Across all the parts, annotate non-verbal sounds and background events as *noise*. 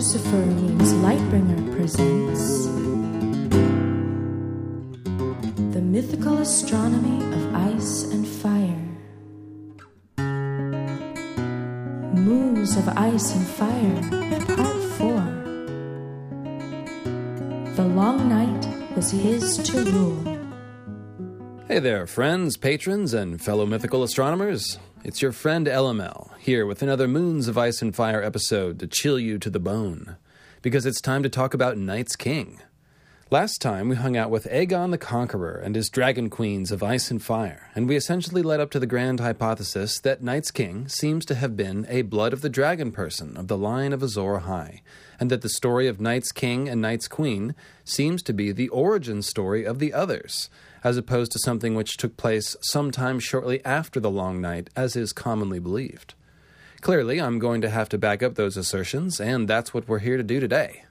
Lucifer means Lightbringer presents The Mythical Astronomy of Ice and Fire. Moons of Ice and Fire, Part 4. The long night was his to rule. Hey there, friends, patrons, and fellow mythical astronomers. It's your friend LML, here with another Moons of Ice and Fire episode to chill you to the bone. Because it's time to talk about Night's King. Last time we hung out with Aegon the Conqueror and his dragon queens of ice and fire, and we essentially led up to the grand hypothesis that Night's King seems to have been a blood of the dragon person of the line of Azor Ahai, and that the story of Night's King and Night's Queen seems to be the origin story of the others, as opposed to something which took place sometime shortly after the Long Night, as is commonly believed. Clearly, I'm going to have to back up those assertions, and that's what we're here to do today.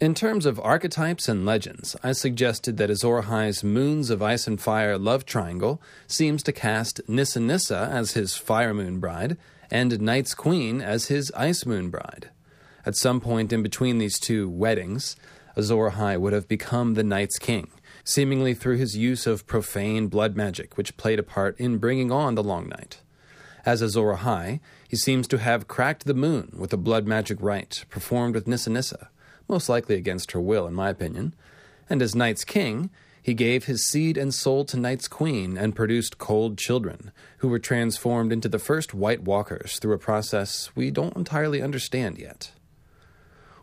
In terms of archetypes and legends, I suggested that Azor Ahai's Moons of Ice and Fire love triangle seems to cast Nissa Nissa as his Fire Moon bride and Night's Queen as his Ice Moon bride. At some point in between these two weddings, Azor Ahai would have become the Night's King, seemingly through his use of profane blood magic, which played a part in bringing on the Long Night. As Azor Ahai, he seems to have cracked the moon with a blood magic rite performed with Nissa Nissa most likely against her will, in my opinion. And as Night's king, he gave his seed and soul to Night's queen and produced cold children, who were transformed into the first White Walkers through a process we don't entirely understand yet.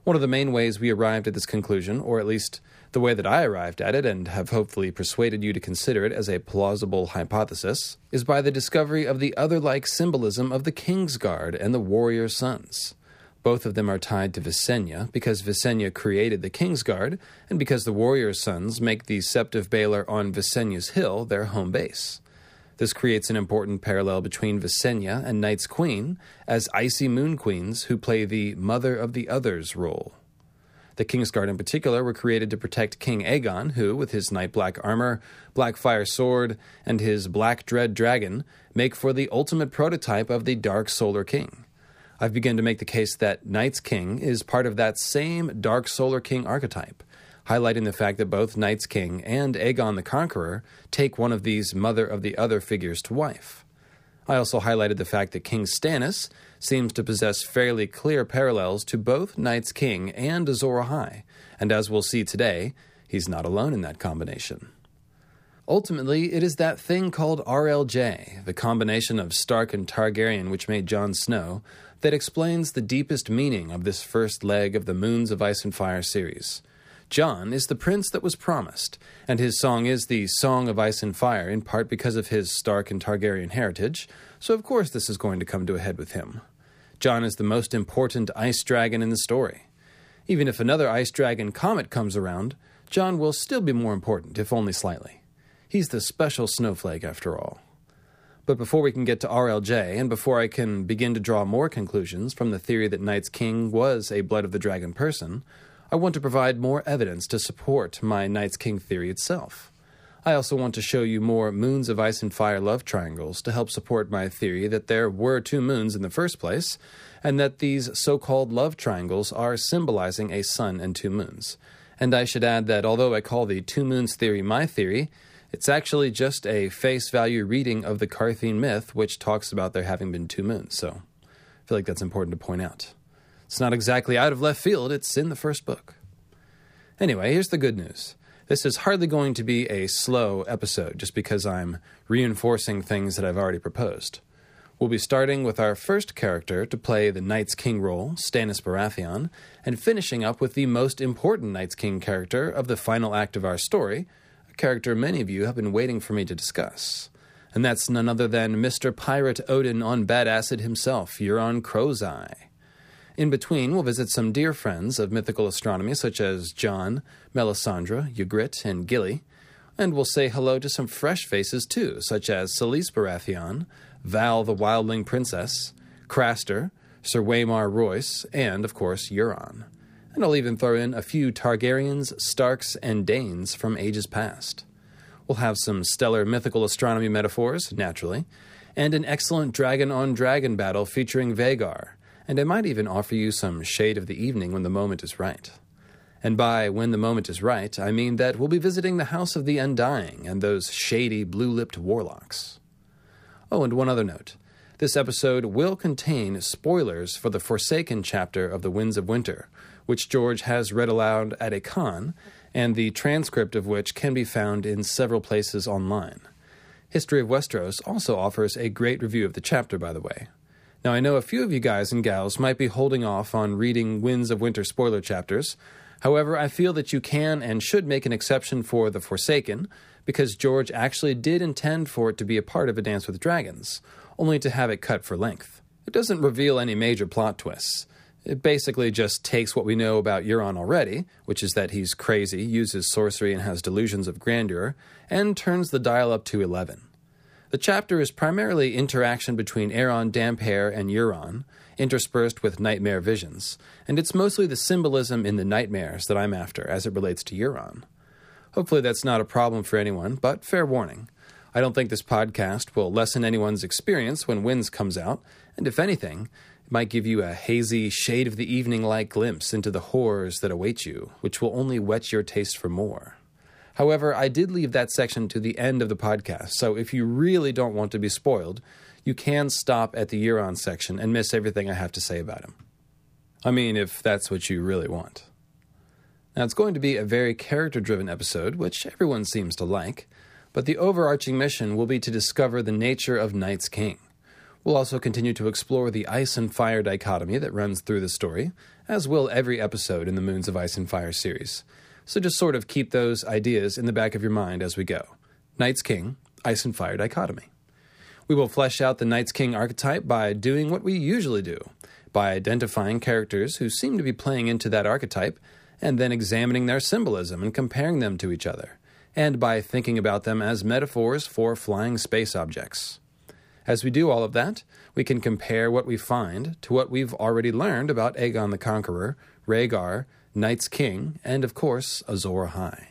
One of the main ways we arrived at this conclusion, or at least the way that I arrived at it and have hopefully persuaded you to consider it as a plausible hypothesis, is by the discovery of the other like symbolism of the King's Guard and the warrior sons. Both of them are tied to Visenya because Visenya created the Kingsguard, and because the warrior sons make the Sept of Baelor on Visenya's Hill their home base. This creates an important parallel between Visenya and Night's Queen as icy moon queens who play the mother of the others role. The Kingsguard in particular were created to protect King Aegon, who, with his night black armor, black fire sword, and his black dread dragon, make for the ultimate prototype of the Dark Solar King. I've begun to make the case that Night's King is part of that same Dark Solar King archetype, highlighting the fact that both Night's King and Aegon the Conqueror take one of these mother of the other figures to wife. I also highlighted the fact that King Stannis seems to possess fairly clear parallels to both Night's King and Azor Ahai, and as we'll see today, he's not alone in that combination. Ultimately, it is that thing called RLJ, the combination of Stark and Targaryen which made Jon Snow, that explains the deepest meaning of this first leg of the Moons of Ice and Fire series. Jon is the prince that was promised, and his song is the Song of Ice and Fire in part because of his Stark and Targaryen heritage, so of course this is going to come to a head with him. Jon is the most important ice dragon in the story. Even if another ice dragon comet comes around, Jon will still be more important, if only slightly. He's the special snowflake, after all. But before we can get to RLJ, and before I can begin to draw more conclusions from the theory that Night's King was a Blood of the Dragon person, I want to provide more evidence to support my Night's King theory itself. I also want to show you more Moons of Ice and Fire love triangles to help support my theory that there were two moons in the first place, and that these so called love triangles are symbolizing a sun and two moons. And I should add that although I call the two moons theory my theory, it's actually just a face value reading of the Qartheen myth, which talks about there having been two moons, so I feel like that's important to point out. It's not exactly out of left field, it's in the first book. Anyway, here's the good news. This is hardly going to be a slow episode just because I'm reinforcing things that I've already proposed. We'll be starting with our first character to play the Night's King role, Stannis Baratheon, and finishing up with the most important Night's King character of the final act of our story, a character many of you have been waiting for me to discuss. and that's none other than Mr. Pirate Odin on Bad Acid himself, Euron Crow's Eye. In between, we'll visit some dear friends of mythical astronomy, such as Jon, Melisandre, Ygritte, and Gilly, and we'll say hello to some fresh faces too, such as Selyse Baratheon, Val the Wildling Princess, Craster, Sir Waymar Royce, and, of course, Euron. And I'll even throw in a few Targaryens, Starks, and Daynes from ages past. We'll have some stellar mythical astronomy metaphors, naturally, and an excellent dragon on dragon battle featuring Vhagar, and I might even offer you some shade of the evening when the moment is right. And by when the moment is right, I mean that we'll be visiting the House of the Undying and those shady blue lipped warlocks. Oh, and one other note. This episode will contain spoilers for the Forsaken chapter of The Winds of Winter, which George has read aloud at a con, and the transcript of which can be found in several places online. History of Westeros also offers a great review of the chapter, by the way. Now, I know a few of you guys and gals might be holding off on reading Winds of Winter spoiler chapters. However, I feel that you can and should make an exception for The Forsaken, because George actually did intend for it to be a part of A Dance with Dragons, only to have it cut for length. It doesn't reveal any major plot twists. It basically just takes what we know about Euron already, which is that he's crazy, uses sorcery, and has delusions of grandeur, and turns the dial up to 11. The chapter is primarily interaction between Aeron Damphair and Euron, interspersed with nightmare visions, and it's mostly the symbolism in the nightmares that I'm after as it relates to Euron. Hopefully, that's not a problem for anyone, but fair warning. I don't think this podcast will lessen anyone's experience when Winds comes out, and if anything, it might give you a hazy, shade of the evening like glimpse into the horrors that await you, which will only whet your taste for more. However, I did leave that section to the end of the podcast, so if you really don't want to be spoiled, you can stop at the Euron section and miss everything I have to say about him. I mean, if that's what you really want. Now, it's going to be a very character driven episode, which everyone seems to like, but the overarching mission will be to discover the nature of Night's King. We'll also continue to explore the ice and fire dichotomy that runs through the story, as will every episode in the Moons of Ice and Fire series. So just sort of keep those ideas in the back of your mind as we go. Night's King, Ice and Fire Dichotomy. We will flesh out the Night's King archetype by doing what we usually do, by identifying characters who seem to be playing into that archetype, and then examining their symbolism and comparing them to each other, and by thinking about them as metaphors for flying space objects. As we do all of that, we can compare what we find to what we've already learned about Aegon the Conqueror, Rhaegar, Night's King, and of course, Azor Ahai.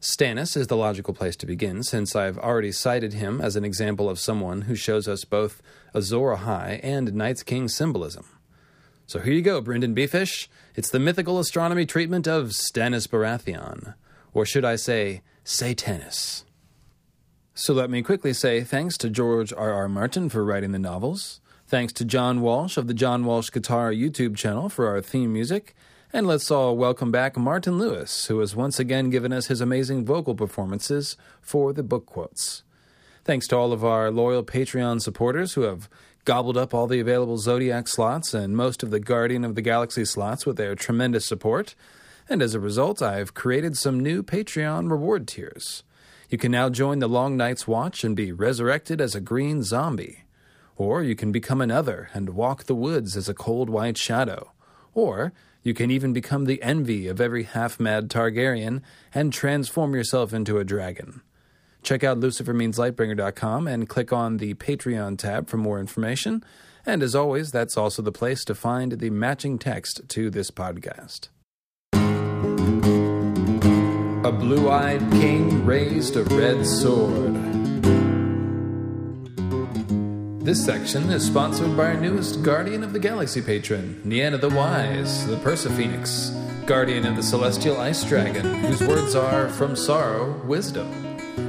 Stannis is the logical place to begin, since I've already cited him as an example of someone who shows us both Azor Ahai and Night's King symbolism. So here you go, Brendan Beefish. It's the mythical astronomy treatment of Stannis Baratheon. Or should I say, Satanis. So let me quickly say thanks to George R. R. Martin for writing the novels. Thanks to John Walsh of the John Walsh Guitar YouTube channel for our theme music. And let's all welcome back Martin Lewis, who has once again given us his amazing vocal performances for the book quotes. Thanks to all of our loyal Patreon supporters who have gobbled up all the available Zodiac slots and most of the Guardian of the Galaxy slots with their tremendous support. And as a result, I've created some new Patreon reward tiers. You can now join the Long Night's Watch and be resurrected as a green zombie. Or you can become another and walk the woods as a cold white shadow. Or you can even become the envy of every half mad Targaryen and transform yourself into a dragon. Check out lucifermeanslightbringer.com and click on the Patreon tab for more information. And as always, that's also the place to find the matching text to this podcast. A blue eyed king raised a red sword. This section is sponsored by our newest Guardian of the Galaxy patron, Nienna the Wise, the Persophoenix, Guardian of the Celestial Ice Dragon, whose words are From Sorrow, Wisdom,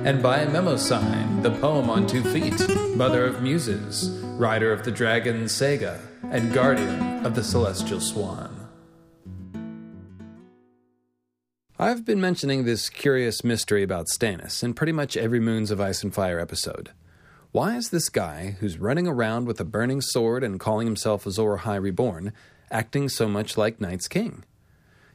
and by Memo Sign, the poem on two feet, Mother of Muses, Rider of the Dragon Sega, and Guardian of the Celestial Swan. I've been mentioning this curious mystery about Stannis in pretty much every Moons of Ice and Fire episode. Why is this guy, who's running around with a burning sword and calling himself Azor Ahai Reborn, acting so much like Night's King?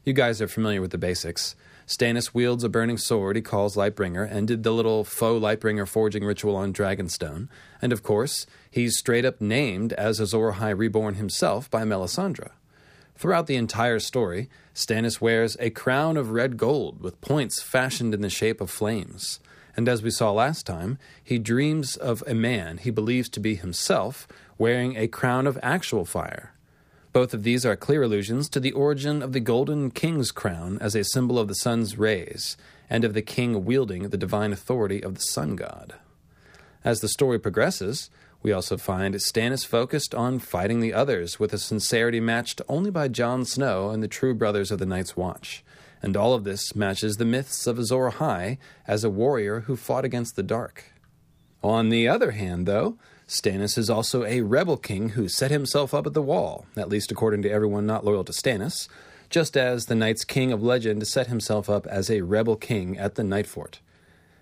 You guys are familiar with the basics, Stannis wields a burning sword he calls Lightbringer and did the little faux Lightbringer forging ritual on Dragonstone. And of course, he's straight up named as Azor Ahai Reborn himself by Melisandre. Throughout the entire story, Stannis wears a crown of red gold with points fashioned in the shape of flames. And as we saw last time, he dreams of a man he believes to be himself wearing a crown of actual fire. Both of these are clear allusions to the origin of the golden king's crown as a symbol of the sun's rays, and of the king wielding the divine authority of the sun god. As the story progresses, we also find Stannis focused on fighting the others with a sincerity matched only by Jon Snow and the true brothers of the Night's Watch. And all of this matches the myths of Azor Ahai as a warrior who fought against the dark. On the other hand, though, Stannis is also a rebel king who set himself up at the wall, at least according to everyone not loyal to Stannis, just as the Night's King of Legend set himself up as a rebel king at the Night Fort.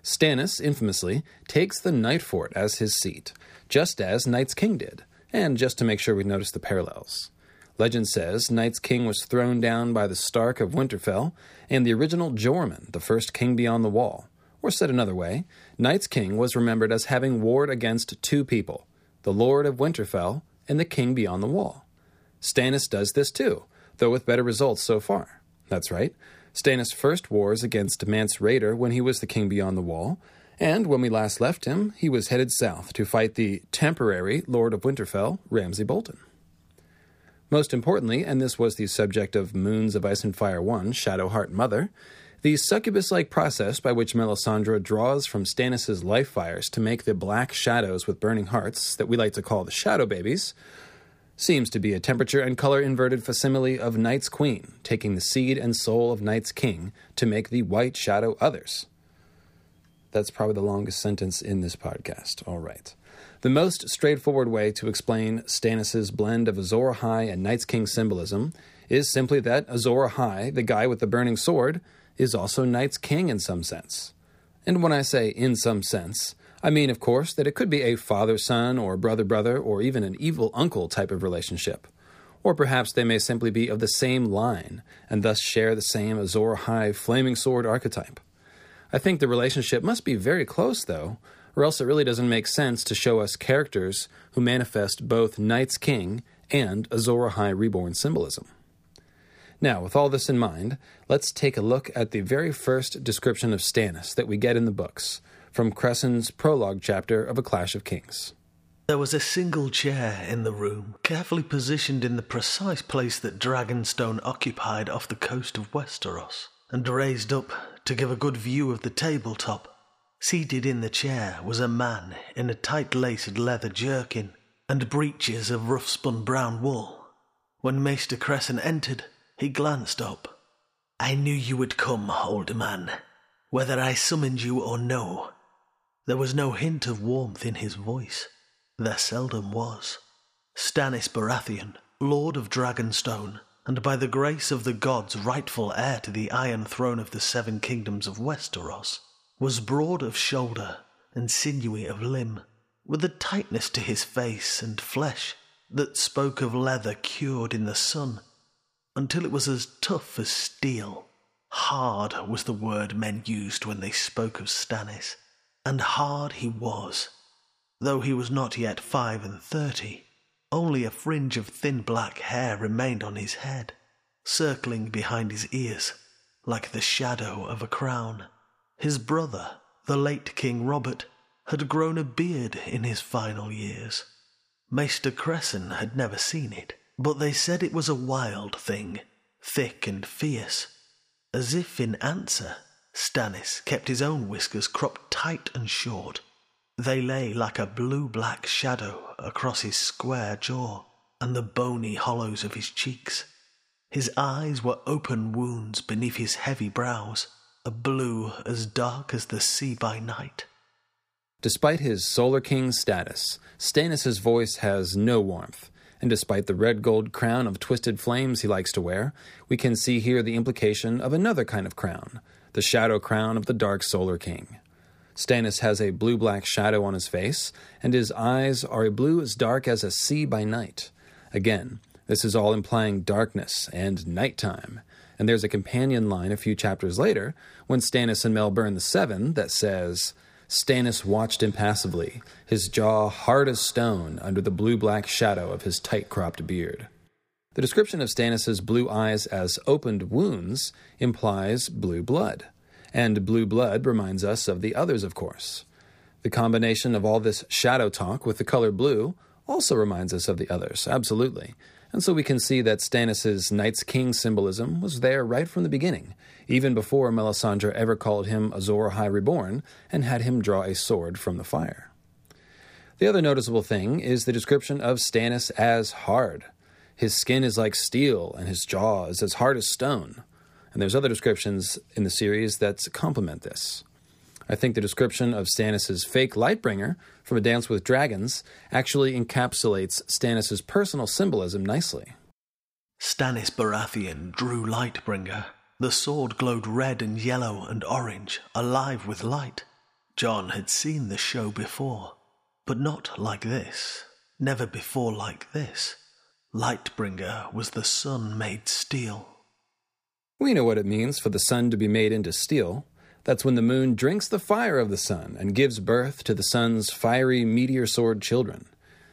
Stannis, infamously, takes the Night Fort as his seat, just as Night's King did, and just to make sure we notice the parallels. Legend says Night's King was thrown down by the Stark of Winterfell, and the original Joramun, the first king beyond the wall. Or said another way, Night's King was remembered as having warred against two people, the Lord of Winterfell and the King beyond the wall. Stannis does this too, though with better results so far. That's right. Stannis' first wars against Mance Rayder when he was the king beyond the wall, and when we last left him, he was headed south to fight the temporary Lord of Winterfell, Ramsay Bolton. Most importantly, and this was the subject of Moons of Ice and Fire 1, Shadowheart Mother, the succubus like process by which Melisandre draws from Stannis' life fires to make the black shadows with burning hearts that we like to call the shadow babies seems to be a temperature and color inverted facsimile of Night's Queen, taking the seed and soul of Night's King to make the white shadow others. That's probably the longest sentence in this podcast. All right. The most straightforward way to explain Stannis' blend of Azor Ahai and Night's King symbolism is simply that Azor Ahai, the guy with the burning sword, is also Night's King in some sense. And when I say in some sense, I mean, of course, that it could be a father son or brother brother or even an evil uncle type of relationship. Or perhaps they may simply be of the same line and thus share the same Azor Ahai flaming sword archetype. I think the relationship must be very close, though, or else it really doesn't make sense to show us characters who manifest both Night's King and Azor Ahai Reborn symbolism. Now, with all this in mind, let's take a look at the very first description of Stannis that we get in the books, from Cressen's prologue chapter of A Clash of Kings. There was a single chair in the room, carefully positioned in the precise place that Dragonstone occupied off the coast of Westeros, and raised up to give a good view of the tabletop. Seated in the chair was a man in a tight laced leather jerkin and breeches of rough spun brown wool. When Maester Cressen entered, he glanced up. I knew you would come, old man, whether I summoned you or no. There was no hint of warmth in his voice. There seldom was. Stannis Baratheon, Lord of Dragonstone, and by the grace of the gods rightful heir to the Iron Throne of the Seven Kingdoms of Westeros, was broad of shoulder and sinewy of limb, with a tightness to his face and flesh that spoke of leather cured in the sun until it was as tough as steel. Hard was the word men used when they spoke of Stannis, and hard he was, though he was not yet five and thirty. Only a fringe of thin black hair remained on his head, circling behind his ears, like the shadow of a crown. His brother, the late King Robert, had grown a beard in his final years. Maester Cressen had never seen it, but they said it was a wild thing, thick and fierce. As if in answer, Stannis kept his own whiskers cropped tight and short. They lay like a blue black shadow across his square jaw and the bony hollows of his cheeks. His eyes were open wounds beneath his heavy brows, a blue as dark as the sea by night. Despite his Solar King status, Stannis' voice has no warmth and despite the red gold crown of twisted flames he likes to wear, we can see here the implication of another kind of crown, the shadow crown of the Dark Solar King. Stannis has a blue black shadow on his face, and his eyes are a blue as dark as a sea by night. Again, this is all implying darkness and nighttime, And there's a companion line a few chapters later when Stannis and Mel burn the Seven that says, Stannis watched impassively, his jaw hard as stone under the blue black shadow of his tight cropped beard. The description of Stannis's blue eyes as opened wounds implies blue blood, and blue blood reminds us of the others, of course. The combination of all this shadow talk with the color blue also reminds us of the others, absolutely. And so we can see that Stannis's Night's King symbolism was there right from the beginning, even before Melisandre ever called him Azor Ahai Reborn and had him draw a sword from the fire. The other noticeable thing is the description of Stannis as hard. His skin is like steel, and his jaw is as hard as stone. And there's other descriptions in the series that complement this. I think the description of Stannis' fake Lightbringer from A Dance with Dragons actually encapsulates Stannis' personal symbolism nicely. Stannis Baratheon drew Lightbringer. The sword glowed red and yellow and orange, alive with light. Jon had seen the show before, but not like this. Never before like this. Lightbringer was the sun made steel. We know what it means for the sun to be made into steel. That's when the moon drinks the fire of the sun and gives birth to the sun's fiery meteor sword children.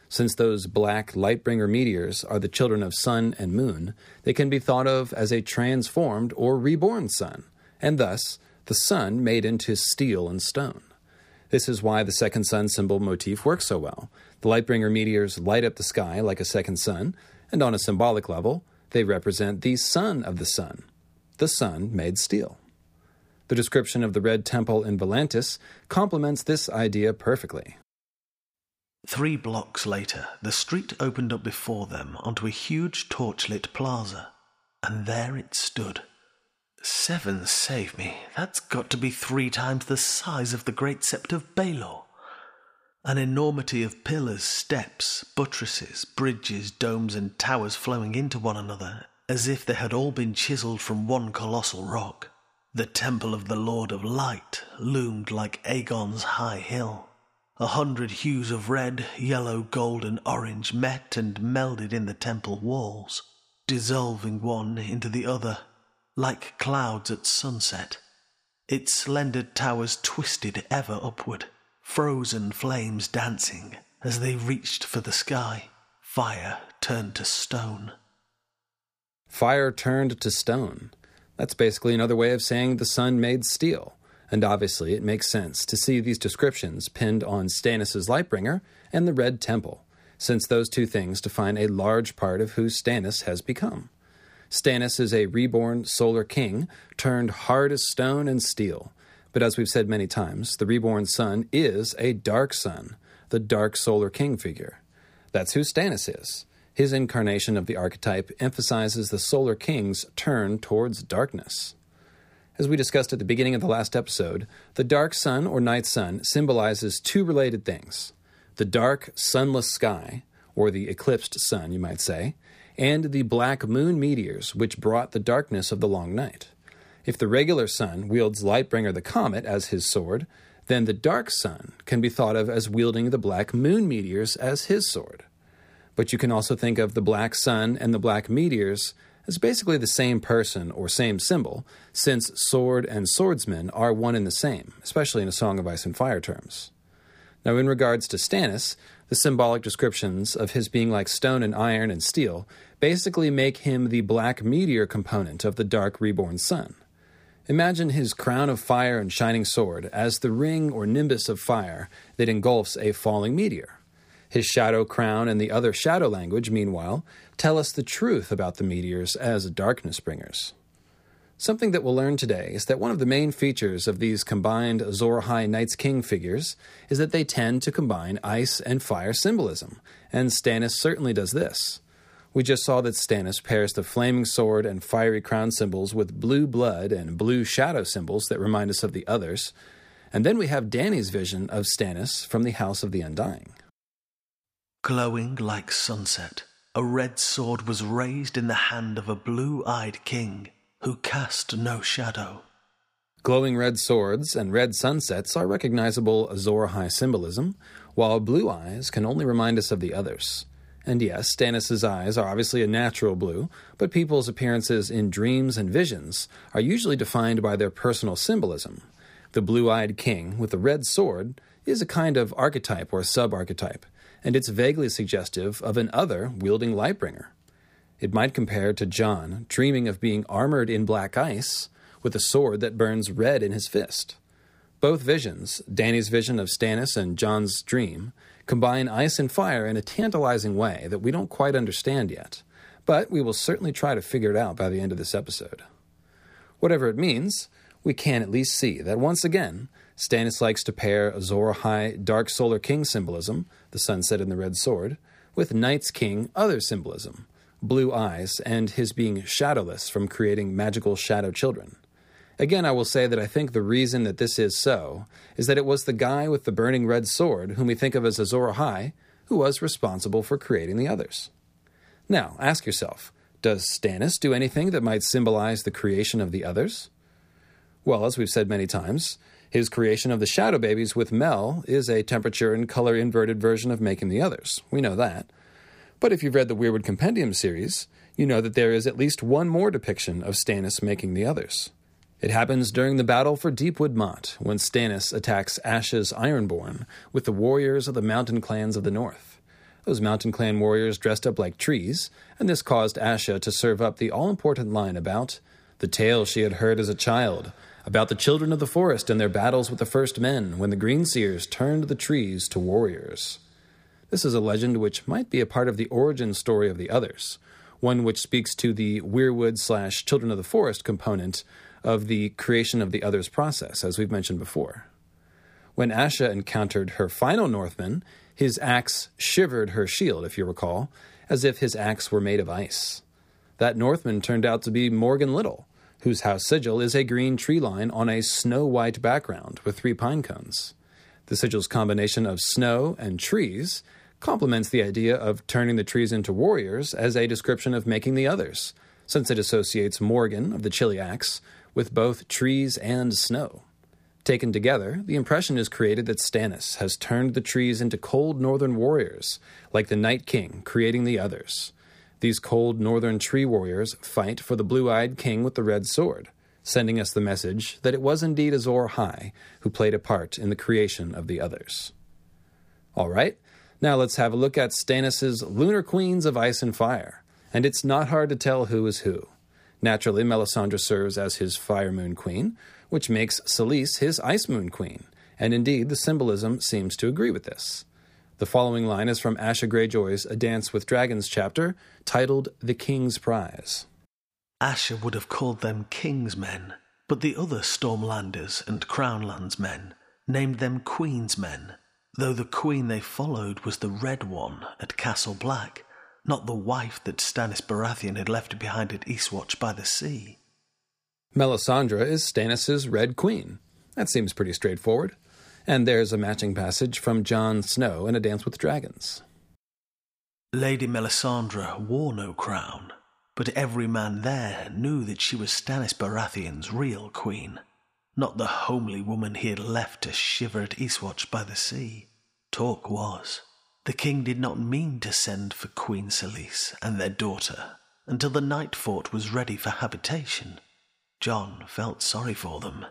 Since those black Lightbringer meteors are the children of sun and moon, they can be thought of as a transformed or reborn sun, and thus the sun made into steel and stone. This is why the second sun symbol motif works so well. The Lightbringer meteors light up the sky like a second sun, and on a symbolic level, they represent the son of the sun, the sun made steel. The description of the Red Temple in Volantis complements this idea perfectly. Three blocks later, the street opened up before them onto a huge torchlit plaza, and there it stood. Seven save me, that's got to be three times the size of the great sept of Baelor. An enormity of pillars, steps, buttresses, bridges, domes, and towers flowing into one another, as if they had all been chiselled from one colossal rock. The temple of the Lord of Light loomed like Aegon's high hill. A hundred hues of red, yellow, gold, and orange met and melded in the temple walls, dissolving one into the other, like clouds at sunset. Its slender towers twisted ever upward, frozen flames dancing as they reached for the sky. Fire turned to stone. Fire turned to stone. That's basically another way of saying the sun made steel, and obviously it makes sense to see these descriptions pinned on Stannis' Lightbringer and the Red Temple, since those two things define a large part of who Stannis has become. Stannis is a reborn solar king, turned hard as stone and steel. But as we've said many times, the reborn sun is a dark sun, the dark solar king figure. That's who Stannis is. His incarnation of the archetype emphasizes the Solar King's turn towards darkness. As we discussed at the beginning of the last episode, the dark sun or night sun symbolizes two related things the dark, sunless sky, or the eclipsed sun, you might say, and the black moon meteors which brought the darkness of the long night. If the regular sun wields Lightbringer the comet as his sword, then the dark sun can be thought of as wielding the black moon meteors as his sword but you can also think of the black sun and the black meteors as basically the same person or same symbol, since sword and swordsman are one and the same, especially in a Song of Ice and Fire terms. Now, in regards to Stannis, the symbolic descriptions of his being like stone and iron and steel basically make him the black meteor component of the dark reborn sun. Imagine his crown of fire and shining sword as the ring or nimbus of fire that engulfs a falling meteor. His shadow crown and the other shadow language, meanwhile, tell us the truth about the meteors as darkness bringers. Something that we'll learn today is that one of the main features of these combined Azor Ahai Night's King figures is that they tend to combine ice and fire symbolism, and Stannis certainly does this. We just saw that Stannis pairs the flaming sword and fiery crown symbols with blue blood and blue shadow symbols that remind us of the others, and then we have Dany's vision of Stannis from the House of the Undying. Glowing like sunset, a red sword was raised in the hand of a blue eyed king who cast no shadow. Glowing red swords and red sunsets are recognizable Azor Ahai symbolism, while blue eyes can only remind us of the others. And yes, Stannis' eyes are obviously a natural blue, but people's appearances in dreams and visions are usually defined by their personal symbolism. The blue eyed king with the red sword is a kind of archetype or sub archetype, and it's vaguely suggestive of an other wielding Lightbringer. It might compare to Jon dreaming of being armored in black ice with a sword that burns red in his fist. Both visions, Dany's vision of Stannis and Jon's dream, combine ice and fire in a tantalizing way that we don't quite understand yet, but we will certainly try to figure it out by the end of this episode. Whatever it means, we can at least see that once again, Stannis likes to pair Azor Ahai Dark Solar King symbolism, the sunset and the red sword, with Night's King other symbolism, blue eyes, and his being shadowless from creating magical shadow children. Again, I will say that I think the reason that this is so is that it was the guy with the burning red sword, whom we think of as Azor Ahai, who was responsible for creating the others. Now, ask yourself does Stannis do anything that might symbolize the creation of the others? Well, as we've said many times, his creation of the shadow babies with Mel is a temperature and color inverted version of making the others. We know that. But if you've read the Weirwood Compendium series, you know that there is at least one more depiction of Stannis making the others. It happens during the battle for Deepwood Motte, when Stannis attacks Asha's Ironborn with the warriors of the mountain clans of the north. Those mountain clan warriors dressed up like trees, and this caused Asha to serve up the all important line about the tale she had heard as a child, about the children of the forest and their battles with the first men when the Greenseers turned the trees to warriors. This is a legend which might be a part of the origin story of the others, one which speaks to the Weirwood slash Children of the Forest component of the creation of the others process, as we've mentioned before. When Asha encountered her final Northman, his axe shivered her shield, if you recall, as if his axe were made of ice. That Northman turned out to be Morgan Little, whose house sigil is a green tree line on a snow white background with three pine cones. The sigil's combination of snow and trees complements the idea of turning the trees into warriors as a description of making the others, since it associates Morgan of the Chili Axe with both trees and snow. Taken together, the impression is created that Stannis has turned the trees into cold northern warriors, like the Night King creating the others. These cold northern tree warriors fight for the blue eyed king with the red sword, sending us the message that it was indeed Azor Ahai who played a part in the creation of the others. All right, now let's have a look at Stannis' Lunar Queens of Ice and Fire, and it's not hard to tell who is who. Naturally, Melisandre serves as his Fire Moon Queen, which makes Selyse his Ice Moon Queen, and indeed the symbolism seems to agree with this. The following line is from Asha Greyjoy's A Dance with Dragons chapter, titled The King's Prize. Asha would have called them King's Men, but the other Stormlanders and Crownlands men named them Queen's Men, though the queen they followed was the Red One at Castle Black, not the wife that Stannis Baratheon had left behind at Eastwatch by the sea. Melisandre is Stannis' Red Queen. That seems pretty straightforward. And there's a matching passage from Jon Snow in A Dance with Dragons. Lady Melisandre wore no crown, but every man there knew that she was Stannis Baratheon's real queen, not the homely woman he had left to shiver at Eastwatch by the sea. Talk was, the king did not mean to send for Queen Selyse and their daughter until the night fort was ready for habitation. Jon felt sorry for them.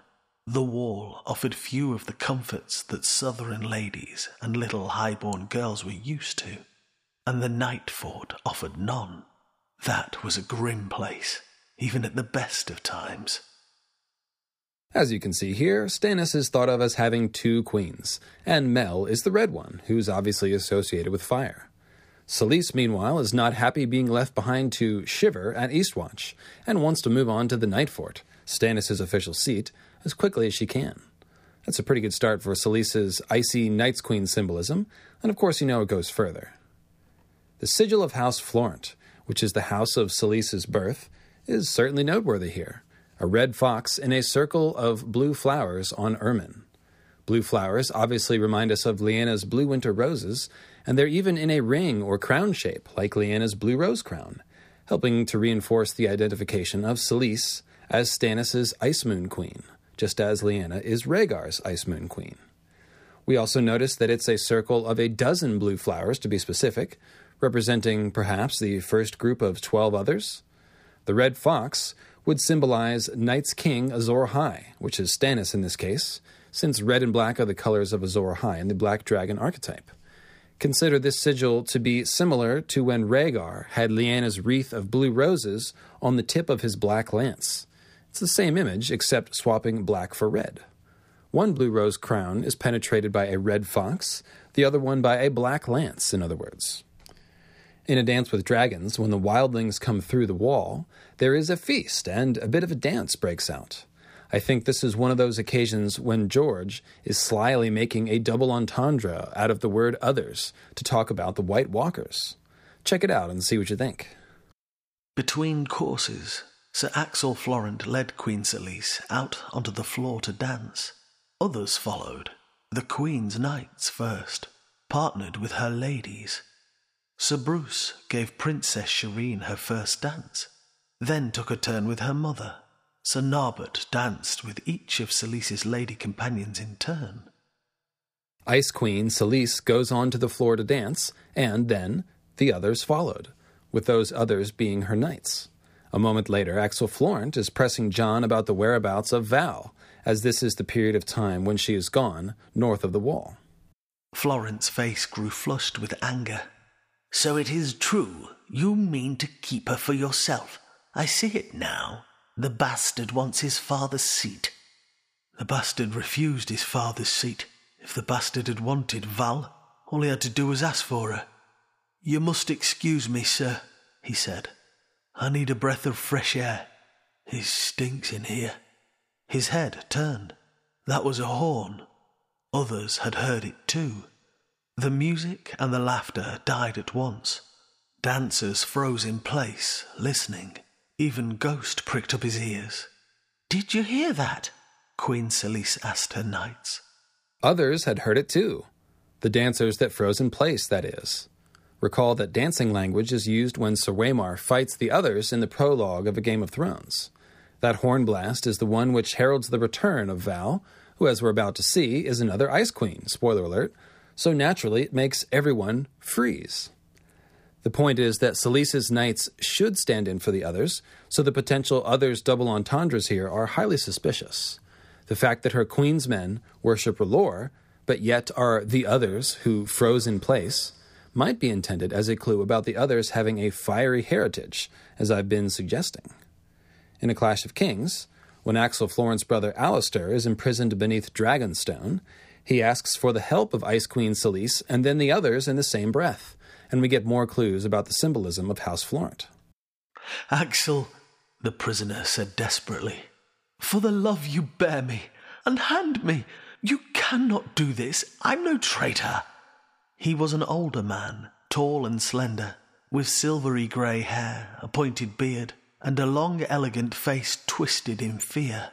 The wall offered few of the comforts that southern ladies and little highborn girls were used to, and the night fort offered none. That was a grim place, even at the best of times. As you can see here, Stannis is thought of as having two queens, and Mel is the red one, who's obviously associated with fire. Selyse, meanwhile, is not happy being left behind to shiver at Eastwatch, and wants to move on to the Night Fort, Stannis' official seat, as quickly as she can. That's a pretty good start for Selyse's icy Night's Queen symbolism, and of course you know it goes further. The sigil of House Florent, which is the house of Selyse's birth, is certainly noteworthy here a red fox in a circle of blue flowers on ermine. Blue flowers obviously remind us of Lyanna's blue winter roses, and they're even in a ring or crown shape, like Lyanna's blue rose crown, helping to reinforce the identification of Selyse as Stannis' Ice Moon Queen, just as Lyanna is Rhaegar's Ice Moon Queen. We also notice that it's a circle of a dozen blue flowers, to be specific, representing perhaps the first group of twelve others. The red fox would symbolize Night's King Azor Ahai, which is Stannis in this case, since red and black are the colors of Azor Ahai in the black dragon archetype. Consider this sigil to be similar to when Rhaegar had Lyanna's wreath of blue roses on the tip of his black lance. It's the same image, except swapping black for red. One blue rose crown is penetrated by a red fox, the other one by a black lance, in other words. In A Dance with Dragons, when the wildlings come through the wall, there is a feast and a bit of a dance breaks out. I think this is one of those occasions when George is slyly making a double entendre out of the word others to talk about the White Walkers. Check it out and see what you think. Between courses, Sir Axel Florent led Queen Selyse out onto the floor to dance. Others followed, the Queen's knights first, partnered with her ladies. Sir Brus gave Princess Shireen her first dance, then took a turn with her mother. Sir Narbert danced with each of Selyse's lady companions in turn. Ice Queen Selyse goes on to the floor to dance, and then the others followed, with those others being her knights. A moment later, Axel Florent is pressing Jon about the whereabouts of Val, as this is the period of time when she is gone north of the wall. Florent's face grew flushed with anger. So it is true. You mean to keep her for yourself. I see it now. The bastard wants his father's seat. The bastard refused his father's seat. If the bastard had wanted Val, all he had to do was ask for her. You must excuse me, sir, he said. I need a breath of fresh air. It stinks in here. His head turned. That was a horn. Others had heard it too. The music and the laughter died at once. Dancers froze in place, listening. Even Ghost pricked up his ears. Did you hear that? Queen Selyse asked her knights. Others had heard it too. The dancers that froze in place, that is. Recall that dancing language is used when Sir Waymar fights the others in the prologue of A Game of Thrones. That horn blast is the one which heralds the return of Val, who, as we're about to see, is another Ice Queen, spoiler alert, so naturally it makes everyone freeze. The point is that Selyse's knights should stand in for the others, so the potential others' double entendres here are highly suspicious. The fact that her queen's men worship R'hllor, but yet are the others who froze in place, might be intended as a clue about the others having a fiery heritage, as I've been suggesting. In A Clash of Kings, when Axel Florent's brother Alester is imprisoned beneath Dragonstone, he asks for the help of Ice Queen Selyse and then the others in the same breath, and we get more clues about the symbolism of House Florent. Axel, the prisoner said desperately, for the love you bear me, unhand me. You cannot do this. I'm no traitor. He was an older man, tall and slender, with silvery grey hair, a pointed beard, and a long, elegant face twisted in fear.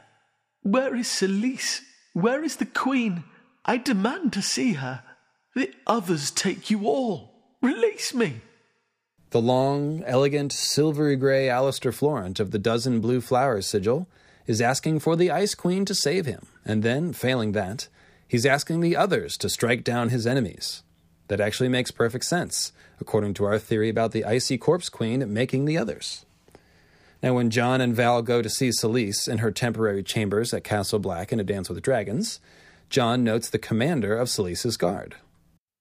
Where is Selyse? Where is the Queen? I demand to see her. The others take you all. Release me. The long, elegant, silvery gray Alester Florent of the dozen blue flowers sigil is asking for the Ice Queen to save him, and then, failing that, he's asking the others to strike down his enemies. That actually makes perfect sense, according to our theory about the Icy Corpse Queen making the others. Now, when Jon and Val go to see Selyse in her temporary chambers at Castle Black in A Dance with Dragons, Jon notes the commander of Selyse's guard.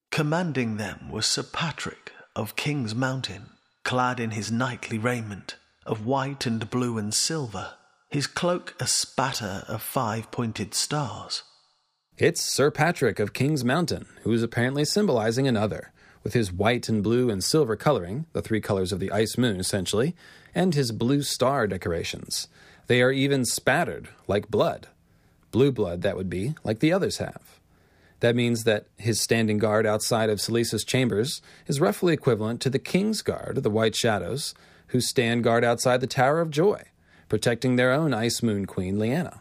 Commanding them was Sir Patrek of King's Mountain, clad in his knightly raiment of white and blue and silver, his cloak a spatter of five pointed stars. It's Sir Patrek of King's Mountain, who is apparently symbolizing another, with his white and blue and silver coloring, the three colors of the ice moon essentially, and his blue star decorations. They are even spattered, like blood blue blood, that would be, like the others have. That means that his standing guard outside of Selyse's chambers is roughly equivalent to the King's Guard, the White Shadows, who stand guard outside the Tower of Joy, protecting their own Ice Moon Queen, Lyanna.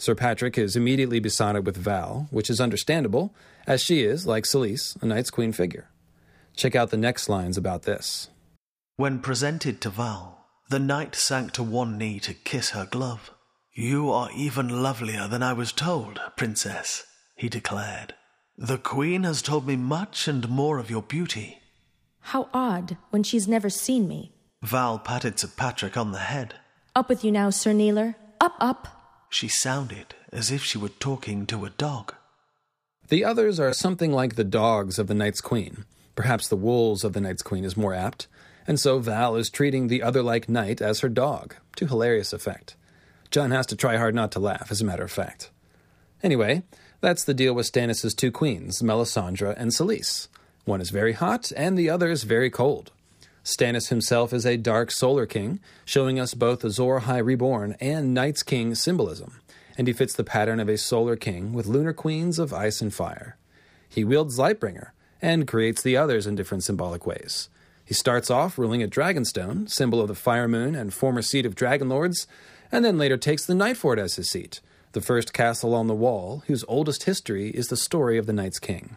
Sir Patrek is immediately besotted with Val, which is understandable, as she is, like Selyse, a Night's Queen figure. Check out the next lines about this. When presented to Val, the knight sank to one knee to kiss her glove. You are even lovelier than I was told, Princess, he declared. The Queen has told me much and more of your beauty. How odd, when she's never seen me. Val patted Sir Patrek on the head. Up with you now, Sir Kneeler. Up, up. She sounded as if she were talking to a dog. The others are something like the dogs of the Night's Queen. Perhaps the wolves of the Night's Queen is more apt. And so Val is treating the other like knight as her dog, to hilarious effect. Jon has to try hard not to laugh, as a matter of fact. Anyway, that's the deal with Stannis' two queens, Melisandre and Selyse. One is very hot, and the other is very cold. Stannis himself is a dark solar king, showing us both Azor Ahai reborn and Night's King symbolism, and he fits the pattern of a solar king with lunar queens of ice and fire. He wields Lightbringer, and creates the others in different symbolic ways. He starts off ruling at Dragonstone, symbol of the Fire Moon and former seat of Dragon Lords, and then later takes the Nightfort as his seat, the first castle on the wall, whose oldest history is the story of the Night's King.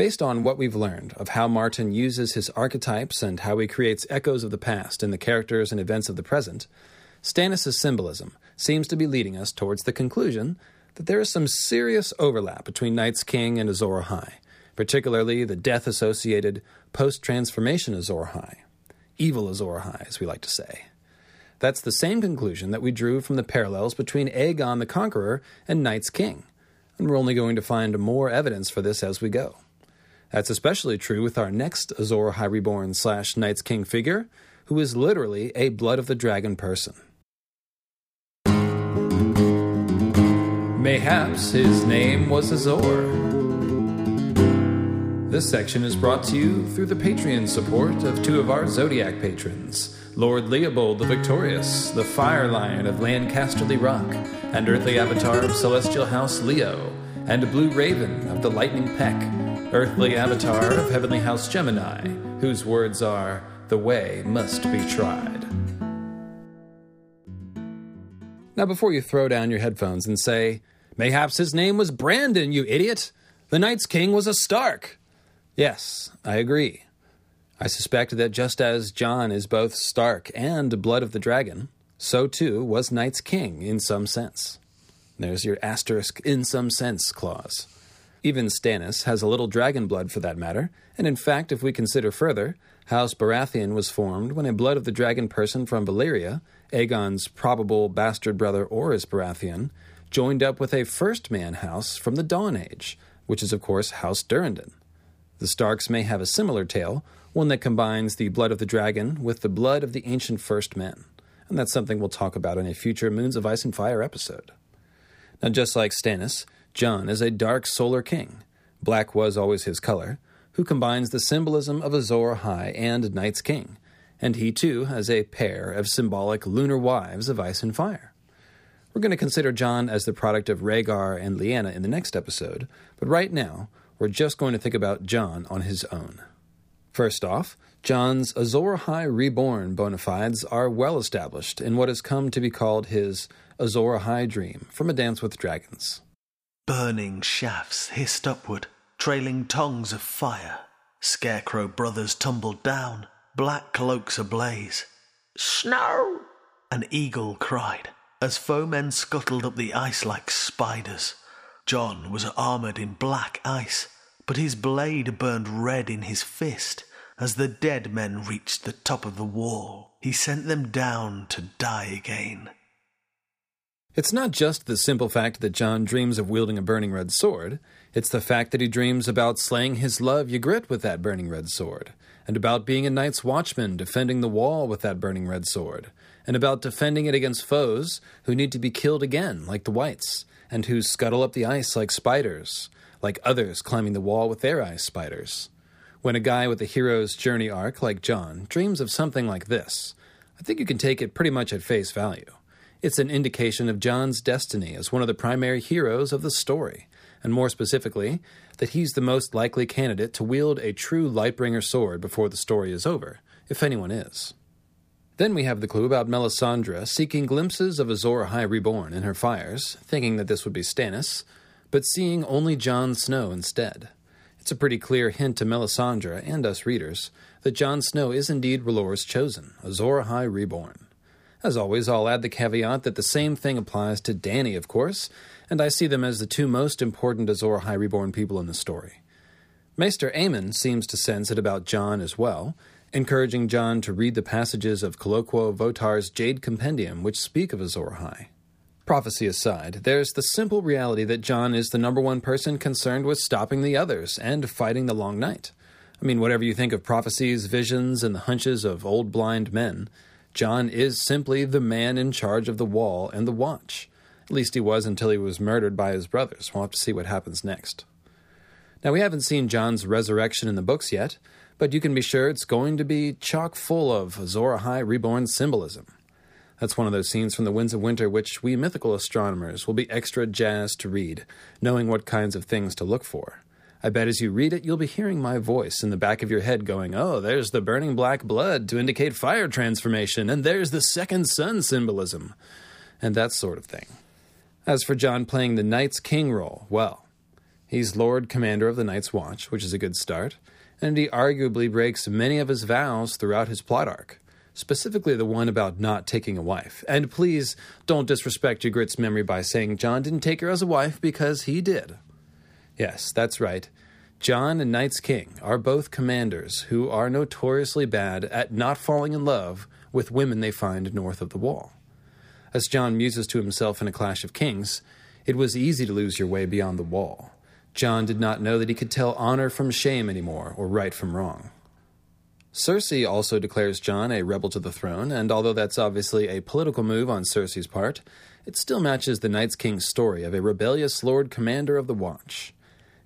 Based on what we've learned of how Martin uses his archetypes and how he creates echoes of the past in the characters and events of the present, Stannis' symbolism seems to be leading us towards the conclusion that there is some serious overlap between Night's King and Azor Ahai, particularly the death associated post transformation Azor Ahai. Evil Azor Ahai, as we like to say. That's the same conclusion that we drew from the parallels between Aegon the Conqueror and Night's King, and we're only going to find more evidence for this as we go. That's especially true with our next Azor Ahai Reborn slash Night's King figure, who is literally a Blood of the Dragon person. Mayhaps his name was Azor. This section is brought to you through the Patreon support of two of our Zodiac patrons Lord Leopold the Victorious, the Fire Lion of Lancasterly Rock, and Earthly Avatar of Celestial House Leo, and Blue Raven of the Lightning Peck earthly avatar of Heavenly House Gemini, whose words are, The way must be tried. Now, before you throw down your headphones and say, Mayhaps his name was Brandon, you idiot! The Night's King was a Stark! Yes, I agree. I suspect that just as Jon is both Stark and Blood of the Dragon, so too was Night's King in some sense. There's your asterisk in some sense clause. Even Stannis has a little dragon blood for that matter, and in fact, if we consider further, House Baratheon was formed when a blood of the dragon person from Valyria, Aegon's probable bastard brother Orys Baratheon, joined up with a first man house from the Dawn Age, which is of course House Durrandon. The Starks may have a similar tale, one that combines the blood of the dragon with the blood of the ancient first men, and that's something we'll talk about in a future Moons of Ice and Fire episode. Now, just like Stannis, Jon is a dark solar king. Black was always his color, who combines the symbolism of Azor Ahai and Night's King, and he too has a pair of symbolic lunar wives of ice and fire. We're going to consider Jon as the product of Rhaegar and Lyanna in the next episode, but right now, we're just going to think about Jon on his own. First off, Jon's Azor Ahai reborn bona fides are well established in what has come to be called his Azor Ahai dream from A Dance with Dragons. Burning shafts hissed upward, trailing tongues of fire. Scarecrow brothers tumbled down, black cloaks ablaze. Snow! An eagle cried, as foemen scuttled up the ice like spiders. Jon was armoured in black ice, but his blade burned red in his fist. As the dead men reached the top of the wall, he sent them down to die again. It's not just the simple fact that Jon dreams of wielding a burning red sword, it's the fact that he dreams about slaying his love Ygritte with that burning red sword, and about being a night's watchman defending the wall with that burning red sword, and about defending it against foes who need to be killed again, like the Whites, and who scuttle up the ice like spiders, like others climbing the wall with their ice spiders. When a guy with a hero's journey arc like Jon dreams of something like this, I think you can take it pretty much at face value. It's an indication of Jon's destiny as one of the primary heroes of the story, and more specifically, that he's the most likely candidate to wield a true Lightbringer sword before the story is over, if anyone is. Then we have the clue about Melisandre seeking glimpses of Azor Ahai reborn in her fires, thinking that this would be Stannis, but seeing only Jon Snow instead. It's a pretty clear hint to Melisandre and us readers that Jon Snow is indeed R'hllor's chosen, Azor Ahai reborn. As always, I'll add the caveat that the same thing applies to Dany, of course, and I see them as the two most important Azor Ahai Reborn people in the story. Maester Aemon seems to sense it about Jon as well, encouraging Jon to read the passages of Colloquo Votar's Jade Compendium which speak of Azor Ahai. Prophecy aside, there's the simple reality that Jon is the number one person concerned with stopping the others and fighting the Long Night. I mean, whatever you think of prophecies, visions, and the hunches of old blind men, Jon is simply the man in charge of the wall and the watch. At least he was until he was murdered by his brothers. We'll have to see what happens next. Now, we haven't seen Jon's resurrection in the books yet, but you can be sure it's going to be chock full of Azor Ahai reborn symbolism. That's one of those scenes from the Winds of Winter which we mythical astronomers will be extra jazzed to read, knowing what kinds of things to look for. I bet as you read it, you'll be hearing my voice in the back of your head going, Oh, there's the burning black blood to indicate fire transformation, and there's the second sun symbolism, and that sort of thing. As for Jon playing the Night's King role, well, he's Lord Commander of the Night's Watch, which is a good start, and he arguably breaks many of his vows throughout his plot arc specifically the one about not taking a wife. And please don't disrespect Ygritte's memory by saying Jon didn't take her as a wife because he did. Yes, that's right. Jon and Night's King are both commanders who are notoriously bad at not falling in love with women they find north of the wall. As Jon muses to himself in A Clash of Kings, it was easy to lose your way beyond the wall. Jon did not know that he could tell honor from shame anymore, or right from wrong. Cersei also declares Jon a rebel to the throne, and although that's obviously a political move on Cersei's part, it still matches the Night's King's story of a rebellious Lord Commander of the Watch.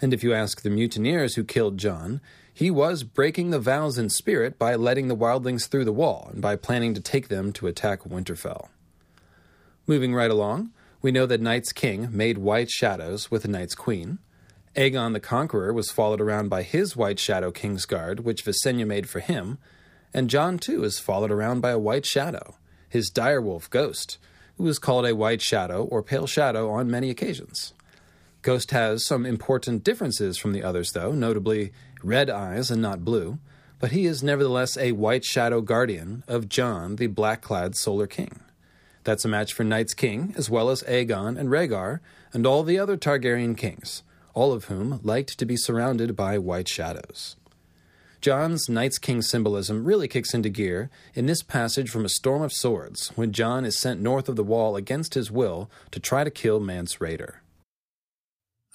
And if you ask the mutineers who killed Jon, he was breaking the vows in spirit by letting the wildlings through the wall and by planning to take them to attack Winterfell. Moving right along, we know that Night's King made white shadows with the Night's Queen, Aegon the Conqueror was followed around by his White Shadow Kingsguard, which Visenya made for him, and Jon too is followed around by a White Shadow, his direwolf Ghost, who is called a White Shadow or Pale Shadow on many occasions. Ghost has some important differences from the others, though, notably red eyes and not blue, but he is nevertheless a White Shadow Guardian of Jon, the black clad Solar King. That's a match for Night's King, as well as Aegon and Rhaegar, and all the other Targaryen kings all of whom liked to be surrounded by white shadows. Jon's Night's King symbolism really kicks into gear in this passage from A Storm of Swords, when Jon is sent north of the wall against his will to try to kill Mance Rayder.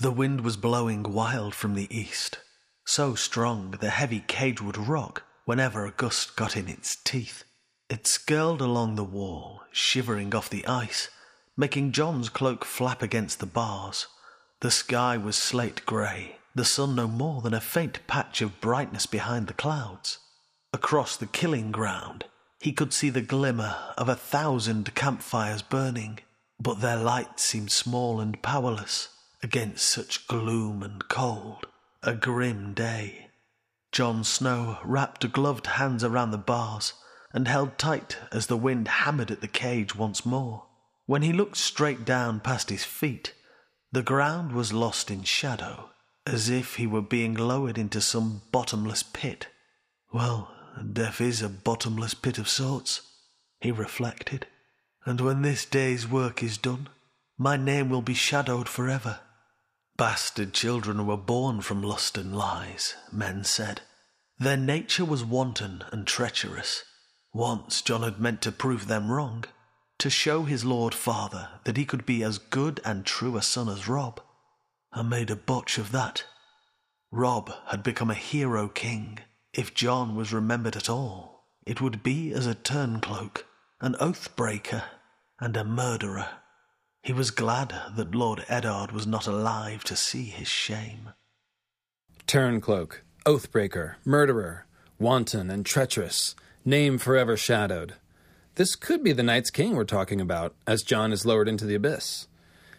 The wind was blowing wild from the east, so strong the heavy cage would rock whenever a gust got in its teeth. It skirled along the wall, shivering off the ice, making Jon's cloak flap against the bars. The sky was slate grey, the sun no more than a faint patch of brightness behind the clouds. Across the killing ground, he could see the glimmer of a thousand campfires burning, but their light seemed small and powerless against such gloom and cold. A grim day. Jon Snow wrapped gloved hands around the bars and held tight as the wind hammered at the cage once more. When he looked straight down past his feet, the ground was lost in shadow, as if he were being lowered into some bottomless pit. Well, death is a bottomless pit of sorts, he reflected. And when this day's work is done, my name will be shadowed forever. Bastard children were born from lust and lies, men said. Their nature was wanton and treacherous. Once Jon had meant to prove them wrong to show his Lord Father that he could be as good and true a son as Robb, and made a botch of that. Robb had become a hero king. If Jon was remembered at all, it would be as a turncloak, an oath breaker, and a murderer. He was glad that Lord Eddard was not alive to see his shame. Turncloak, oathbreaker, murderer, wanton and treacherous, name forever shadowed. This could be the Night's King we're talking about, as Jon is lowered into the abyss.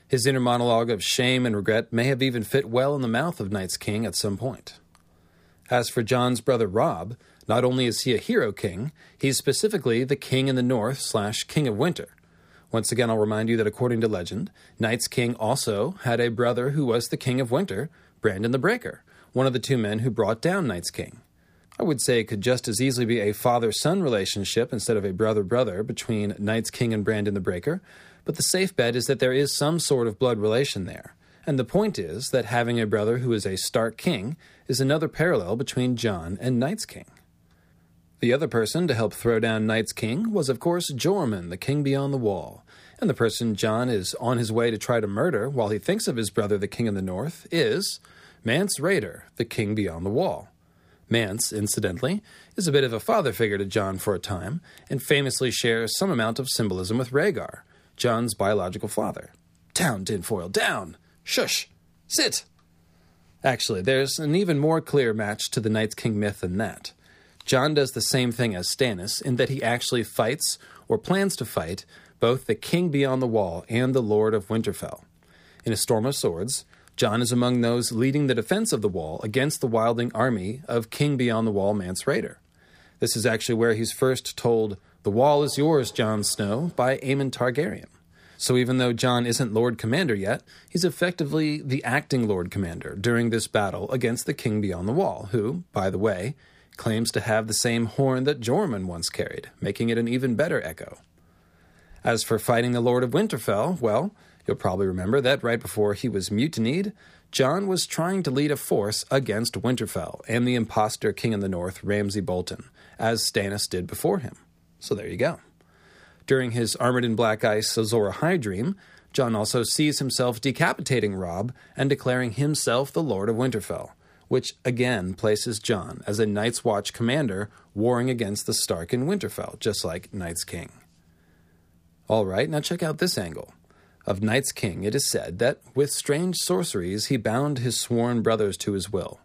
His inner monologue of shame and regret may have even fit well in the mouth of Night's King at some point. As for Jon's brother Robb, not only is he a hero king, he's specifically the king in the north slash king of winter. Once again, I'll remind you that according to legend, Night's King also had a brother who was the king of winter, Brandon the Breaker, one of the two men who brought down Night's King. I would say it could just as easily be a father son relationship instead of a brother brother between Night's King and Brandon the Breaker, but the safe bet is that there is some sort of blood relation there, And the point is that having a brother who is a Stark king is another parallel between Jon and Night's King. The other person to help throw down Night's King was, of course, Joramun, the king beyond the wall. And the person Jon is on his way to try to murder while he thinks of his brother, the king of the north, is Mance Rayder, the king beyond the wall. Mance, incidentally, is a bit of a father figure to Jon for a time, and famously shares some amount of symbolism with Rhaegar, Jon's biological father. Down, Tinfoil, down! Shush! Sit! Actually, there's an even more clear match to the Night's King myth than that. Jon does the same thing as Stannis in that he actually fights, or plans to fight, both the King Beyond the Wall and the Lord of Winterfell. In A Storm of Swords, Jon is among those leading the defense of the wall against the wildling army of King Beyond the Wall Mance Rayder. This is actually where he's first told, The wall is yours, Jon Snow, by Aemon Targaryen. So even though Jon isn't Lord Commander yet, he's effectively the acting Lord Commander during this battle against the King Beyond the Wall, who, by the way, claims to have the same horn that Joramun once carried, making it an even better echo. As for fighting the Lord of Winterfell, well, you'll probably remember that right before he was mutinied, Jon was trying to lead a force against Winterfell and the impostor king in the north, Ramsay Bolton, as Stannis did before him. So there you go. During his Armored in Black Ice Azor Ahai dream, Jon also sees himself decapitating Robb and declaring himself the Lord of Winterfell, which again places Jon as a Night's Watch commander warring against the Stark in Winterfell, just like Night's King. All right, now check out this angle. Of Night's King, it is said that with strange sorceries he bound his sworn brothers to his will.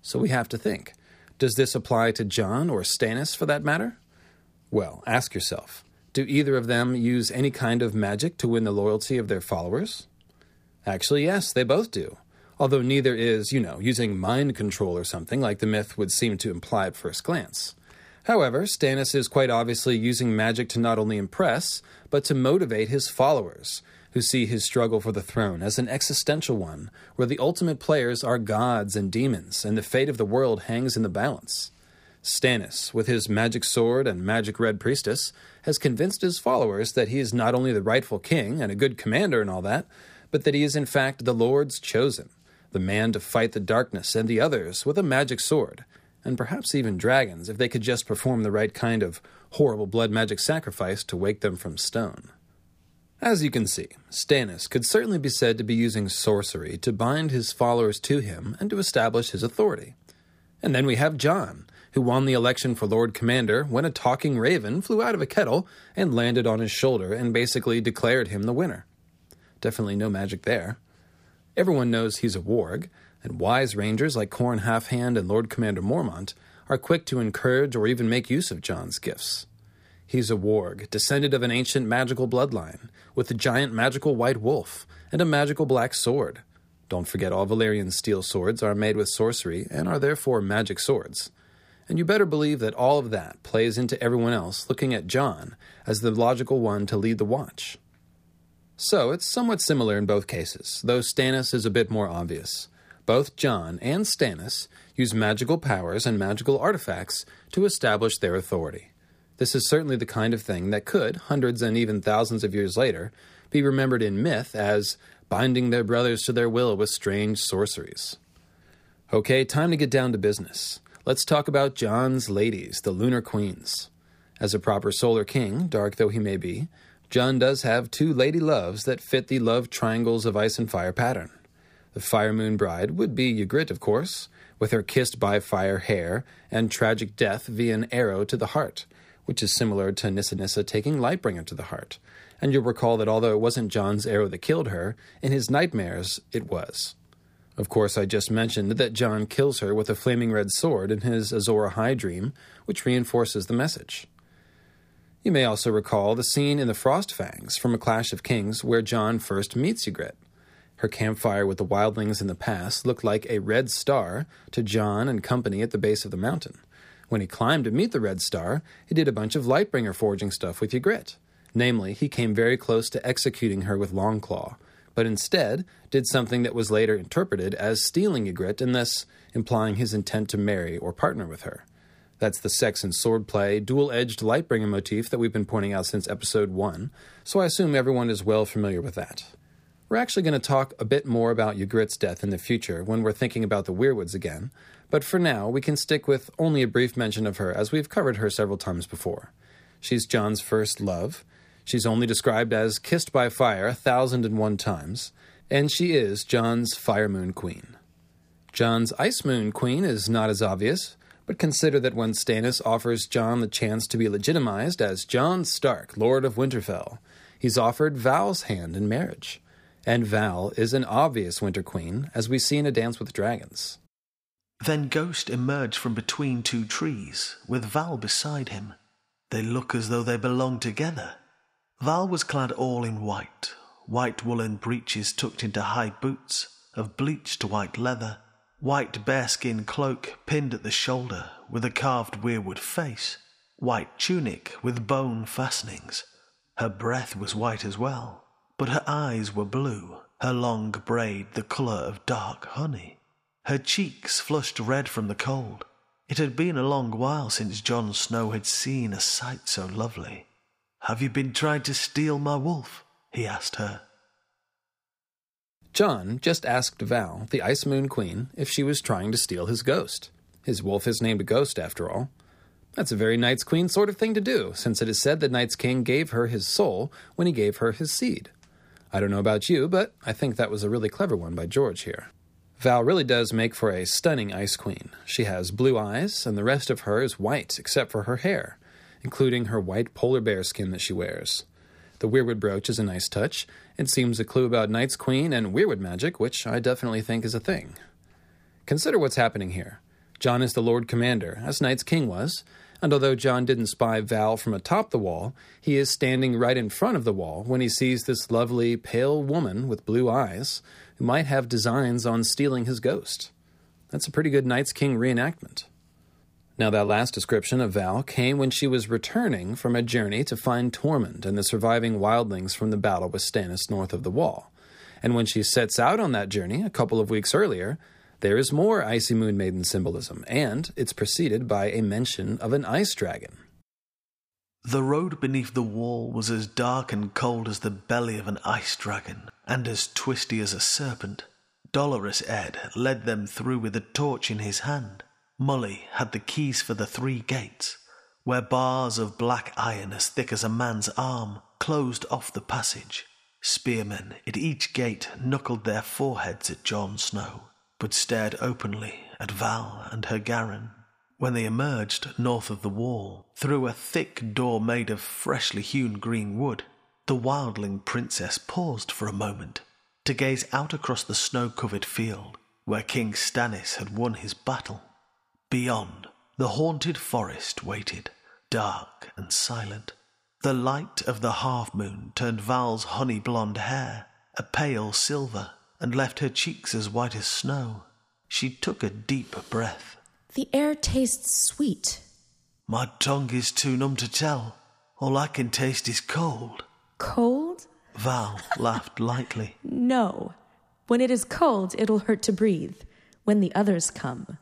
So we have to think does this apply to Jon or Stannis for that matter? Well, ask yourself do either of them use any kind of magic to win the loyalty of their followers? Actually, yes, they both do although neither is, you know, using mind control or something like the myth would seem to imply at first glance. However, Stannis is quite obviously using magic to not only impress, but to motivate his followers, who see his struggle for the throne as an existential one, where the ultimate players are gods and demons, and the fate of the world hangs in the balance. Stannis, with his magic sword and magic red priestess, has convinced his followers that he is not only the rightful king and a good commander and all that, but that he is in fact the Lord's chosen the man to fight the darkness, and the others with a magic sword, and perhaps even dragons if they could just perform the right kind of horrible blood magic sacrifice to wake them from stone. As you can see, Stannis could certainly be said to be using sorcery to bind his followers to him and to establish his authority. And then we have Jon, who won the election for Lord Commander when a talking raven flew out of a kettle and landed on his shoulder and basically declared him the winner. Definitely no magic there. Everyone knows he's a warg, and wise rangers like Qhorin Halfhand and Lord Commander Mormont are quick to encourage or even make use of Jon's gifts. He's a warg, descended of an ancient magical bloodline, with a giant magical white wolf and a magical black sword. Don't forget all Valyrian steel swords are made with sorcery and are therefore magic swords. And you better believe that all of that plays into everyone else looking at Jon as the logical one to lead the watch. So it's somewhat similar in both cases, though Stannis is a bit more obvious. Both Jon and Stannis use magical powers and magical artifacts to establish their authority. This is certainly the kind of thing that could, hundreds and even thousands of years later, be remembered in myth as binding their brothers to their will with strange sorceries. Okay, time to get down to business. Let's talk about Jon's ladies, the Lunar Queens. As a proper solar king, dark though he may be, Jon does have two lady loves that fit the love triangles of ice and fire pattern. The Fire Moon Bride would be Ygritte, of course, with her kissed by fire hair and tragic death via an arrow to the heart, which is similar to Nissa Nissa taking Lightbringer to the heart. And you'll recall that although it wasn't Jon's arrow that killed her, in his nightmares it was. Of course, I just mentioned that Jon kills her with a flaming red sword in his Azor Ahai dream, which reinforces the message. You may also recall the scene in the Frostfangs from A Clash of Kings where Jon first meets Ygritte. Her campfire with the wildlings in the pass looked like a red star to Jon and company at the base of the mountain. When he climbed to meet the red star, he did a bunch of Lightbringer forging stuff with Ygritte. Namely, he came very close to executing her with Longclaw, but instead did something that was later interpreted as stealing Ygritte and thus implying his intent to marry or partner with her. That's the sex and swordplay, dual edged Lightbringer motif that we've been pointing out since episode 1, so I assume everyone is well familiar with that. We're actually going to talk a bit more about Ygritte's death in the future when we're thinking about the Weirwoods again, but for now we can stick with only a brief mention of her as we've covered her several times before. She's Jon's first love. She's only described as kissed by fire a thousand and one times, and she is Jon's Fire Moon Queen. Jon's Ice Moon Queen is not as obvious, but consider that when Stannis offers Jon the chance to be legitimized as Jon Stark, Lord of Winterfell, he's offered Val's hand in marriage and Val is an obvious Winter Queen, as we see in A Dance with Dragons. Then Ghost emerged from between two trees, with Val beside him. They look as though they belong together. Val was clad all in white, white woolen breeches tucked into high boots, of bleached white leather, white bearskin cloak pinned at the shoulder with a carved weirwood face, white tunic with bone fastenings. Her breath was white as well, but her eyes were blue, her long braid the colour of dark honey. Her cheeks flushed red from the cold. It had been a long while since Jon Snow had seen a sight so lovely. Have you been trying to steal my wolf? he asked her. Jon just asked Val, the Ice Moon Queen, if she was trying to steal his ghost. His wolf is named a ghost, after all. That's a very Night's Queen sort of thing to do, since it is said that Night's King gave her his soul when he gave her his seed. I don't know about you, but I think that was a really clever one by George here. Val really does make for a stunning Ice Queen. She has blue eyes, and the rest of her is white except for her hair, including her white polar bear skin that she wears. The Weirwood brooch is a nice touch. It seems a clue about Night's Queen and Weirwood magic, which I definitely think is a thing. Consider what's happening here. Jon is the Lord Commander, as Night's King was, and although Jon didn't spy Val from atop the wall, he is standing right in front of the wall when he sees this lovely, pale woman with blue eyes who might have designs on stealing his ghost. That's a pretty good Night's King reenactment. Now, that last description of Val came when she was returning from a journey to find Tormund and the surviving wildlings from the battle with Stannis north of the wall. And when she sets out on that journey a couple of weeks earlier, there is more Icy Moon Maiden symbolism, and it's preceded by a mention of an ice dragon. The road beneath the wall was as dark and cold as the belly of an ice dragon, and as twisty as a serpent. Dolorous Edd led them through with a torch in his hand. Mully had the keys for the three gates, where bars of black iron as thick as a man's arm closed off the passage. Spearmen at each gate knuckled their foreheads at Jon Snow but stared openly at Val and her garron. When they emerged north of the wall, through a thick door made of freshly hewn green wood, the wildling princess paused for a moment to gaze out across the snow covered field where King Stannis had won his battle. Beyond, the haunted forest waited, dark and silent. The light of the half moon turned Val's honey blonde hair a pale silver and left her cheeks as white as snow. She took a deep breath. The air tastes sweet. My tongue is too numb to tell. All I can taste is cold. Cold? Val laughed lightly. *laughs* No. When it is cold, it'll hurt to breathe. When the others come.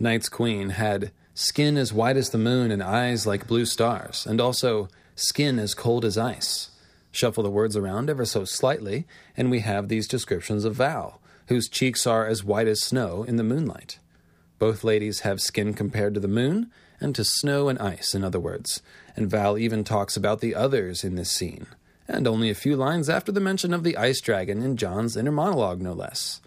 Night's Queen had skin as white as the moon and eyes like blue stars, and also skin as cold as ice. Shuffle the words around ever so slightly, and we have these descriptions of Val, whose cheeks are as white as snow in the moonlight. Both ladies have skin compared to the moon, and to snow and ice, in other words, and Val even talks about the others in this scene, and only a few lines after the mention of the ice dragon in Jon's inner monologue, no less.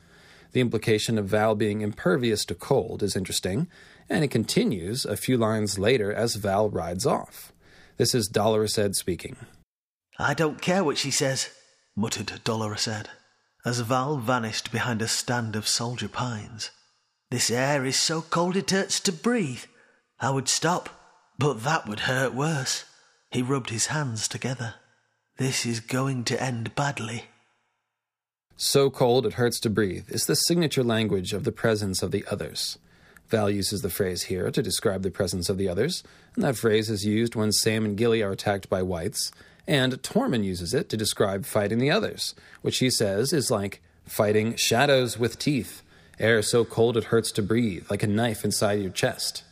The implication of Val being impervious to cold is interesting, and it continues a few lines later as Val rides off. This is Dolorous Edd speaking. I don't care what she says, muttered Dolorous Edd, as Val vanished behind a stand of soldier pines. This air is so cold it hurts to breathe. I would stop, but that would hurt worse. He rubbed his hands together. This is going to end badly. So cold it hurts to breathe is the signature language of the presence of the others. Val uses the phrase here to describe the presence of the others, and that phrase is used when Sam and Gilly are attacked by whites, and Tormund uses it to describe fighting the others, which he says is like fighting shadows with teeth, air so cold it hurts to breathe, like a knife inside your chest.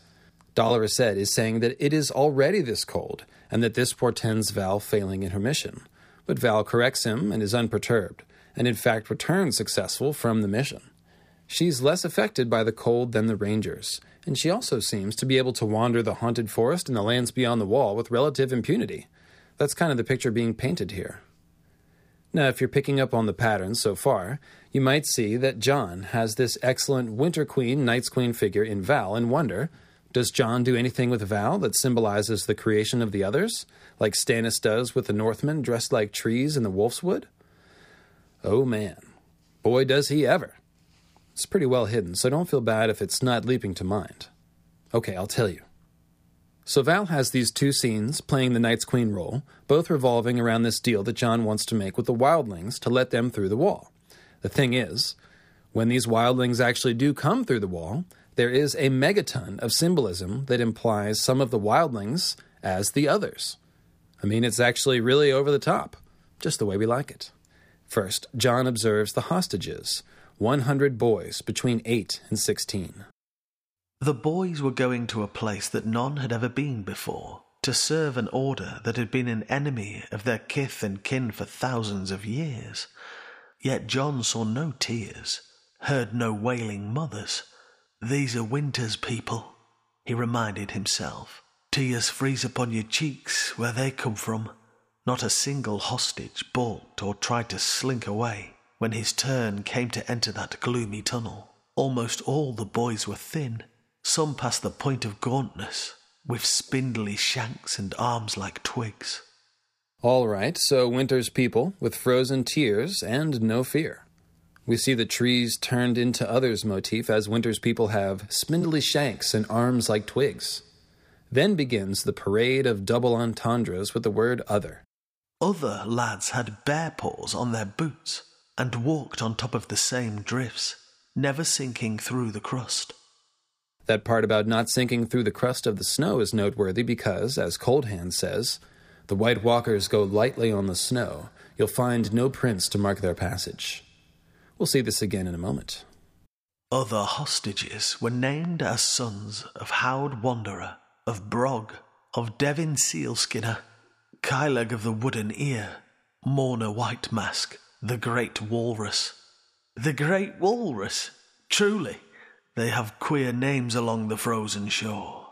Dolorous Edd is saying that it is already this cold, and that this portends Val failing in her mission. But Val corrects him and is unperturbed, and in fact returns successful from the mission. She's less affected by the cold than the Rangers, and she also seems to be able to wander the haunted forest and the lands beyond the wall with relative impunity. That's kind of the picture being painted here. Now, if you're picking up on the patterns so far, you might see that Jon has this excellent Winter Queen, Night's Queen figure in Val and wonder does Jon do anything with Val that symbolizes the creation of the others, like Stannis does with the Northmen dressed like trees in the Wolf's Wood? Oh man, boy does he ever. It's pretty well hidden, so don't feel bad if it's not leaping to mind. Okay, I'll tell you. So Val has these two scenes playing the Night's Queen role, both revolving around this deal that Jon wants to make with the wildlings to let them through the wall. The thing is, when these wildlings actually do come through the wall, there is a megaton of symbolism that implies some of the wildlings as the others. I mean, it's actually really over the top, just the way we like it. First, Jon observes the hostages 100 boys between 8 and 16. The boys were going to a place that none had ever been before, to serve an order that had been an enemy of their kith and kin for thousands of years. Yet Jon saw no tears, heard no wailing mothers, these are winter's people, he reminded himself. Tears freeze upon your cheeks where they come from. Not a single hostage balked or tried to slink away when his turn came to enter that gloomy tunnel. Almost all the boys were thin, some past the point of gauntness, with spindly shanks and arms like twigs. All right, so Winter's people with frozen tears and no fear. We see the trees turned into others motif as Winter's people have spindly shanks and arms like twigs. Then begins the parade of double entendres with the word other. Other lads had bear paws on their boots and walked on top of the same drifts, never sinking through the crust. That part about not sinking through the crust of the snow is noteworthy because, as Cold Hand says, the White Walkers go lightly on the snow. You'll find no prints to mark their passage. We'll see this again in a moment. Other hostages were named as sons of Howd Wanderer, of Brog, of Devin Sealskinner, Kyleg of the Wooden Ear, Morna White Mask, the Great Walrus. The Great Walrus? Truly, they have queer names along the frozen shore.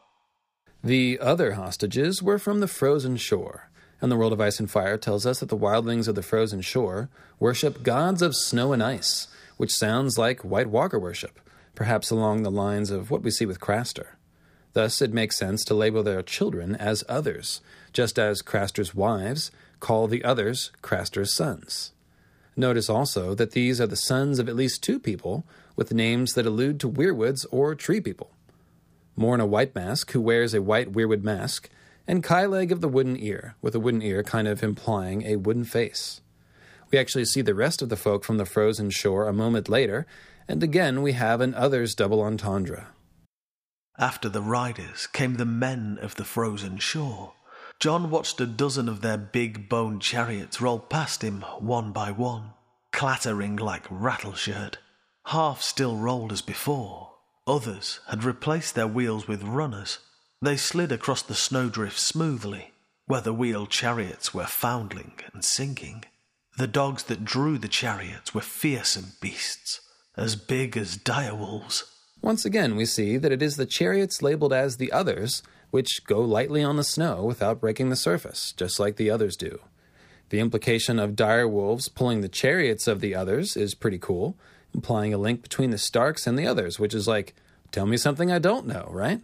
The other hostages were from the frozen shore, and the world of Ice and Fire tells us that the wildlings of the frozen shore worship gods of snow and ice, which sounds like White Walker worship, perhaps along the lines of what we see with Craster. Thus, it makes sense to label their children as others, just as Craster's wives call the others Craster's sons. Notice also that these are the sons of at least two people with names that allude to weirwoods or tree people. Morna White Mask, who wears a white weirwood mask, and Kyleg of the wooden ear, with a wooden ear kind of implying a wooden face. We actually see the rest of the folk from the frozen shore a moment later, and again we have an others double entendre. After the riders came the men of the frozen shore. Jon watched a dozen of their big boned chariots roll past him one by one, clattering like rattleshirt. Half still rolled as before. Others had replaced their wheels with runners they slid across the snowdrift smoothly, where the wheeled chariots were foundling and sinking. The dogs that drew the chariots were fearsome beasts, as big as dire wolves. Once again, we see that it is the chariots labeled as the others which go lightly on the snow without breaking the surface, just like the others do. The implication of dire wolves pulling the chariots of the others is pretty cool, implying a link between the Starks and the others, which is like, tell me something I don't know, right?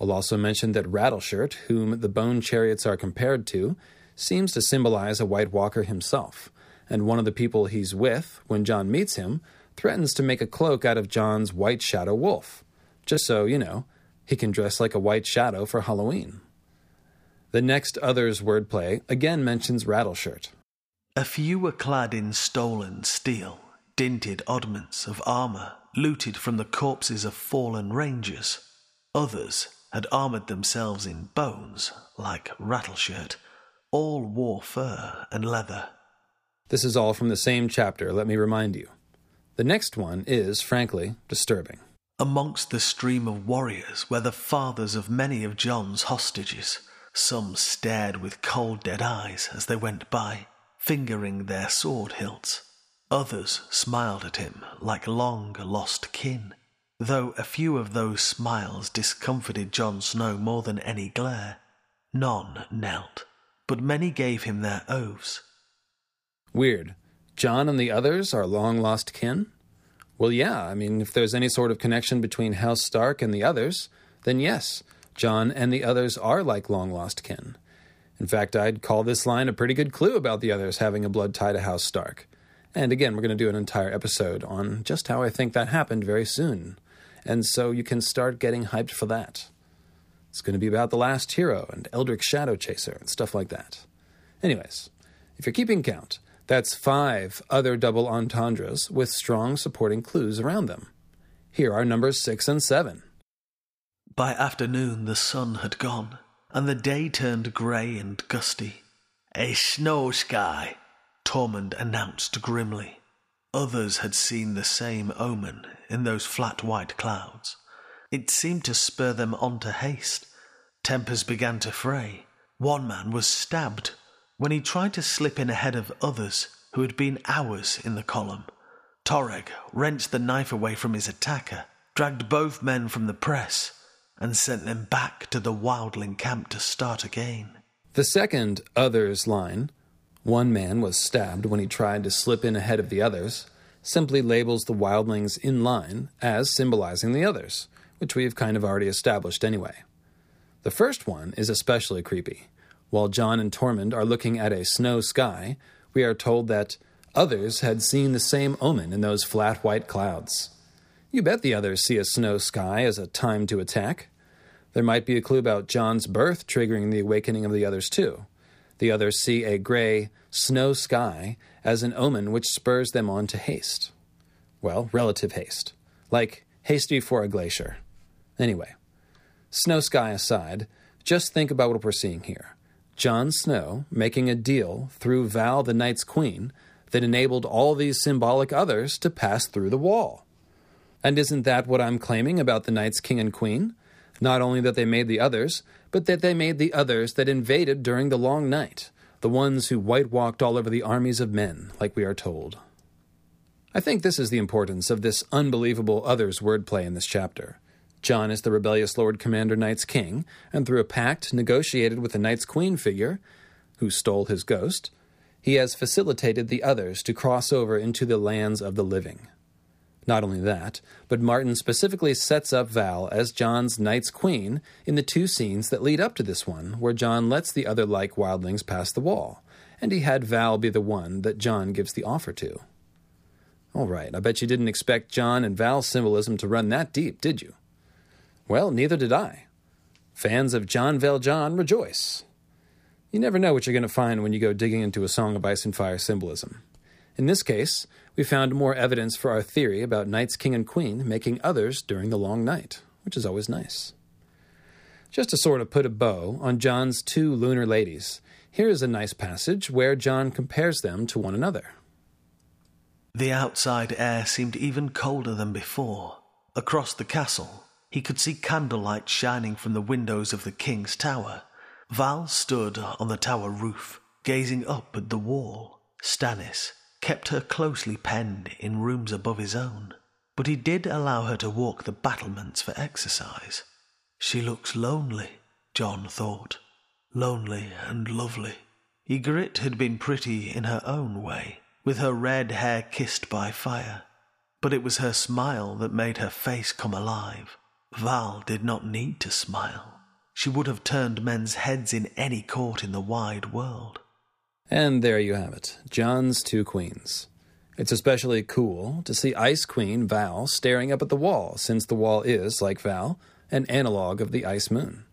I'll also mention that Rattleshirt, whom the bone chariots are compared to, seems to symbolize a White Walker himself, and one of the people he's with, when Jon meets him, threatens to make a cloak out of Jon's White Shadow wolf, just so, you know, he can dress like a white shadow for Halloween. The next Others wordplay again mentions Rattleshirt. A few were clad in stolen steel, dinted oddments of armour looted from the corpses of fallen rangers. Others had armoured themselves in bones, like Rattleshirt. All wore fur and leather. This is all from the same chapter, let me remind you. The next one is, frankly, disturbing. Amongst the stream of warriors were the fathers of many of Jon's hostages. Some stared with cold dead eyes as they went by, fingering their sword hilts. Others smiled at him like long lost kin, though a few of those smiles discomfited Jon Snow more than any glare. None knelt, but many gave him their oaths. Weird. Jon and the others are long lost kin? Well, yeah, I mean, if there's any sort of connection between House Stark and the others, then yes, Jon and the others are like long lost kin. In fact, I'd call this line a pretty good clue about the others having a blood tie to House Stark. And again, we're going to do an entire episode on just how I think that happened very soon. And so you can start getting hyped for that. It's going to be about the last hero and Eldric Shadowchaser and stuff like that. Anyways, if you're keeping count, that's five other double entendres with strong supporting clues around them. Here are numbers six and seven. By afternoon, the sun had gone, and the day turned grey and gusty. A snow sky, Tormund announced grimly. Others had seen the same omen in those flat white clouds. It seemed to spur them on to haste. Tempers began to fray. One man was stabbed when he tried to slip in ahead of others who had been hours in the column. Toregg wrenched the knife away from his attacker, dragged both men from the press, and sent them back to the wildling camp to start again. The second others line, one man was stabbed when he tried to slip in ahead of the others, simply labels the wildlings in line as symbolizing the others, which we've kind of already established anyway. The first one is especially creepy. While Jon and Tormund are looking at a snow sky, we are told that others had seen the same omen in those flat white clouds. You bet the others see a snow sky as a time to attack. There might be a clue about Jon's birth triggering the awakening of the others, too. The others see a gray, snow sky as an omen which spurs them on to haste. Well, relative haste. Like haste before a glacier. Anyway, snow sky aside, just think about what we're seeing here. Jon Snow making a deal through Val the Night's Queen that enabled all these symbolic others to pass through the wall. And isn't that what I'm claiming about the Night's King and Queen? Not only that they made the others, but that they made the others that invaded during the long night, the ones who white walked all over the armies of men, like we are told. I think this is the importance of this unbelievable others wordplay in this chapter. Jon is the rebellious Lord Commander Night's king, and through a pact negotiated with the Night's queen figure, who stole his ghost, he has facilitated the others to cross over into the lands of the living. Not only that, but Martin specifically sets up Val as Jon's Night's Queen in the two scenes that lead up to this one, where Jon lets the other like wildlings pass the wall, and he had Val be the one that Jon gives the offer to. All right, I bet you didn't expect Jon and Val's symbolism to run that deep, did you? Well, neither did I. Fans of JonValJon rejoice. You never know what you're going to find when you go digging into a Song of Ice and Fire symbolism. In this case, we found more evidence for our theory about Night's King and Queen making others during the long night, which is always nice. Just to sort of put a bow on Jon's two lunar ladies, here is a nice passage where Jon compares them to one another. The outside air seemed even colder than before. Across the castle, he could see candlelight shining from the windows of the king's tower. Val stood on the tower roof, gazing up at the wall. Stannis kept her closely penned in rooms above his own, but he did allow her to walk the battlements for exercise. She looks lonely, Jon thought. Lonely and lovely. Ygritte had been pretty in her own way, with her red hair kissed by fire, but it was her smile that made her face come alive. Val did not need to smile. She would have turned men's heads in any court in the wide world. And there you have it Jon's two queens. It's especially cool to see Ice Queen Val staring up at the wall, since the wall is, like Val, an analog of the Ice Moon.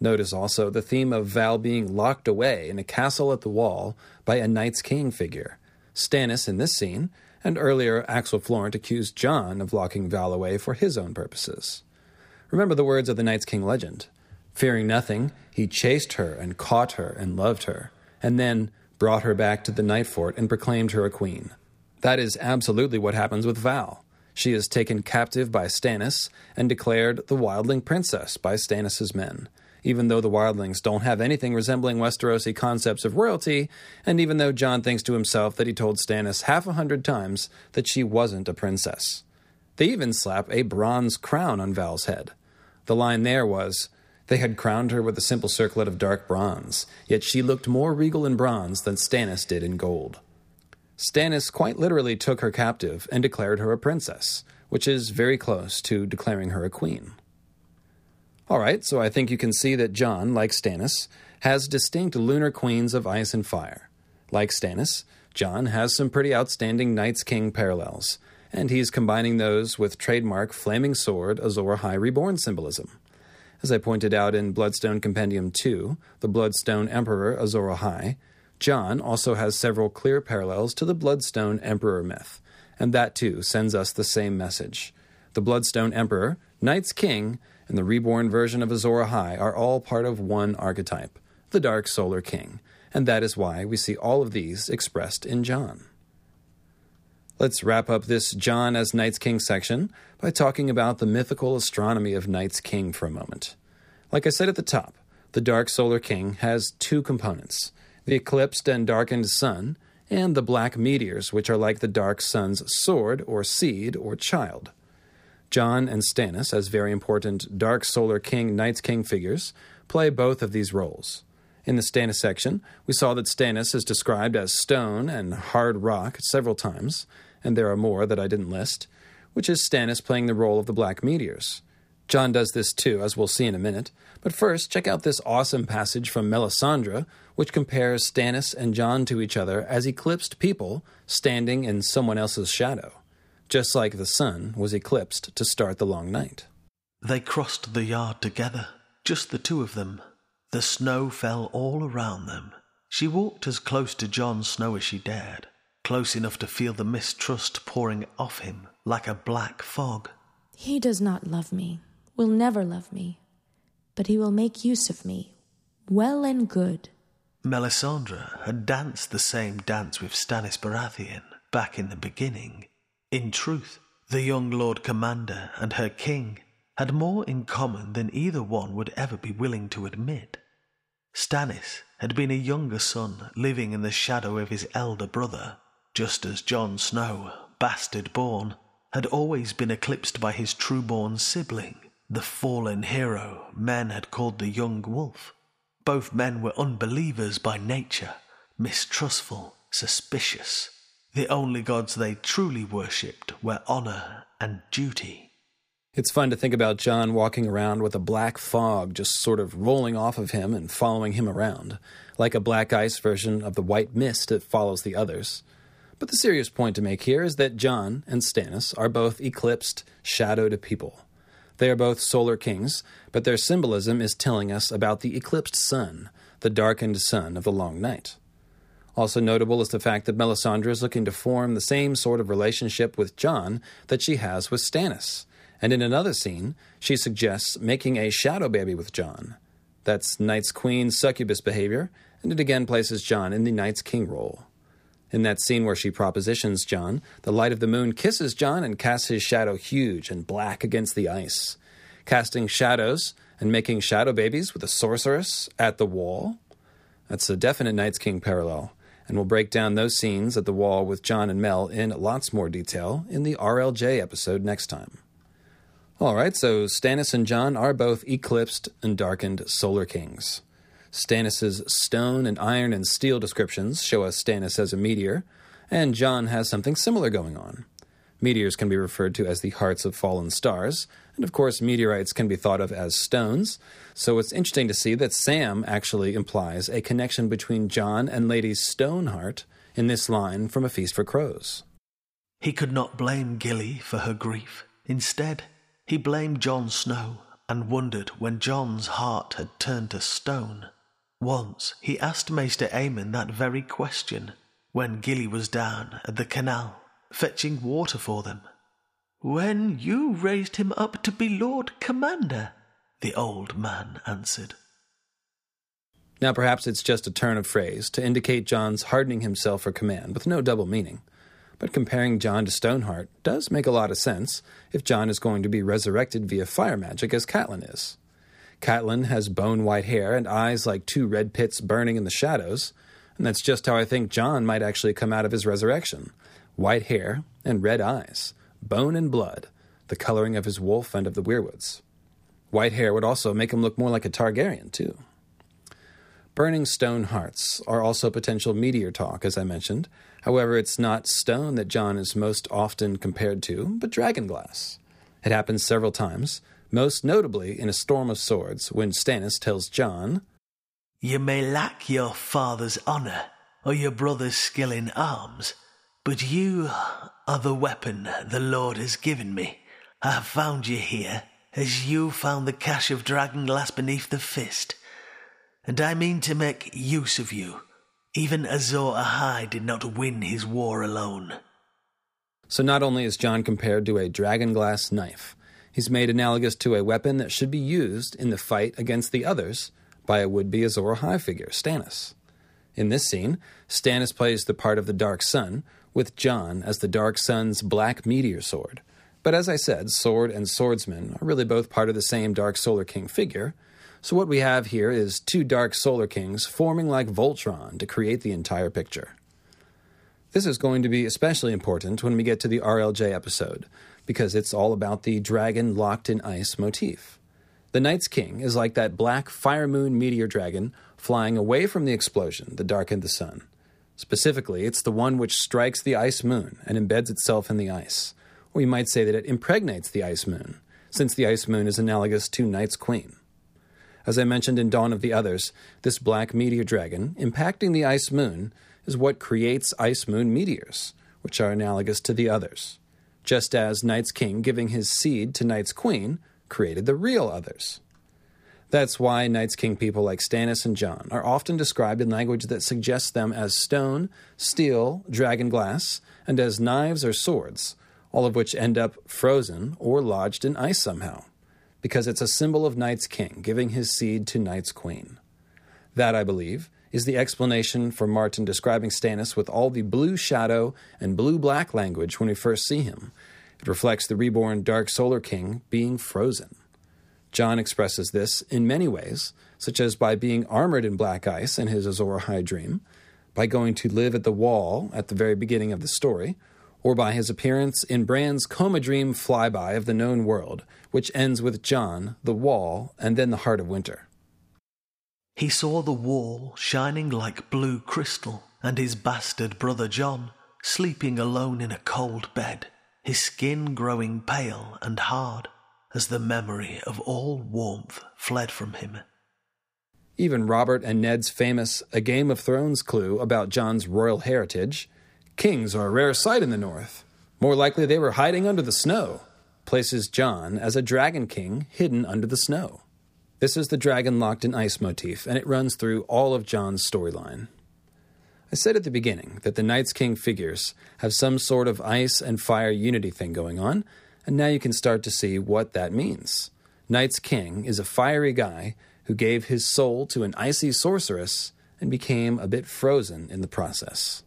Notice also the theme of Val being locked away in a castle at the wall by a Night's King figure. Stannis in this scene, and earlier Axell Florent accused Jon of locking Val away for his own purposes. Remember the words of the Night's King legend. Fearing nothing, he chased her and caught her and loved her, and then brought her back to the Night Fort and proclaimed her a queen. That is absolutely what happens with Val. She is taken captive by Stannis and declared the Wildling Princess by Stannis's men. even though the wildlings don't have anything resembling Westerosi concepts of royalty, and even though Jon thinks to himself that he told Stannis half a hundred times that she wasn't a princess. They even slap a bronze crown on Val's head. The line there was, They had crowned her with a simple circlet of dark bronze, yet she looked more regal in bronze than Stannis did in gold. Stannis quite literally took her captive and declared her a princess, which is very close to declaring her a queen. All right, so I think you can see that Jon, like Stannis, has distinct lunar queens of ice and fire. Like Stannis, Jon has some pretty outstanding Night's King parallels, and he's combining those with trademark Flaming Sword Azor Ahai Reborn symbolism. As I pointed out in Bloodstone Compendium 2, the Bloodstone Emperor Azor Ahai, Jon also has several clear parallels to the Bloodstone Emperor myth, and that too sends us the same message. The Bloodstone Emperor, Night's King, and the reborn version of Azor Ahai are all part of one archetype, the Dark Solar King, and that is why we see all of these expressed in Jon. Let's wrap up this Jon as Night's King section by talking about the mythical astronomy of Night's King for a moment. Like I said at the top, the Dark Solar King has two components the eclipsed and darkened sun, and the black meteors, which are like the dark sun's sword or seed or child. Jon and Stannis, as very important Dark Solar King Night's King figures, play both of these roles. In the Stannis section, we saw that Stannis is described as stone and hard rock several times, and there are more that I didn't list, which is Stannis playing the role of the Black Meteors. Jon does this too, as we'll see in a minute, but first, check out this awesome passage from Melisandre, which compares Stannis and Jon to each other as eclipsed people standing in someone else's shadow just like the sun was eclipsed to start the long night. They crossed the yard together, just the two of them. The snow fell all around them. She walked as close to Jon Snow as she dared, close enough to feel the mistrust pouring off him like a black fog. He does not love me, will never love me, but he will make use of me, well and good. Melisandre had danced the same dance with Stannis Baratheon back in the beginning in truth, the young Lord Commander and her king had more in common than either one would ever be willing to admit. Stannis had been a younger son living in the shadow of his elder brother, just as Jon Snow, bastard born, had always been eclipsed by his true-born sibling, the fallen hero men had called the young wolf. Both men were unbelievers by nature, mistrustful, suspicious, the only gods they truly worshipped were honor and duty. It's fun to think about Jon walking around with a black fog just sort of rolling off of him and following him around, like a black ice version of the white mist that follows the others. But the serious point to make here is that Jon and Stannis are both eclipsed, shadowed people. They are both solar kings, but their symbolism is telling us about the eclipsed sun, the darkened sun of the long night. Also notable is the fact that Melisandre is looking to form the same sort of relationship with Jon that she has with Stannis. And in another scene, she suggests making a shadow baby with Jon. That's Night's Queen succubus behavior, and it again places Jon in the Night's King role. In that scene where she propositions Jon, the light of the moon kisses Jon and casts his shadow huge and black against the ice. Casting shadows and making shadow babies with a sorceress at the wall? That's a definite Night's King parallel and we'll break down those scenes at the wall with Jon and Mel in lots more detail in the RLJ episode next time. All right, so Stannis and Jon are both eclipsed and darkened Solar Kings. Stannis's stone and iron and steel descriptions show us Stannis as a meteor, and Jon has something similar going on. Meteors can be referred to as the hearts of fallen stars, and of course, meteorites can be thought of as stones, so it's interesting to see that Sam actually implies a connection between John and Lady Stoneheart in this line from A Feast for Crows. He could not blame Gilly for her grief. Instead, he blamed Jon Snow and wondered when Jon's heart had turned to stone. Once he asked Maester Aemon that very question when Gilly was down at the canal fetching water for them. When you raised him up to be Lord Commander, the old man answered. Now, perhaps it's just a turn of phrase to indicate Jon's hardening himself for command with no double meaning. But comparing Jon to Stoneheart does make a lot of sense if Jon is going to be resurrected via fire magic as Catelyn is. Catelyn has bone white hair and eyes like two red pits burning in the shadows, and that's just how I think Jon might actually come out of his resurrection white hair and red eyes, bone and blood, the coloring of his wolf and of the weirwoods. White hair would also make him look more like a Targaryen, too. Burning stone hearts are also potential meteor talk, as I mentioned. However, it's not stone that Jon is most often compared to, but dragonglass. It happens several times, most notably in A Storm of Swords, when Stannis tells Jon, You may lack your father's honour or your brother's skill in arms, but you are the weapon the Lord has given me. I have found you here, as you found the cache of dragonglass beneath the fist and I mean to make use of you. Even Azor Ahai did not win his war alone. So not only is Jon compared to a dragonglass knife, he's made analogous to a weapon that should be used in the fight against the others by a would-be Azor Ahai figure, Stannis. In this scene, Stannis plays the part of the Dark Sun, with Jon as the Dark Sun's black meteor sword. But as I said, sword and swordsman are really both part of the same Dark Solar King figure, so what we have here is two dark solar kings forming like Voltron to create the entire picture. This is going to be especially important when we get to the RLJ episode, because it's all about the dragon locked in ice motif. The Night's King is like that black fire moon meteor dragon flying away from the explosion that darkened the sun. Specifically, it's the one which strikes the ice moon and embeds itself in the ice. Or you might say that it impregnates the ice moon, since the ice moon is analogous to Night's Queen. As I mentioned in Dawn of the Others, this black meteor dragon, impacting the ice moon, is what creates ice moon meteors, which are analogous to the others. Just as Night's king giving his seed to Night's queen created the real others. That's why Night's King people like Stannis and Jon are often described in language that suggests them as stone, steel, dragon glass, and as knives or swords, all of which end up frozen or lodged in ice somehow because it's a symbol of Night's king giving his seed to Night's queen. That, I believe, is the explanation for Martin describing Stannis with all the blue shadow and blue black language when we first see him. It reflects the reborn Dark Solar King being frozen. Jon expresses this in many ways, such as by being armored in black ice in his Azor Ahai dream, by going to live at the wall at the very beginning of the story, or by his appearance in Bran's coma dream flyby of the known world, which ends with Jon, the wall, and then the heart of winter. He saw the wall shining like blue crystal, and his bastard brother Jon sleeping alone in a cold bed, his skin growing pale and hard as the memory of all warmth fled from him. Even Robert and Ned's famous A Game of Thrones clue about Jon's royal heritage Kings are a rare sight in the north. More likely they were hiding under the snow. Places Jon as a dragon king hidden under the snow. This is the dragon locked in ice motif, and it runs through all of Jon's storyline. I said at the beginning that the Night's King figures have some sort of ice and fire unity thing going on, and now you can start to see what that means. Night's King is a fiery guy who gave his soul to an icy sorceress and became a bit frozen in the process.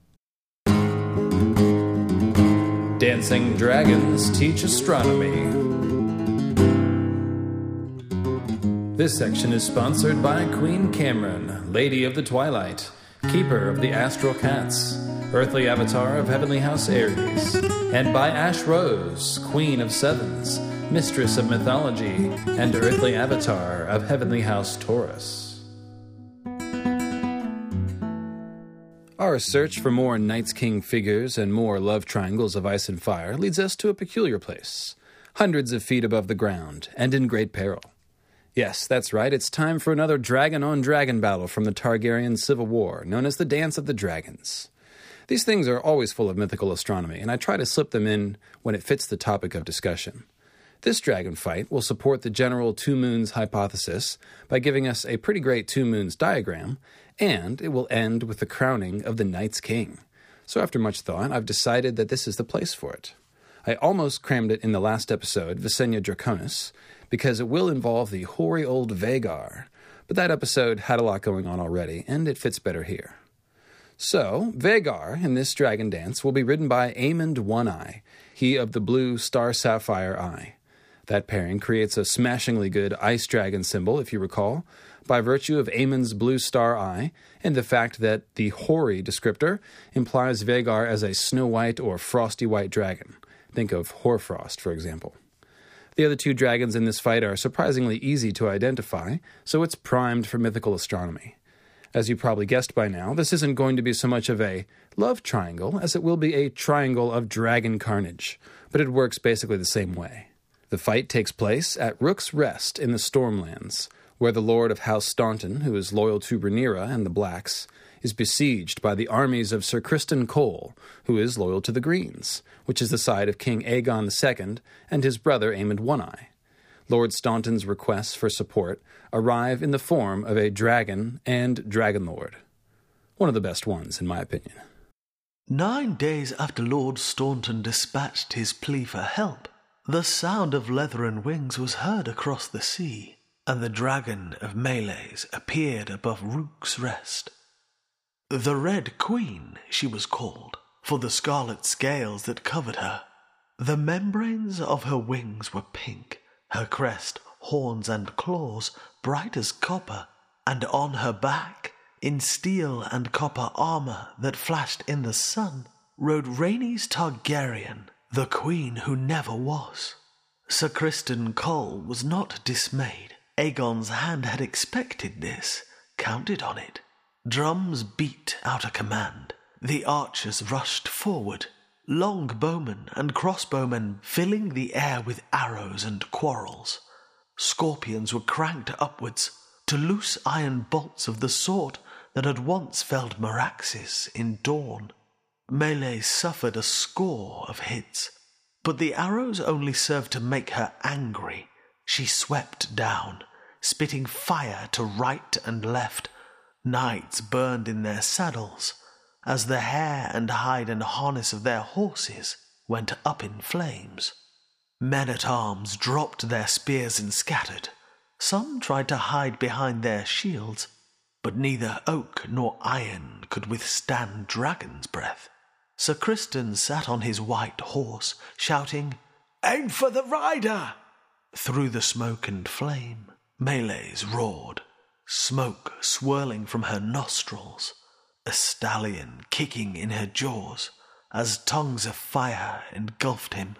Dancing Dragons Teach Astronomy. This section is sponsored by Queen Cameron, Lady of the Twilight, Keeper of the Astral Cats, Earthly Avatar of Heavenly House Aries, and by Ash Rose, Queen of Sevens, Mistress of Mythology, and Earthly Avatar of Heavenly House Taurus. Our search for more Night's King figures and more love triangles of ice and fire leads us to a peculiar place, hundreds of feet above the ground, and in great peril. Yes, that's right, it's time for another dragon on dragon battle from the Targaryen Civil War, known as the Dance of the Dragons. These things are always full of mythical astronomy, and I try to slip them in when it fits the topic of discussion. This dragon fight will support the general two moons hypothesis by giving us a pretty great two moons diagram and it will end with the crowning of the Night's King. So, after much thought, I've decided that this is the place for it. I almost crammed it in the last episode, Visenya Draconis, because it will involve the hoary old Vhagar, but that episode had a lot going on already, and it fits better here. So, Vhagar in this dragon dance will be ridden by Aemond One Eye, he of the blue star sapphire eye. That pairing creates a smashingly good ice dragon symbol, if you recall, by virtue of Aemond's blue star eye and the fact that the hoary descriptor implies Vhagar as a snow white or frosty white dragon. Think of Hoarfrost, for example. The other two dragons in this fight are surprisingly easy to identify, so it's primed for mythical astronomy. As you probably guessed by now, this isn't going to be so much of a love triangle as it will be a triangle of dragon carnage, but it works basically the same way. The fight takes place at Rook's Rest in the Stormlands, where the Lord of House Staunton, who is loyal to Rhaenyra and the Blacks, is besieged by the armies of Sir Criston Cole, who is loyal to the Greens, which is the side of King Aegon II and his brother Aemond One Eye. Lord Staunton's requests for support arrive in the form of a dragon and dragonlord. One of the best ones, in my opinion. Nine days after Lord Staunton dispatched his plea for help, the sound of leather and wings was heard across the sea and the dragon of Meleys appeared above Rook's Rest. The Red Queen, she was called, for the scarlet scales that covered her. The membranes of her wings were pink, her crest, horns, and claws bright as copper, and on her back, in steel and copper armor that flashed in the sun, rode Rhaenys Targaryen, the queen who never was. Sir Criston Cole was not dismayed. Aegon's hand had expected this, counted on it. Drums beat out a command. The archers rushed forward, long bowmen and crossbowmen filling the air with arrows and quarrels. Scorpions were cranked upwards to loose iron bolts of the sort that had once felled Meraxes in Dorne. Meleys suffered a score of hits, but the arrows only served to make her angry. She swept down, spitting fire to right and left. Knights burned in their saddles as the hair and hide and harness of their horses went up in flames. Men at arms dropped their spears and scattered. Some tried to hide behind their shields, but neither oak nor iron could withstand dragon's breath. Sir Criston sat on his white horse, shouting, Aim for the rider! Through the smoke and flame, Meleys roared, smoke swirling from her nostrils, a stallion kicking in her jaws as tongues of fire engulfed him.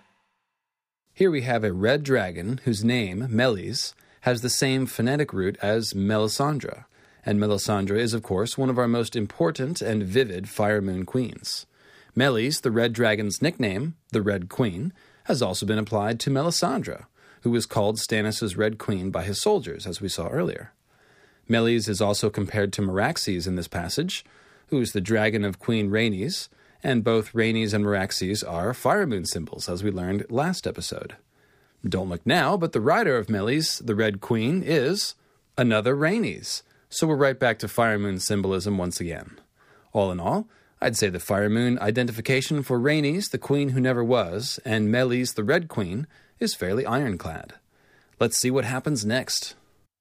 Here we have a red dragon whose name, Meleys, has the same phonetic root as Melisandre, and Melisandre is, of course, one of our most important and vivid Fire Moon queens. Meleys, the red dragon's nickname, the Red Queen, has also been applied to Melisandre, who was called Stannis' Red Queen by his soldiers, as we saw earlier. Meleys is also compared to Meraxes in this passage, who is the dragon of Queen Rhaenys, and both Rhaenys and Meraxes are fire moon symbols, as we learned last episode. Don't look now, but the rider of Meleys, the Red Queen, is another Rhaenys. So we're right back to fire moon symbolism once again. All in all, I'd say the fire moon identification for Rhaenys, the queen who never was, and Meleys, the Red Queen, is fairly ironclad. Let's see what happens next.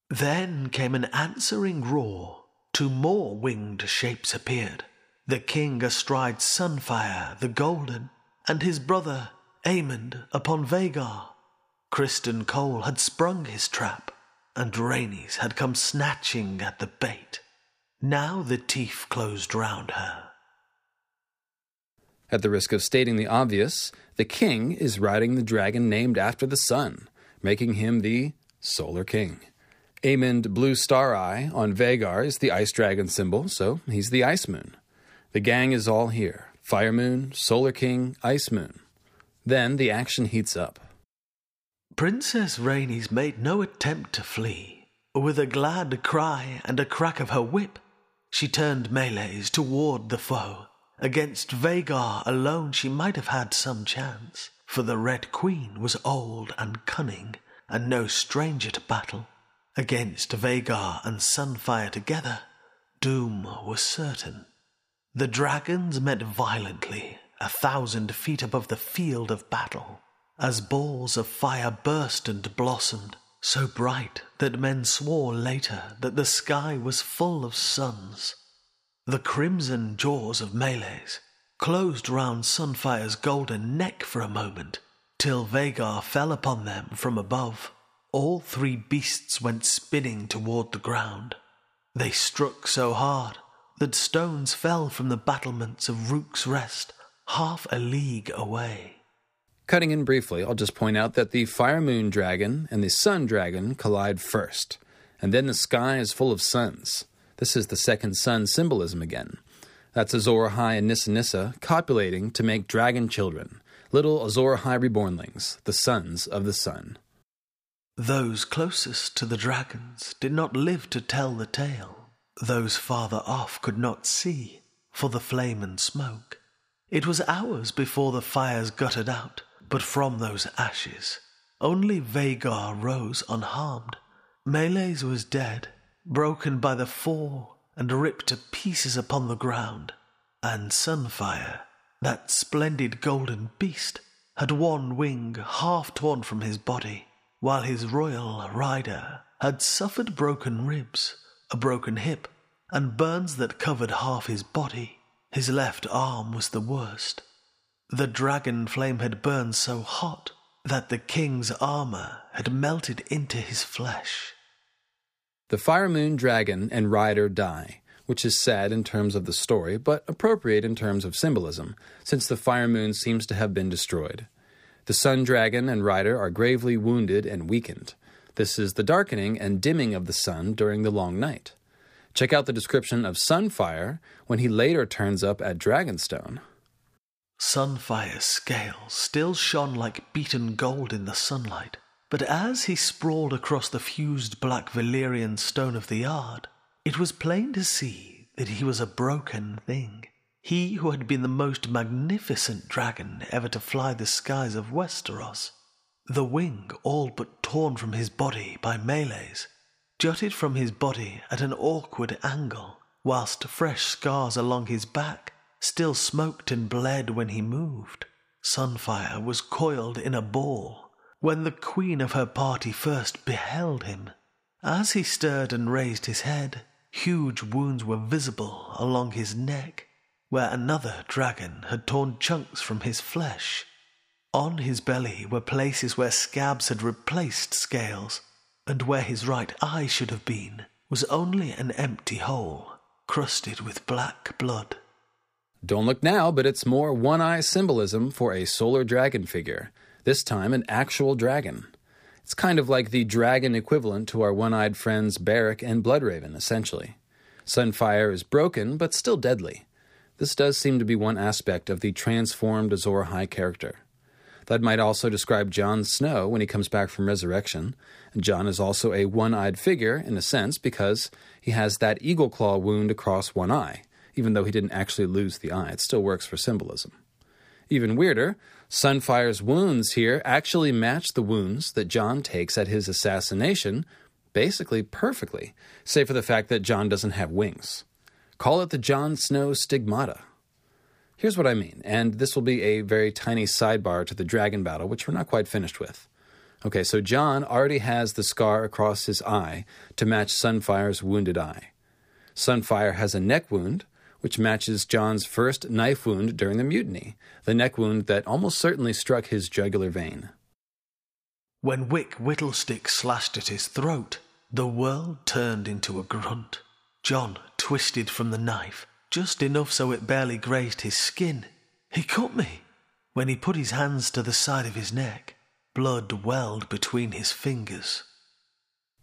Then came an answering roar. Two more winged shapes appeared the king astride Sunfire the Golden, and his brother Aemond upon Vhagar. Criston Cole had sprung his trap, and Rhaenys had come snatching at the bait. Now the teeth closed round her. At the risk of stating the obvious, the king is riding the dragon named after the sun, making him the Solar King. Aemond Blue Star Eye on Vhagar is the ice dragon symbol, so he's the Ice Moon. The gang is all here Fire Moon, Solar King, Ice Moon. Then the action heats up. Princess Rhaenys made no attempt to flee. With a glad cry and a crack of her whip, she turned meleys toward the foe. Against Vhagar alone she might have had some chance, for the Red Queen was old and cunning, and no stranger to battle. Against Vhagar and Sunfire together, doom was certain. The dragons met violently, a thousand feet above the field of battle, as balls of fire burst and blossomed, so bright that men swore later that the sky was full of suns. The crimson jaws of Meleys closed round Sunfire's golden neck for a moment, till Vhagar fell upon them from above. All three beasts went spinning toward the ground. They struck so hard that stones fell from the battlements of Rook's Rest half a league away. Cutting in briefly, I'll just point out that the Fire Moon Dragon and the Sun Dragon collide first, and then the sky is full of suns. This is the second sun symbolism again. That's Azor Ahai and Nissa Nissa copulating to make dragon children, little Azor Ahai rebornlings, the sons of the sun. Those closest to the dragons did not live to tell the tale. Those farther off could not see, for the flame and smoke. It was hours before the fires guttered out, but from those ashes, only Vhagar rose unharmed. Meleys was dead, broken by the fall and ripped to pieces upon the ground. And Sunfire, that splendid golden beast, had one wing half torn from his body, while his royal rider had suffered broken ribs, a broken hip, and burns that covered half his body. His left arm was the worst. The dragon flame had burned so hot that the king's armor had melted into his flesh. The Fire Moon Dragon and Rider die, which is sad in terms of the story, but appropriate in terms of symbolism, since the Fire Moon seems to have been destroyed. The Sun Dragon and Rider are gravely wounded and weakened. This is the darkening and dimming of the sun during the long night. Check out the description of Sunfire when he later turns up at Dragonstone. Sunfire's scales still shone like beaten gold in the sunlight, but as he sprawled across the fused black Valyrian stone of the yard, it was plain to see that he was a broken thing. He who had been the most magnificent dragon ever to fly the skies of Westeros. The wing all but torn from his body by meleys, jutted from his body at an awkward angle, whilst fresh scars along his back still smoked and bled when he moved. Sunfire was coiled in a ball when the queen of her party first beheld him. As he stirred and raised his head, huge wounds were visible along his neck, where another dragon had torn chunks from his flesh. On his belly were places where scabs had replaced scales, and where his right eye should have been was only an empty hole, crusted with black blood. Don't look now, but it's more one eye symbolism for a solar dragon figure, this time an actual dragon. It's kind of like the dragon equivalent to our one eyed friends Beric and Bloodraven, essentially. Sunfire is broken, but still deadly. This does seem to be one aspect of the transformed Azor Ahai character. That might also describe Jon Snow when he comes back from resurrection. Jon is also a one eyed figure, in a sense, because he has that eagle claw wound across one eye. Even though he didn't actually lose the eye, it still works for symbolism. Even weirder, Sunfire's wounds here actually match the wounds that Jon takes at his assassination, basically perfectly, save for the fact that Jon doesn't have wings. Call it the Jon Snow stigmata. Here's what I mean, and this will be a very tiny sidebar to the dragon battle, which we're not quite finished with. Okay, so Jon already has the scar across his eye to match Sunfire's wounded eye. Sunfire has a neck wound, which matches Jon's first knife wound during the mutiny, the neck wound that almost certainly struck his jugular vein. When Wick Whittlestick slashed at his throat, the world turned into a grunt. Jon twisted from the knife, just enough so it barely grazed his skin. He cut me. When he put his hands to the side of his neck, blood welled between his fingers.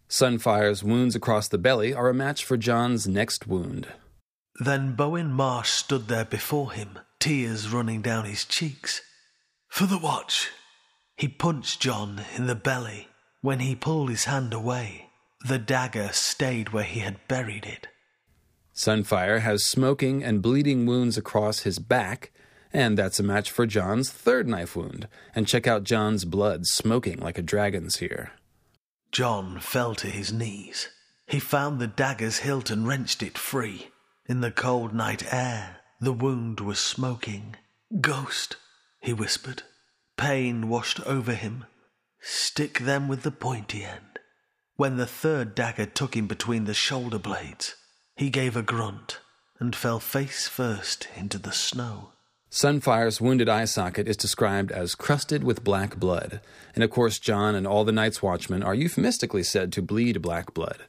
Sunfire's wounds across the belly are a match for Jon's next wound. Then Bowen Marsh stood there before him, tears running down his cheeks. For the watch. He punched Jon in the belly. When he pulled his hand away, the dagger stayed where he had buried it. Sunfire has smoking and bleeding wounds across his back, and that's a match for Jon's third knife wound. And check out Jon's blood smoking like a dragon's here. Jon fell to his knees. He found the dagger's hilt and wrenched it free. In the cold night air, the wound was smoking. Ghost, he whispered. Pain washed over him. Stick them with the pointy end. When the third dagger took him between the shoulder blades, he gave a grunt and fell face first into the snow. Sunfire's wounded eye socket is described as crusted with black blood, and of course, Jon and all the Night's Watchmen are euphemistically said to bleed black blood.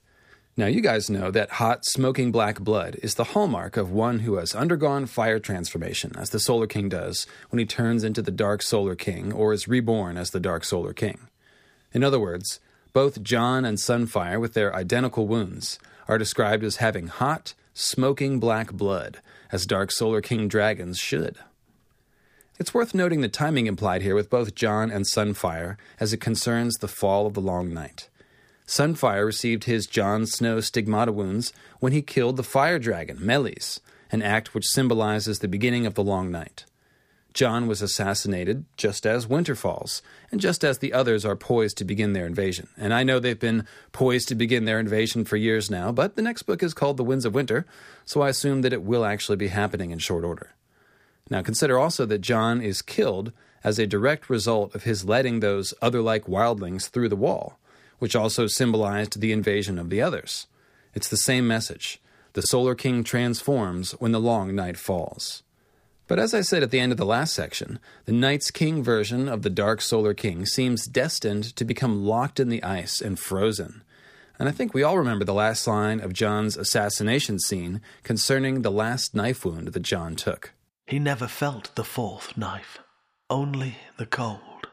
Now, you guys know that hot, smoking black blood is the hallmark of one who has undergone fire transformation, as the Solar King does when he turns into the Dark Solar King or is reborn as the Dark Solar King. In other words, both Jon and Sunfire, with their identical wounds, are described as having hot, smoking black blood, as Dark Solar King dragons should. It's worth noting the timing implied here with both Jon and Sunfire as it concerns the fall of the Long Night. Sunfire received his Jon Snow stigmata wounds when he killed the fire dragon, Meleys, an act which symbolizes the beginning of the Long Night. Jon was assassinated just as winter falls, and just as the others are poised to begin their invasion. And I know they've been poised to begin their invasion for years now, but the next book is called The Winds of Winter, so I assume that it will actually be happening in short order. Now consider also that Jon is killed as a direct result of his letting those other like wildlings through the wall, which also symbolized the invasion of the others. It's the same message. The Solar King transforms when the long night falls. But as I said at the end of the last section, the Night's King version of the Dark Solar King seems destined to become locked in the ice and frozen. And I think we all remember the last line of Jon's assassination scene concerning the last knife wound that Jon took. He never felt the fourth knife, only the cold.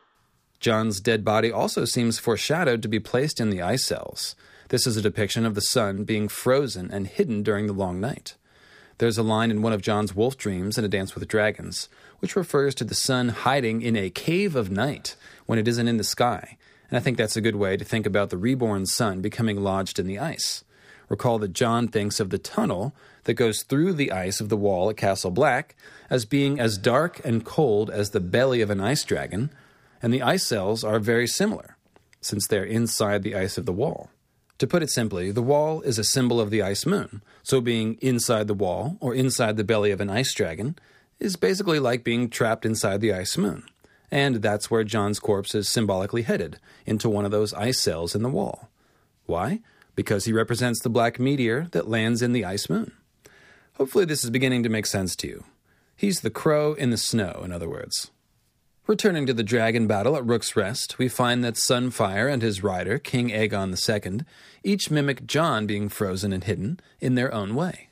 Jon's dead body also seems foreshadowed to be placed in the ice cells. This is a depiction of the sun being frozen and hidden during the long night. There's a line in one of Jon's wolf dreams in A Dance with Dragons, which refers to the sun hiding in a cave of night when it isn't in the sky, and I think that's a good way to think about the reborn sun becoming lodged in the ice. Recall that Jon thinks of the tunnel that goes through the ice of the wall at Castle Black as being as dark and cold as the belly of an ice dragon, and the ice cells are very similar, since they're inside the ice of the wall. To put it simply, the wall is a symbol of the ice moon, so being inside the wall or inside the belly of an ice dragon is basically like being trapped inside the ice moon. And that's where Jon's corpse is symbolically headed, into one of those ice cells in the wall. Why? Because he represents the black meteor that lands in the ice moon. Hopefully, this is beginning to make sense to you. He's the crow in the snow, in other words. Returning to the dragon battle at Rook's Rest, we find that Sunfire and his rider, King Aegon II, each mimic Jon being frozen and hidden in their own way.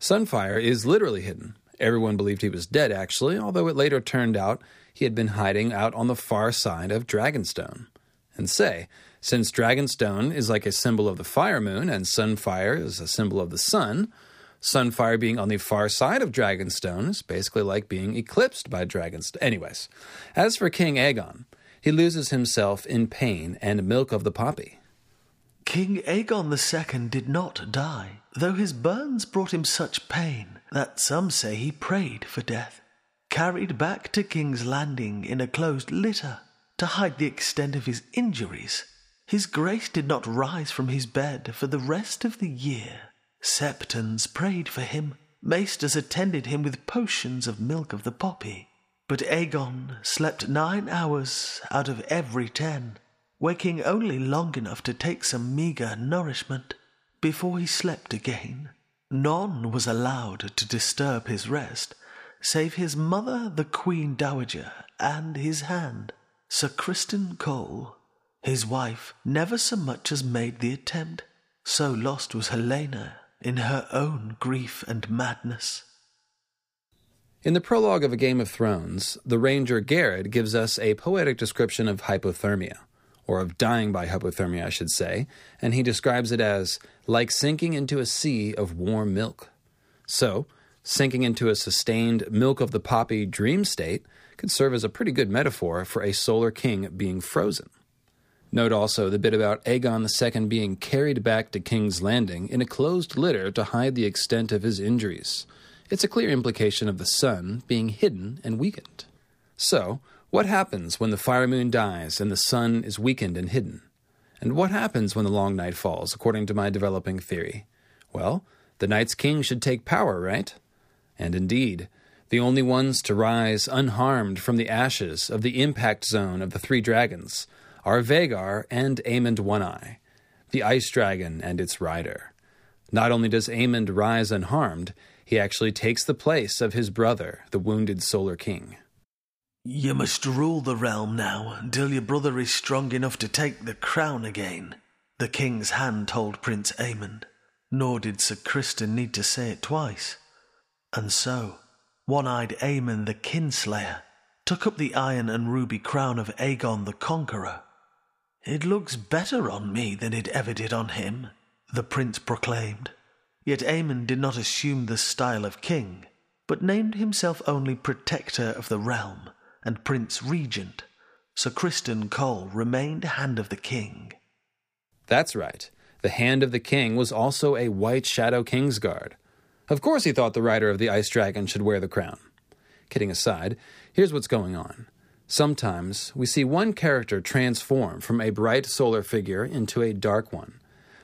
Sunfire is literally hidden. Everyone believed he was dead, actually, although it later turned out he had been hiding out on the far side of Dragonstone. And say, since Dragonstone is like a symbol of the fire moon and Sunfire is a symbol of the sun, Sunfire being on the far side of Dragonstone is basically like being eclipsed by Dragonstone. Anyways, as for King Aegon, he loses himself in pain and milk of the poppy. King Aegon II did not die, though his burns brought him such pain that some say he prayed for death. Carried back to King's Landing in a closed litter to hide the extent of his injuries, his grace did not rise from his bed for the rest of the year. Septons prayed for him, maesters attended him with potions of milk of the poppy. But Aegon slept nine hours out of every ten, waking only long enough to take some meagre nourishment before he slept again. None was allowed to disturb his rest, save his mother, the Queen Dowager, and his hand, Sir Criston Cole. His wife never so much as made the attempt, so lost was Helaena in her own grief and madness. In the prologue of A Game of Thrones, the ranger Gared gives us a poetic description of hypothermia, or of dying by hypothermia, I should say, and he describes it as like sinking into a sea of warm milk. So, sinking into a sustained milk of the poppy dream state could serve as a pretty good metaphor for a solar king being frozen. Note also the bit about Aegon II being carried back to King's Landing in a closed litter to hide the extent of his injuries. It's a clear implication of the sun being hidden and weakened. So, what happens when the fire moon dies and the sun is weakened and hidden? And what happens when the long night falls, according to my developing theory? Well, the night's king should take power, right? And indeed, the only ones to rise unharmed from the ashes of the impact zone of the three dragons are Vhagar and Aemond One Eye, the ice dragon and its rider. Not only does Aemond rise unharmed, He actually takes the place of his brother, the wounded Solar King. You must rule the realm now until your brother is strong enough to take the crown again, the king's hand told Prince Aemond. Nor did Sir Criston need to say it twice. And so, one eyed Aemond the Kinslayer took up the iron and ruby crown of Aegon the Conqueror. It looks better on me than it ever did on him, the prince proclaimed. Yet Aemond did not assume the style of king, but named himself only Protector of the Realm and Prince Regent, Sir Criston Cole remained Hand of the King. That's right. The Hand of the King was also a White Shadow king's guard. Of course, he thought the rider of the Ice Dragon should wear the crown. Kidding aside, here's what's going on. Sometimes we see one character transform from a bright solar figure into a dark one.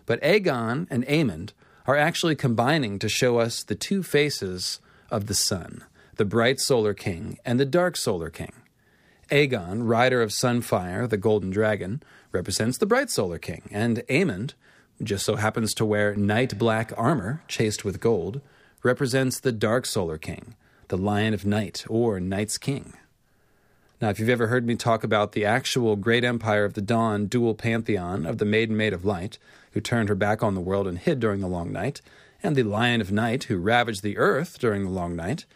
But Aegon and Aemond are actually combining to show us the two faces of the sun the bright Solar King, and the dark Solar King. Aegon, rider of Sunfire, the Golden Dragon, represents the bright Solar King, and Aemond, just so happens to wear night black armor chased with gold, represents the dark Solar King, the Lion of Night, or Night's King. Now, if you've ever heard me talk about the actual Great Empire of the Dawn dual pantheon of the Maiden Maid of Light, who turned her back on the world and hid during the long night, and the Lion of Night, who ravaged the earth during the long night,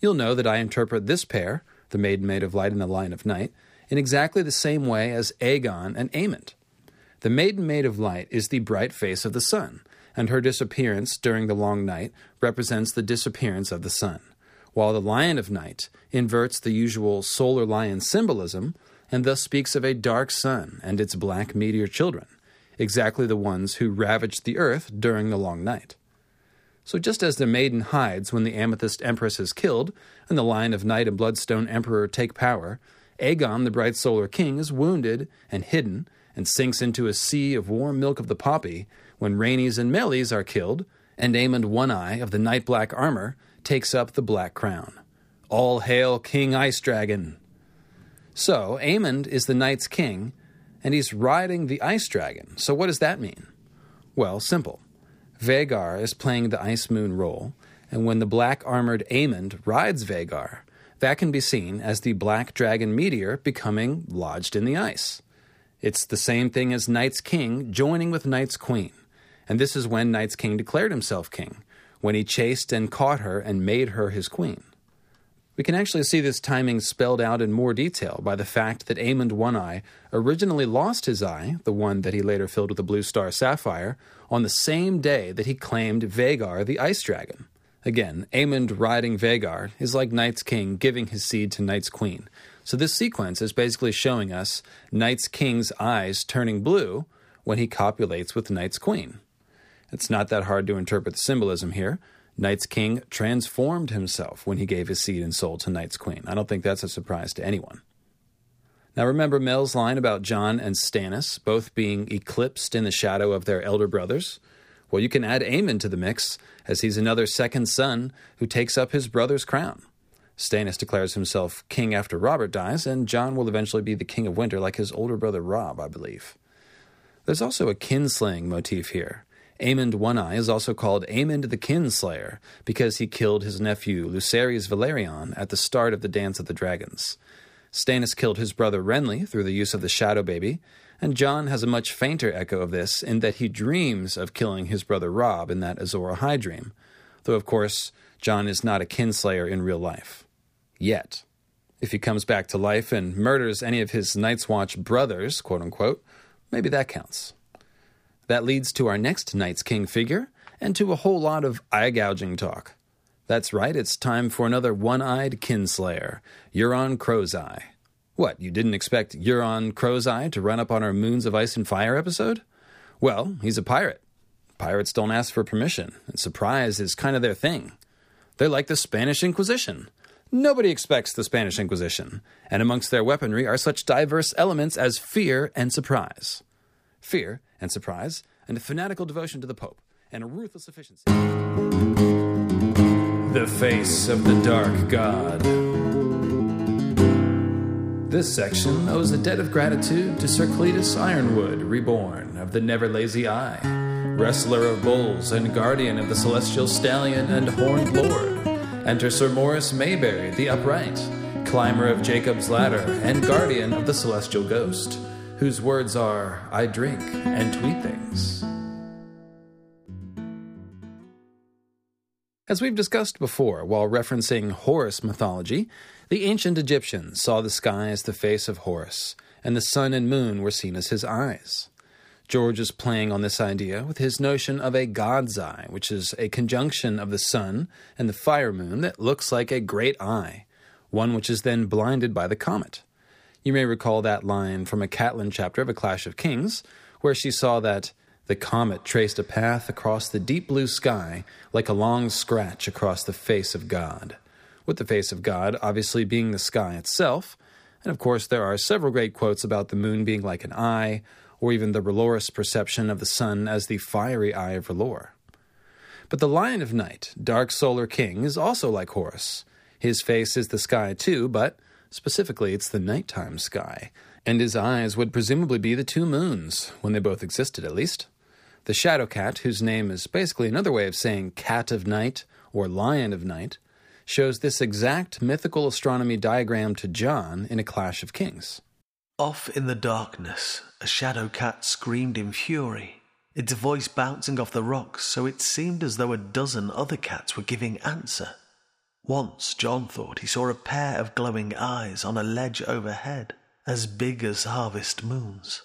you'll know that I interpret this pair, the Maiden Maid of Light and the Lion of Night, in exactly the same way as Aegon and Aemond. The Maiden Maid of Light is the bright face of the sun, and her disappearance during the long night represents the disappearance of the sun, while the Lion of Night inverts the usual solar lion symbolism and thus speaks of a dark sun and its black meteor children, exactly the ones who ravaged the earth during the long night. So just as the maiden hides when the Amethyst Empress is killed, and the Lion of Night and Bloodstone Emperor take power, Aegon, the bright solar king, is wounded and hidden, and sinks into a sea of warm milk of the poppy when Rhaenys and Meleys are killed, and Aemond One Eye of the night black armor takes up the black crown. All hail King Ice Dragon! So, Aemond is the night's king, and he's riding the Ice Dragon. So, what does that mean? Well, simple. Vhagar is playing the Ice Moon role, and when the black armored Aemond rides Vhagar, that can be seen as the black dragon meteor becoming lodged in the ice. It's the same thing as Night's King joining with Night's Queen, and this is when Night's King declared himself king, when he chased and caught her and made her his queen. We can actually see this timing spelled out in more detail by the fact that Aemond One Eye originally lost his eye, the one that he later filled with a blue star sapphire, on the same day that he claimed Vhagar the Ice Dragon. Again, Aemond riding Vhagar is like Night's King giving his seed to Night's Queen. So this sequence is basically showing us Night's King's eyes turning blue when he copulates with Night's Queen. It's not that hard to interpret the symbolism here. Night's king transformed himself when he gave his seed and soul to Night's queen. I don't think that's a surprise to anyone. Now, remember Mel's line about Jon and Stannis both being eclipsed in the shadow of their elder brothers? Well, you can add Aemond to the mix, as he's another second son who takes up his brother's crown. Stannis declares himself king after Robert dies, and Jon will eventually be the king of winter like his older brother Robb, I believe. There's also a kinslaying motif here. Aemond One Eye is also called Aemond the Kinslayer because he killed his nephew Lucerys Velaryon at the start of the Dance of the Dragons. Stannis killed his brother Renly through the use of the Shadow Baby, and Jon has a much fainter echo of this in that he dreams of killing his brother Robb in that Azor Ahai dream, though of course Jon is not a kinslayer in real life. Yet. If he comes back to life and murders any of his Night's Watch brothers, quote unquote, maybe that counts. That leads to our next Night's King figure, and to a whole lot of eye gouging talk. That's right, it's time for another one eyed kinslayer, Euron Crow's Eye. What, you didn't expect Euron Crow's Eye to run up on our Moons of Ice and Fire episode? Well, he's a pirate. Pirates don't ask for permission, and surprise is kind of their thing. They're like the Spanish Inquisition. Nobody expects the Spanish Inquisition, and amongst their weaponry are such diverse elements as fear and surprise. Fear and surprise, and a fanatical devotion to the Pope, and a ruthless efficiency. The face of the dark god. This section owes a debt of gratitude to Sir Cletus Ironwood, reborn of the Never Lazy Eye, wrestler of bulls and guardian of the celestial stallion and horned lord. Enter Sir Morris Mayberry, the upright, climber of Jacob's ladder and guardian of the celestial ghost, whose words are, I drink and tweet things. As we've discussed before, while referencing Horus mythology, the ancient Egyptians saw the sky as the face of Horus, and the sun and moon were seen as his eyes. George is playing on this idea with his notion of a god's eye, which is a conjunction of the sun and the fire moon that looks like a great eye, one which is then blinded by the comet. You may recall that line from a Catelyn chapter of A Clash of Kings, where she saw that the comet traced a path across the deep blue sky like a long scratch across the face of God, with the face of God obviously being the sky itself. And of course, there are several great quotes about the moon being like an eye, or even the R'hllor's perception of the sun as the fiery eye of R'hllor. But the Lion of Night, Dark Solar King, is also like Horus. His face is the sky too, but specifically it's the nighttime sky, and his eyes would presumably be the two moons, when they both existed at least. The shadow cat, whose name is basically another way of saying cat of night or lion of night, shows this exact mythical astronomy diagram to Jon in A Clash of Kings. Off in the darkness, a shadow cat screamed in fury, its voice bouncing off the rocks so it seemed as though a dozen other cats were giving answer. Once Jon thought he saw a pair of glowing eyes on a ledge overhead, as big as harvest moons.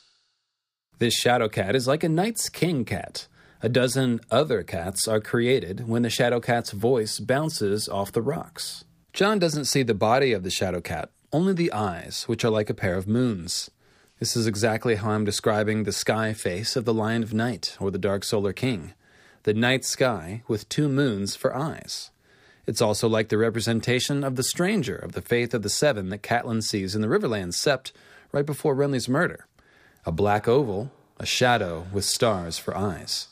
This shadow cat is like a night's king cat. A dozen other cats are created when the shadow cat's voice bounces off the rocks. Jon doesn't see the body of the shadow cat, only the eyes, which are like a pair of moons. This is exactly how I'm describing the sky face of the Lion of Night, or the Dark Solar King. The night sky with two moons for eyes. It's also like the representation of the stranger of the faith of the seven that Catelyn sees in the Riverlands sept right before Renly's murder a black oval, a shadow with stars for eyes.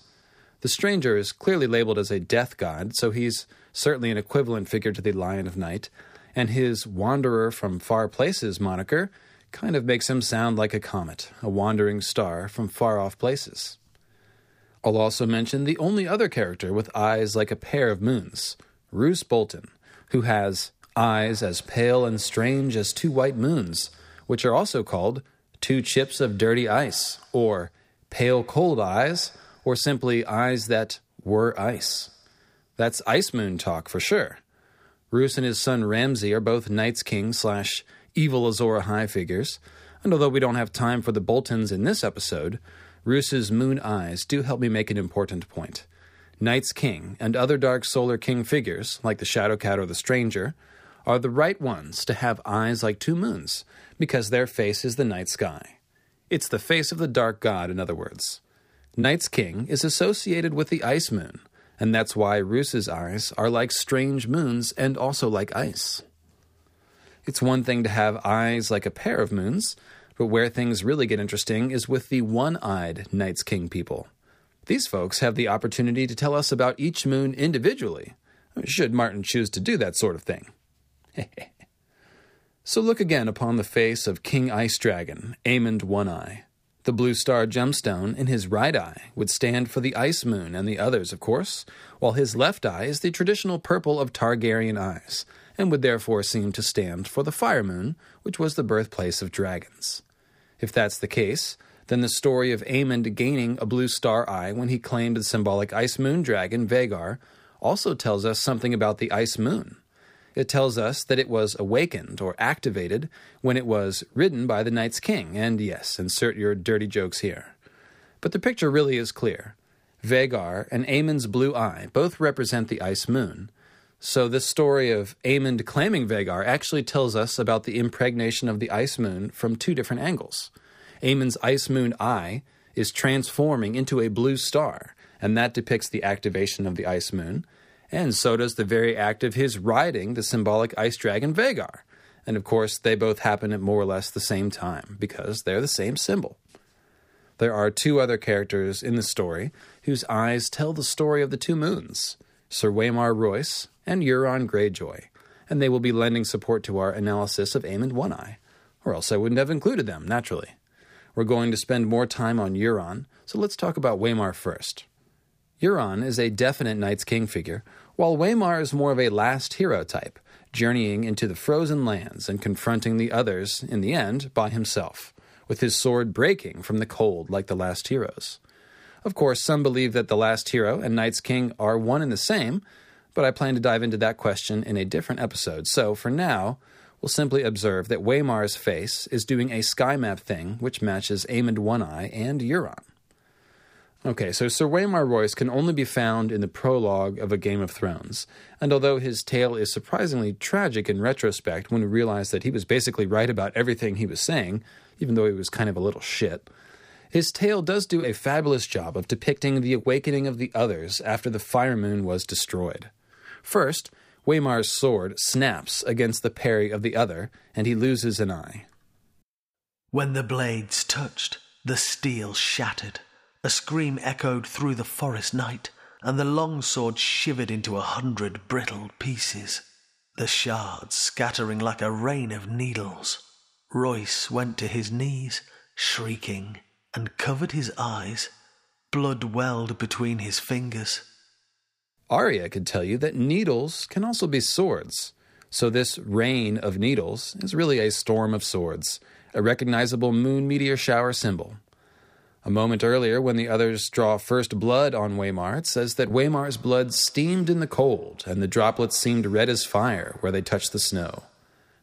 The stranger is clearly labeled as a death god, so he's certainly an equivalent figure to the Lion of Night, and his Wanderer from Far Places moniker kind of makes him sound like a comet, a wandering star from far off places. I'll also mention the only other character with eyes like a pair of moons, Roose Bolton, who has eyes as pale and strange as two white moons, which are also called two chips of dirty ice, or pale cold eyes, or simply eyes that were ice. That's Ice Moon talk for sure. Roose and his son Ramsay are both Night's King slash evil Azor Ahai figures, and although we don't have time for the Boltons in this episode, Roose's moon eyes do help me make an important point. Night's King and other Dark Solar King figures, like the Shadow Cat or the Stranger, are the right ones to have eyes like two moons, because their face is the night sky. It's the face of the dark god, in other words. Night's king is associated with the ice moon, and that's why Roose's eyes are like strange moons and also like ice. It's one thing to have eyes like a pair of moons, but where things really get interesting is with the one eyed Night's King people. These folks have the opportunity to tell us about each moon individually, should Martin choose to do that sort of thing. *laughs* so look again upon the face of King Ice Dragon, Aemond One Eye. The blue star gemstone in his right eye would stand for the ice moon and the others, of course, while his left eye is the traditional purple of Targaryen eyes, and would therefore seem to stand for the fire moon, which was the birthplace of dragons. If that's the case, then the story of Aemond gaining a blue star eye when he claimed the symbolic ice moon dragon Vhagar, also tells us something about the ice moon. It tells us that it was awakened or activated when it was ridden by the Night's King, and yes, insert your dirty jokes here. But the picture really is clear. Vhagar and Aemond's blue eye both represent the ice moon. So this story of Aemond claiming Vhagar actually tells us about the impregnation of the ice moon from two different angles. Aemond's ice moon eye is transforming into a blue star, and that depicts the activation of the ice moon and so does the very act of his riding the symbolic ice dragon Vhagar. And of course, they both happen at more or less the same time, because they're the same symbol. There are two other characters in the story whose eyes tell the story of the two moons Sir Waymar Royce and Euron Greyjoy, and they will be lending support to our analysis of Aemond One Eye, or else I wouldn't have included them, naturally. We're going to spend more time on Euron, so let's talk about Waymar first. Euron is a definite Night's King figure, while Waymar is more of a last hero type, journeying into the frozen lands and confronting the others, in the end, by himself, with his sword breaking from the cold like the last heroes. Of course, some believe that the last hero and Night's King are one and the same, but I plan to dive into that question in a different episode. So for now, we'll simply observe that Waymar's face is doing a sky map thing which matches Aemond One Eye and Euron. Okay, so Sir Waymar Royce can only be found in the prologue of A Game of Thrones, and although his tale is surprisingly tragic in retrospect when we realize that he was basically right about everything he was saying, even though he was kind of a little shit, his tale does do a fabulous job of depicting the awakening of the others after the Fire Moon was destroyed. First, Waymar's sword snaps against the parry of the other, and he loses an eye. When the blades touched, the steel shattered. A scream echoed through the forest night, and the long sword shivered into a hundred brittle pieces, the shards scattering like a rain of needles. Royce went to his knees, shrieking, and covered his eyes. Blood welled between his fingers. Arya could tell you that needles can also be swords. So, this rain of needles is really a storm of swords, a recognizable moon meteor shower symbol. A moment earlier, when the others draw first blood on Waymar, it says that Waymar's blood steamed in the cold, and the droplets seemed red as fire where they touched the snow.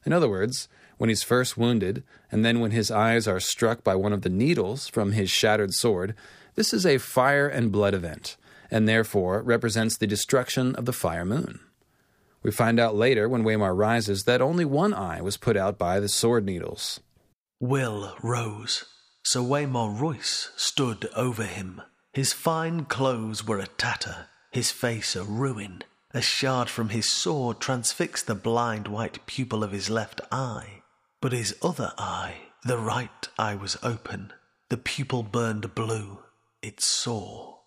In other words, when he's first wounded, and then when his eyes are struck by one of the needles from his shattered sword, this is a fire and blood event and therefore represents the destruction of the fire moon. We find out later, when Waymar rises, that only one eye was put out by the sword needles. Will rose. Sir Waymar Royce stood over him. His fine clothes were a tatter, his face a ruin. A shard from his sword transfixed the blind white pupil of his left eye. But his other eye, the right eye, was open. The pupil burned blue. It saw.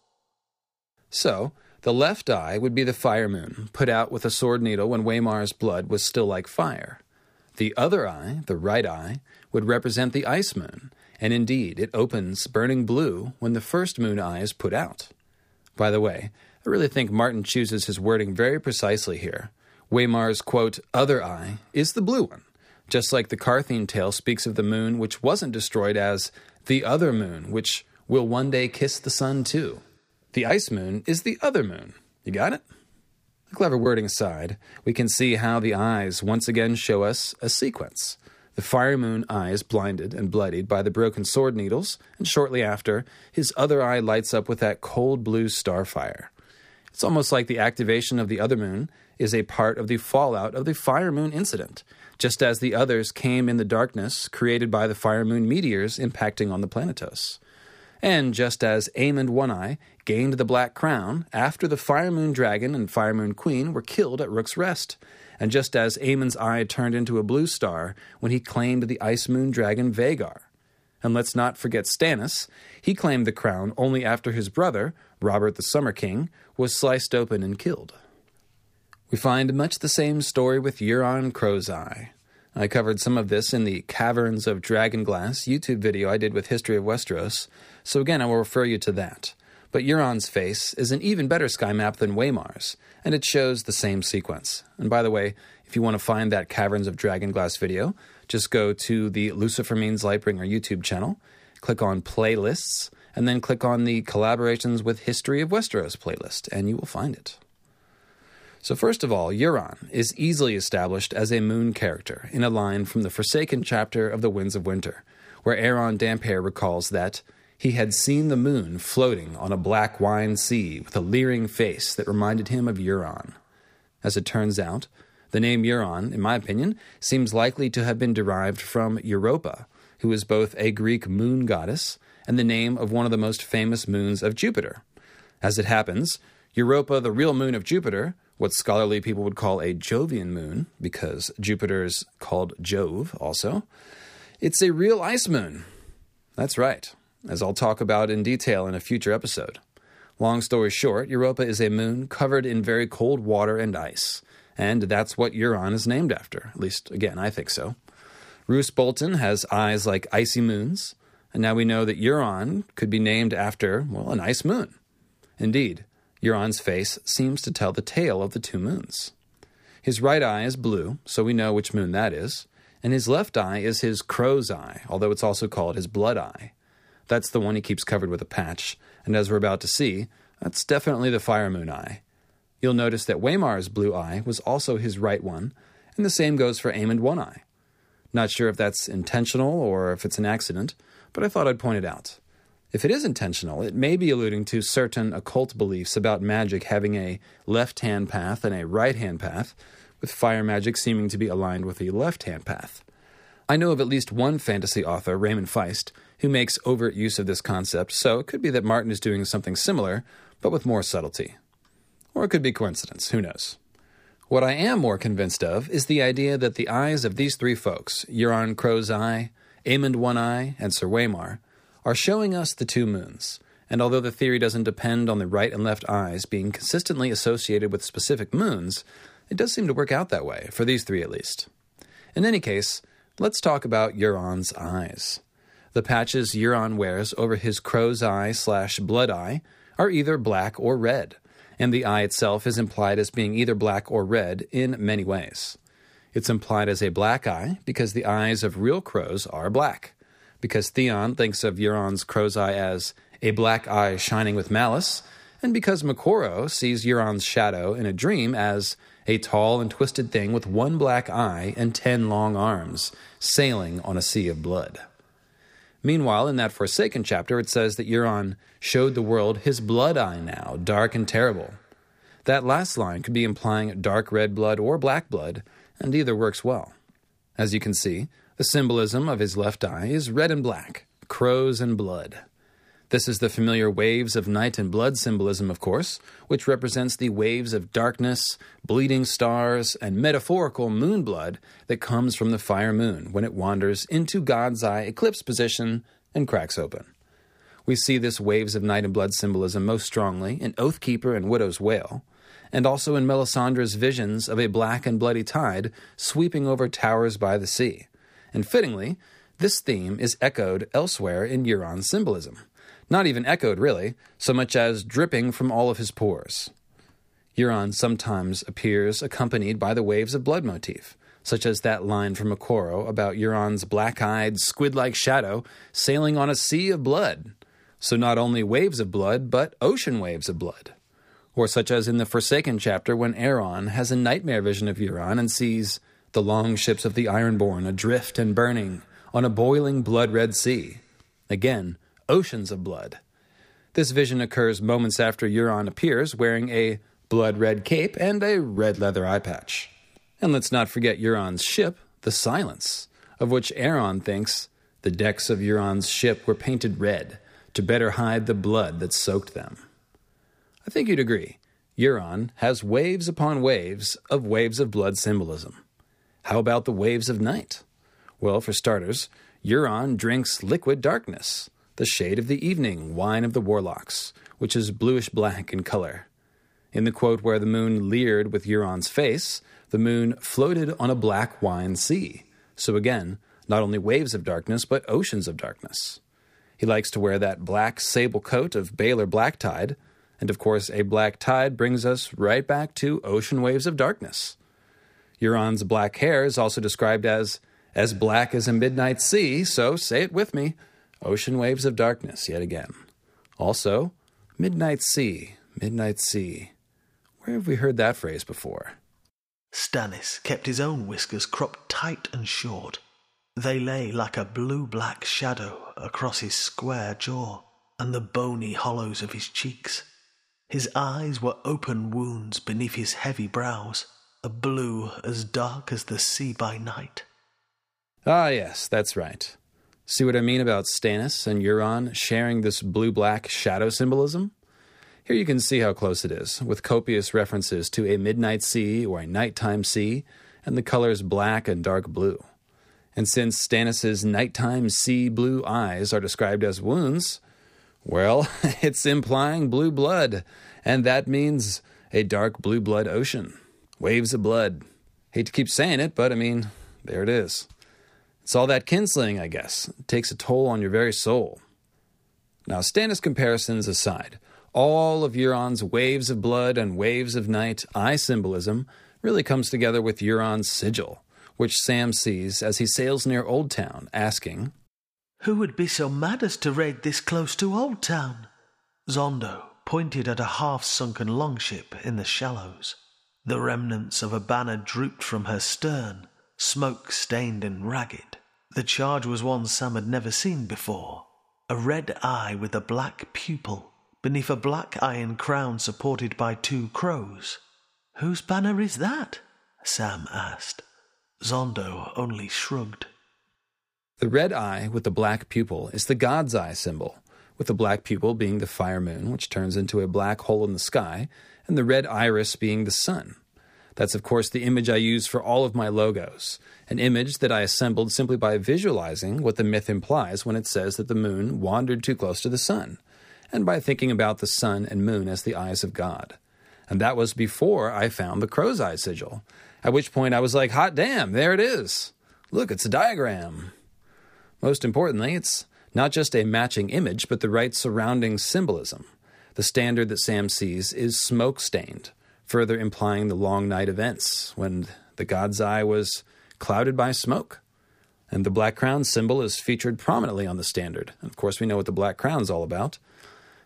So, the left eye would be the fire moon, put out with a sword needle when Waymar's blood was still like fire. The other eye, the right eye, would represent the ice moon, and indeed it opens burning blue when the first moon eye is put out. By the way, I really think Martin chooses his wording very precisely here. Waymar's, quote, other eye is the blue one, just like the Qartheen tale speaks of the moon which wasn't destroyed as the other moon, which will one day kiss the sun too. The ice moon is the other moon. You got it? Clever wording aside, we can see how the eyes once again show us a sequence. The fire moon eye is blinded and bloodied by the broken sword needles, and shortly after, his other eye lights up with that cold blue starfire. It's almost like the activation of the other moon is a part of the fallout of the fire moon incident, just as the others came in the darkness created by the fire moon meteors impacting on the planetos. And just as Aemond One Eye gained the Black Crown after the Fire Moon Dragon and Fire Moon Queen were killed at Rook's Rest, and just as Aemond's eye turned into a blue star when he claimed the Ice Moon Dragon Vhagar. And let's not forget Stannis. He claimed the crown only after his brother, Robert the Summer King, was sliced open and killed. We find much the same story with Euron Crow's Eye. I covered some of this in the Caverns of Dragonglass YouTube video I did with History of Westeros, so again I will refer you to that. But Euron's face is an even better sky map than Waymar's, and it shows the same sequence. And by the way, if you want to find that Caverns of Dragonglass video, just go to the Lucifer Means Lightbringer YouTube channel, click on Playlists, and then click on the Collaborations with History of Westeros playlist, and you will find it. So, first of all, Euron is easily established as a moon character in a line from the Forsaken chapter of The Winds of Winter, where Aeron Damphair recalls that he had seen the moon floating on a black wine sea with a leering face that reminded him of Euron. As it turns out, the name Euron, in my opinion, seems likely to have been derived from Europa, who is both a Greek moon goddess and the name of one of the most famous moons of Jupiter. As it happens, Europa, the real moon of Jupiter, what scholarly people would call a Jovian moon, because Jupiter is called Jove also. It's a real ice moon. That's right, as I'll talk about in detail in a future episode. Long story short, Europa is a moon covered in very cold water and ice, and that's what Euron is named after. At least, again, I think so. Roose Bolton has eyes like icy moons, and now we know that Euron could be named after, well, an ice moon. Indeed, Euron's face seems to tell the tale of the two moons. His right eye is blue, so we know which moon that is, and his left eye is his crow's eye, although it's also called his blood eye. That's the one he keeps covered with a patch, and as we're about to see, that's definitely the fire moon eye. You'll notice that Waymar's blue eye was also his right one, and the same goes for Aemond One Eye. Not sure if that's intentional or if it's an accident, but I thought I'd point it out. If it is intentional, it may be alluding to certain occult beliefs about magic having a left hand path and a right hand path, with fire magic seeming to be aligned with the left hand path. I know of at least one fantasy author, Raymond Feist, who makes overt use of this concept, so it could be that Martin is doing something similar, but with more subtlety. Or it could be coincidence, who knows? What I am more convinced of is the idea that the eyes of these three folks, Euron Crow's Eye, Aemond One Eye, and Sir Waymar, are showing us the two moons. And although the theory doesn't depend on the right and left eyes being consistently associated with specific moons, it does seem to work out that way, for these three at least. In any case, let's talk about Euron's eyes. The patches Euron wears over his crow's eye slash blood eye are either black or red, and the eye itself is implied as being either black or red in many ways. It's implied as a black eye because the eyes of real crows are black, because Theon thinks of Euron's crow's eye as a black eye shining with malice, and because Moqorro sees Euron's shadow in a dream as a tall and twisted thing with one black eye and ten long arms, sailing on a sea of blood. Meanwhile, in that Forsaken chapter, it says that Euron showed the world his blood eye now, dark and terrible. That last line could be implying dark red blood or black blood, and either works well. As you can see, the symbolism of his left eye is red and black, crows and blood. This is the familiar waves of night and blood symbolism, of course, which represents the waves of darkness, bleeding stars, and metaphorical moon blood that comes from the fire moon when it wanders into God's eye eclipse position and cracks open. We see this waves of night and blood symbolism most strongly in Oathkeeper and Widow's Wail, and also in Melisandre's visions of a black and bloody tide sweeping over towers by the sea. And fittingly, this theme is echoed elsewhere in Euron's symbolism. Not even echoed, really, so much as dripping from all of his pores. Euron sometimes appears accompanied by the waves of blood motif, such as that line from Moqorro about Euron's black eyed, squid like shadow sailing on a sea of blood. So not only waves of blood, but ocean waves of blood. Or such as in the Forsaken chapter when Aeron has a nightmare vision of Euron and sees the long ships of the Ironborn adrift and burning on a boiling blood red sea. Again, oceans of blood. This vision occurs moments after Euron appears wearing a blood red cape and a red leather eye patch. And let's not forget Euron's ship, the Silence, of which Aeron thinks the decks of Euron's ship were painted red to better hide the blood that soaked them. I think you'd agree. Euron has waves upon waves of waves of blood symbolism. How about the waves of night? Well, for starters, Euron drinks liquid darkness, the shade of the evening wine of the warlocks, which is bluish black in color. In the quote where the moon leered with Euron's face, the moon floated on a black wine sea. So again, not only waves of darkness, but oceans of darkness. He likes to wear that black sable coat of Baelor Blacktide, and of course, a black tide brings us right back to ocean waves of darkness. Euron's black hair is also described as as black as a midnight sea, so say it with me ocean waves of darkness yet again. Also, midnight sea, midnight sea. Where have we heard that phrase before? Stannis kept his own whiskers cropped tight and short. They lay like a blue black shadow across his square jaw and the bony hollows of his cheeks. His eyes were open wounds beneath his heavy brows a blue as dark as the sea by night. Ah, yes, that's right. See what I mean about Stannis and Euron sharing this blue black shadow symbolism? Here you can see how close it is, with copious references to a midnight sea or a nighttime sea, and the colors black and dark blue. And since Stannis's nighttime sea blue eyes are described as wounds, well, *laughs* it's implying blue blood, and that means a dark blue blood ocean. Waves of blood. Hate to keep saying it, but I mean, there it is. It's all that kinslaying, I guess. It takes a toll on your very soul. Now, Stannis comparisons aside, All of Euron's waves of blood and waves of night eye symbolism really comes together with Euron's sigil, which Sam sees as he sails near Old Town, asking, Who would be so mad as to raid this close to Old Town? Xhondo pointed at a half sunken longship in the shallows. The remnants of a banner drooped from her stern, smoke stained and ragged. The charge was one Sam had never seen before a red eye with a black pupil beneath a black iron crown supported by two crows. Whose banner is that? Sam asked. Xhondo only shrugged. The red eye with the black pupil is the God's Eye symbol, with the black pupil being the fire moon, which turns into a black hole in the sky, and the red iris being the sun. That's, of course, the image I use for all of my logos, an image that I assembled simply by visualizing what the myth implies when it says that the moon wandered too close to the sun, and by thinking about the sun and moon as the eyes of God. And that was before I found the crow's eye sigil, at which point I was like, hot damn, there it is. Look, it's a diagram. Most importantly, it's not just a matching image, but the right surrounding symbolism. The standard that Sam sees is smoke stained, further implying the long night events when the god's eye was clouded by smoke. And the black crown symbol is featured prominently on the standard. And of course, we know what the black crown's all about.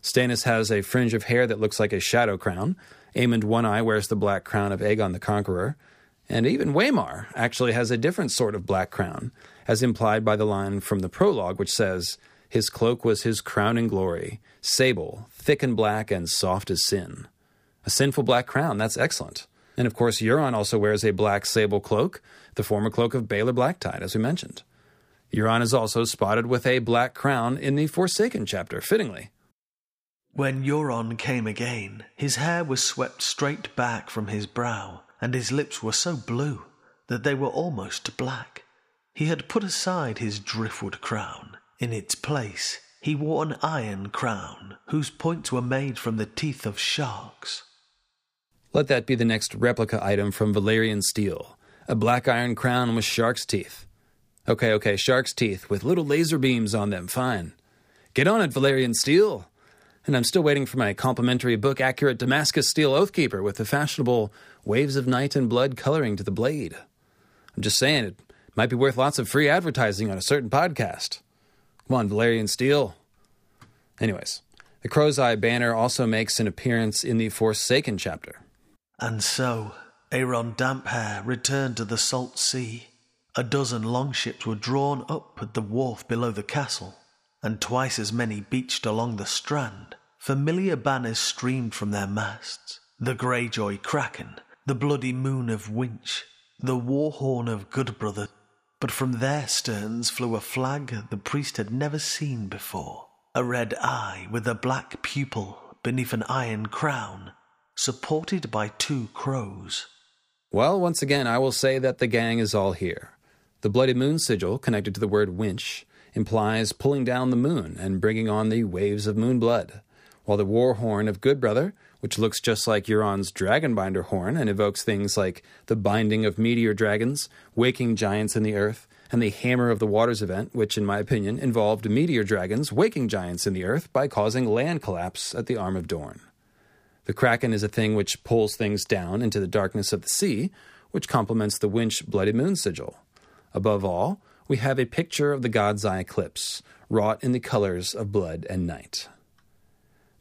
Stannis has a fringe of hair that looks like a shadow crown. Aemond One Eye wears the black crown of Aegon the Conqueror. And even Waymar actually has a different sort of black crown, as implied by the line from the prologue, which says, His cloak was his crowning glory, sable, thick and black, and soft as sin. A sinful black crown, that's excellent. And of course, Euron also wears a black sable cloak, the former cloak of Baelor Blacktide, as we mentioned. Euron is also spotted with a black crown in the Forsaken chapter, fittingly. When Euron came again, his hair was swept straight back from his brow, and his lips were so blue that they were almost black. He had put aside his driftwood crown. In its place, he wore an iron crown, whose points were made from the teeth of sharks. Let that be the next replica item from Valyrian Steel a black iron crown with shark's teeth. Okay, okay, shark's teeth with little laser beams on them, fine. Get on it, Valyrian Steel. And I'm still waiting for my complimentary book accurate Damascus steel Oathkeeper with the fashionable waves of night and blood coloring to the blade. I'm just saying it might be worth lots of free advertising on a certain podcast. Come on, Valyrian Steel. Anyways, the Crow's Eye banner also makes an appearance in the Forsaken chapter. And so, Aeron Damphair returned to the salt sea. A dozen longships were drawn up at the wharf below the castle, and twice as many beached along the strand. Familiar banners streamed from their masts. The Greyjoy Kraken, the Bloody Moon of Wynch, the War Horn of Goodbrother. But from their sterns flew a flag the priest had never seen before. A red eye with a black pupil beneath an iron crown supported by two crows. Well, once again, I will say that the gang is all here. The Bloody Moon sigil, connected to the word winch, implies pulling down the moon and bringing on the waves of moon blood, while the war horn of Good Brother, which looks just like Euron's Dragonbinder horn and evokes things like the binding of meteor dragons, waking giants in the earth, and the Hammer of the Waters event, which, in my opinion, involved meteor dragons waking giants in the earth by causing land collapse at the Arm of Dorne. The kraken is a thing which pulls things down into the darkness of the sea, which complements the winch Bloody Moon sigil. Above all, we have a picture of the God's Eye eclipse, wrought in the colors of blood and night.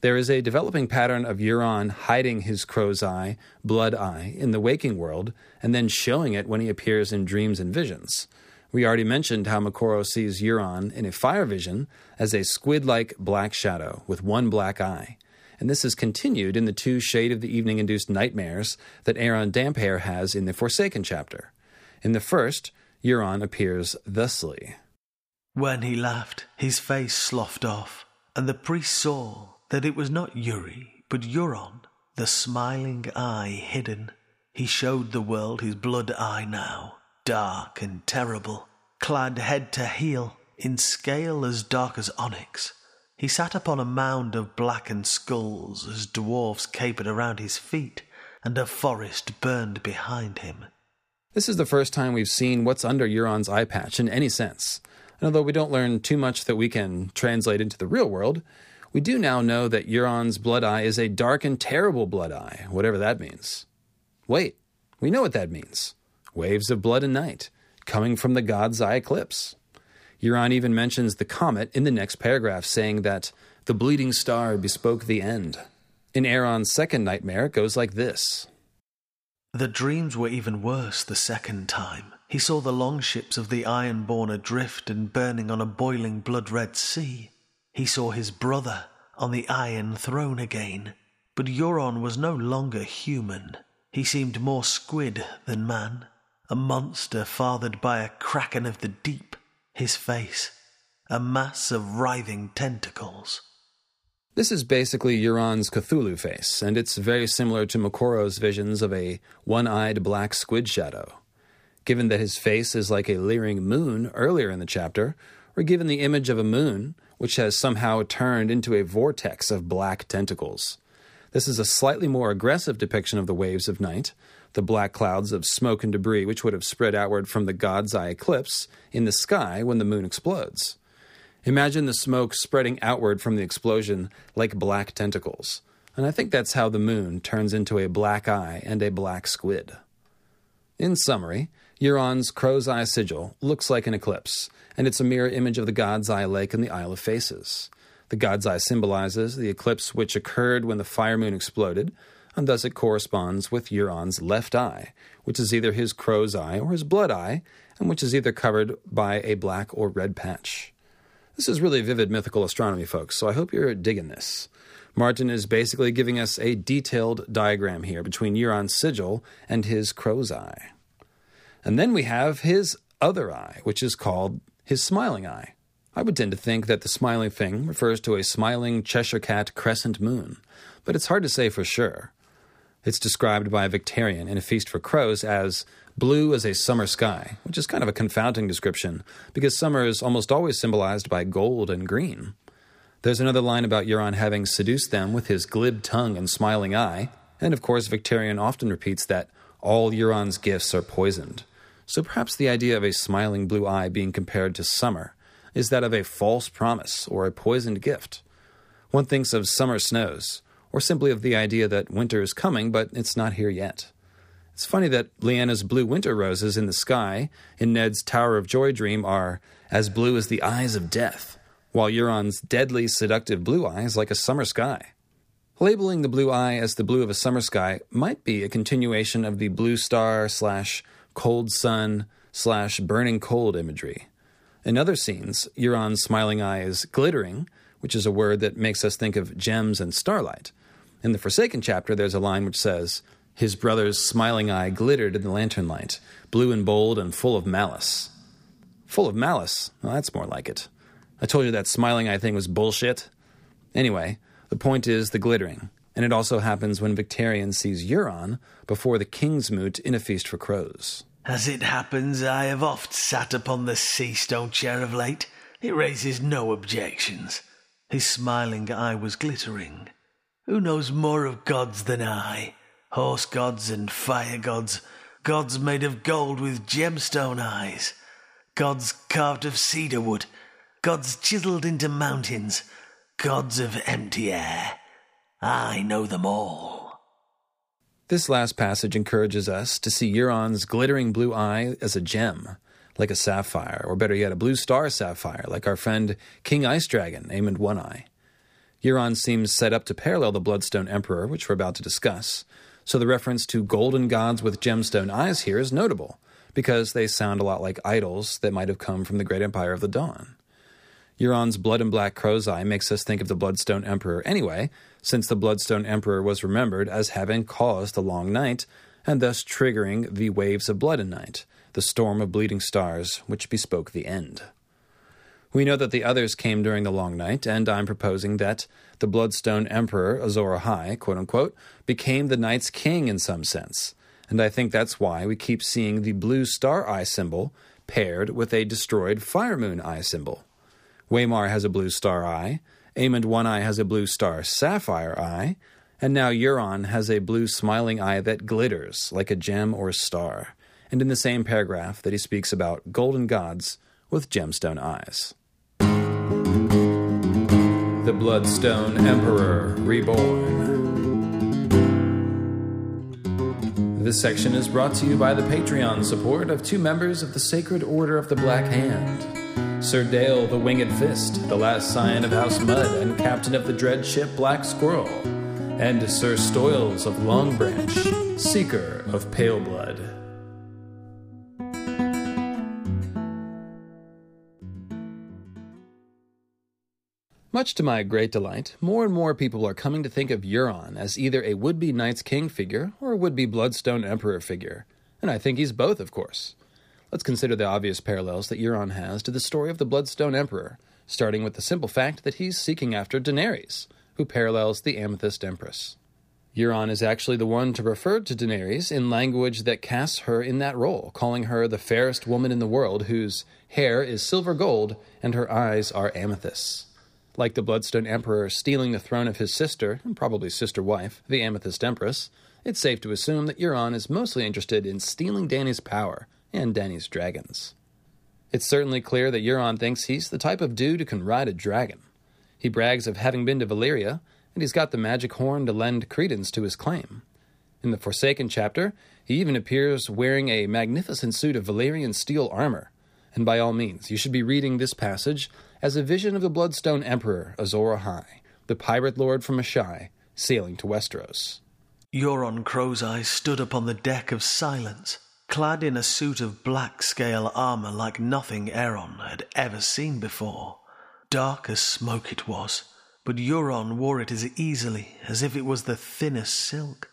There is a developing pattern of Euron hiding his crow's eye, blood eye, in the waking world, and then showing it when he appears in dreams and visions. We already mentioned how Moqorro sees Euron in a fire vision as a squid like black shadow with one black eye, and this is continued in the two Shade of the Evening induced nightmares that Aeron Damphair has in the Forsaken chapter. In the first, Euron appears thusly. When he laughed, his face sloughed off, and the priest saw that it was not Urri, but Euron, the smiling eye hidden. He showed the world his blood eye now, dark and terrible, clad head to heel in scale as dark as onyx he sat upon a mound of blackened skulls as dwarfs capered around his feet, and a forest burned behind him. This is the first time we've seen what's under Euron's eye patch in any sense. And although we don't learn too much that we can translate into the real world, We do now know that Euron's blood eye is a dark and terrible blood eye, whatever that means. Wait, we know what that means. Waves of blood and night, coming from the God's Eye eclipse. Euron even mentions the comet in the next paragraph, saying that the bleeding star bespoke the end. In Aeron's second nightmare, it goes like this The dreams were even worse the second time. He saw the longships of the Ironborn adrift and burning on a boiling blood red sea. He saw his brother on the Iron Throne again. But Euron was no longer human. He seemed more squid than man, a monster fathered by a kraken of the deep his face, a mass of writhing tentacles. This is basically Euron's Cthulhu face, and it's very similar to Moqorro's visions of a one eyed black squid shadow. Given that his face is like a leering moon earlier in the chapter, or given the image of a moon, which has somehow turned into a vortex of black tentacles. This is a slightly more aggressive depiction of the waves of night, the black clouds of smoke and debris which would have spread outward from the God's Eye eclipse in the sky when the moon explodes. Imagine the smoke spreading outward from the explosion like black tentacles. And I think that's how the moon turns into a black eye and a black squid. In summary, Euron's crow's eye sigil looks like an eclipse, and it's a mirror image of the God's Eye Lake and the Isle of Faces. The God's Eye symbolizes the eclipse which occurred when the fire moon exploded, and thus it corresponds with Euron's left eye, which is either his crow's eye or his blood eye, and which is either covered by a black or red patch. This is really vivid mythical astronomy, folks, so I hope you're digging this. Martin is basically giving us a detailed diagram here between Euron's sigil and his crow's eye. And then we have his other eye, which is called his smiling eye. I would tend to think that the smiling thing refers to a smiling Cheshire cat crescent moon, but it's hard to say for sure. It's described by Victarion in A Feast for Crows as blue as a summer sky, which is kind of a confounding description because summer is almost always symbolized by gold and green. There's another line about Euron having seduced them with his glib tongue and smiling eye, and of course, Victarion often repeats that all Euron's gifts are poisoned. So perhaps the idea of a smiling blue eye being compared to summer is that of a false promise or a poisoned gift. One thinks of summer snows, or simply of the idea that winter is coming, but it's not here yet. It's funny that Lyanna's blue winter roses in the sky in Ned's Tower of Joy dream are as blue as the eyes of death, while Euron's deadly seductive blue eye is like a summer sky. Labeling the blue eye as the blue of a summer sky might be a continuation of the blue star slash cold sun slash burning cold imagery. In other scenes, Euron's smiling eye is glittering, which is a word that makes us think of gems and starlight, in the Forsaken chapter, there's a line which says, His brother's smiling eye glittered in the lantern light, blue and bold and full of malice. Full of malice? Well, that's more like it. I told you that smiling eye thing was bullshit. Anyway, the point is the glittering, and it also happens when Victarion sees Euron before the king's moot in a feast for crows. As it happens, I have oft sat upon the sea stone chair of late. It raises no objections. His smiling eye was glittering, who knows more of gods than I? Horse gods and fire gods, gods made of gold with gemstone eyes, gods carved of cedar wood, gods chiseled into mountains, gods of empty air. I know them all. This last passage encourages us to see Euron's glittering blue eye as a gem, like a sapphire, or better yet, a blue star sapphire, like our friend King Ice Dragon, Aemond One Eye. Euron seems set up to parallel the Bloodstone Emperor, which we're about to discuss, so the reference to golden gods with gemstone eyes here is notable, because they sound a lot like idols that might have come from the Great Empire of the Dawn. Euron's blood and black crow's eye makes us think of the Bloodstone Emperor anyway, since the Bloodstone Emperor was remembered as having caused the Long Night, and thus triggering the waves of blood and night, the storm of bleeding stars which bespoke the end. We know that the others came during the long night, and I'm proposing that the Bloodstone Emperor, Azor Ahai, quote unquote, became the night's king in some sense. And I think that's why we keep seeing the blue star eye symbol paired with a destroyed fire moon eye symbol. Waymar has a blue star eye, Aemond One Eye has a blue star sapphire eye, and now Euron has a blue smiling eye that glitters like a gem or star, and in the same paragraph that he speaks about golden gods with gemstone eyes. The Bloodstone Emperor Reborn. This section is brought to you by the Patreon support of two members of the Sacred Order of the Black Hand Sir Dale the Winged Fist, the last scion of House Mud and captain of the dread ship Black Squirrel, and Sir Stoyles of Long Branch, seeker of Pale Blood. Much to my great delight, more and more people are coming to think of Euron as either a would be Night's King figure or a would be Bloodstone Emperor figure. And I think he's both, of course. Let's consider the obvious parallels that Euron has to the story of the Bloodstone Emperor, starting with the simple fact that he's seeking after Daenerys, who parallels the Amethyst Empress. Euron is actually the one to refer to Daenerys in language that casts her in that role, calling her the fairest woman in the world whose hair is silver gold and her eyes are amethysts. Like the Bloodstone Emperor stealing the throne of his sister, and probably sister wife, the Amethyst Empress, it's safe to assume that Euron is mostly interested in stealing Dany's power and Dany's dragons. It's certainly clear that Euron thinks he's the type of dude who can ride a dragon. He brags of having been to Valyria, and he's got the magic horn to lend credence to his claim. In the Forsaken chapter, he even appears wearing a magnificent suit of Valyrian steel armor. And by all means, you should be reading this passage as a vision of the Bloodstone Emperor Azor Ahai, the pirate lord from Asshai, sailing to Westeros. Euron Crow's Eye stood upon the deck of silence, clad in a suit of black scale armor like nothing Aeron had ever seen before. Dark as smoke it was, but Euron wore it as easily as if it was the thinnest silk.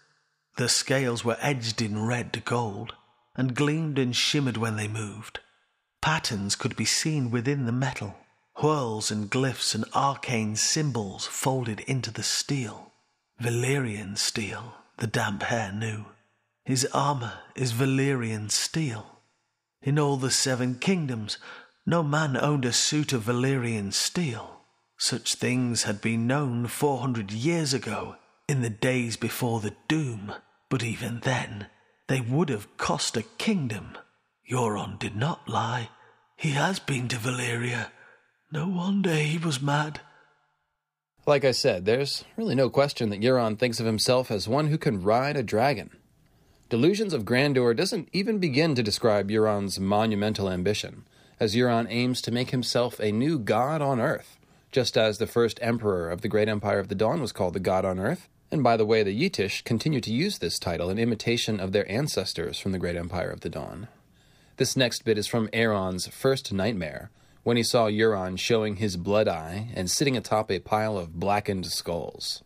The scales were edged in red gold, and gleamed and shimmered when they moved. Patterns could be seen within the metal, whirls and glyphs and arcane symbols folded into the steel. Valyrian steel, the Damphair knew. His armor is Valyrian steel. In all the seven kingdoms, no man owned a suit of Valyrian steel. Such things had been known four hundred years ago, in the days before the doom, but even then, they would have cost a kingdom. Euron did not lie. He has been to Valyria no wonder he was mad. Like I said, there's really no question that Euron thinks of himself as one who can ride a dragon. Delusions of Grandeur doesn't even begin to describe Euron's monumental ambition, as Euron aims to make himself a new god on Earth, just as the first emperor of the Great Empire of the Dawn was called the God on Earth. And by the way, the Yitish continue to use this title in imitation of their ancestors from the Great Empire of the Dawn. This next bit is from Aeron's first nightmare, when he saw Euron showing his blood eye and sitting atop a pile of blackened skulls.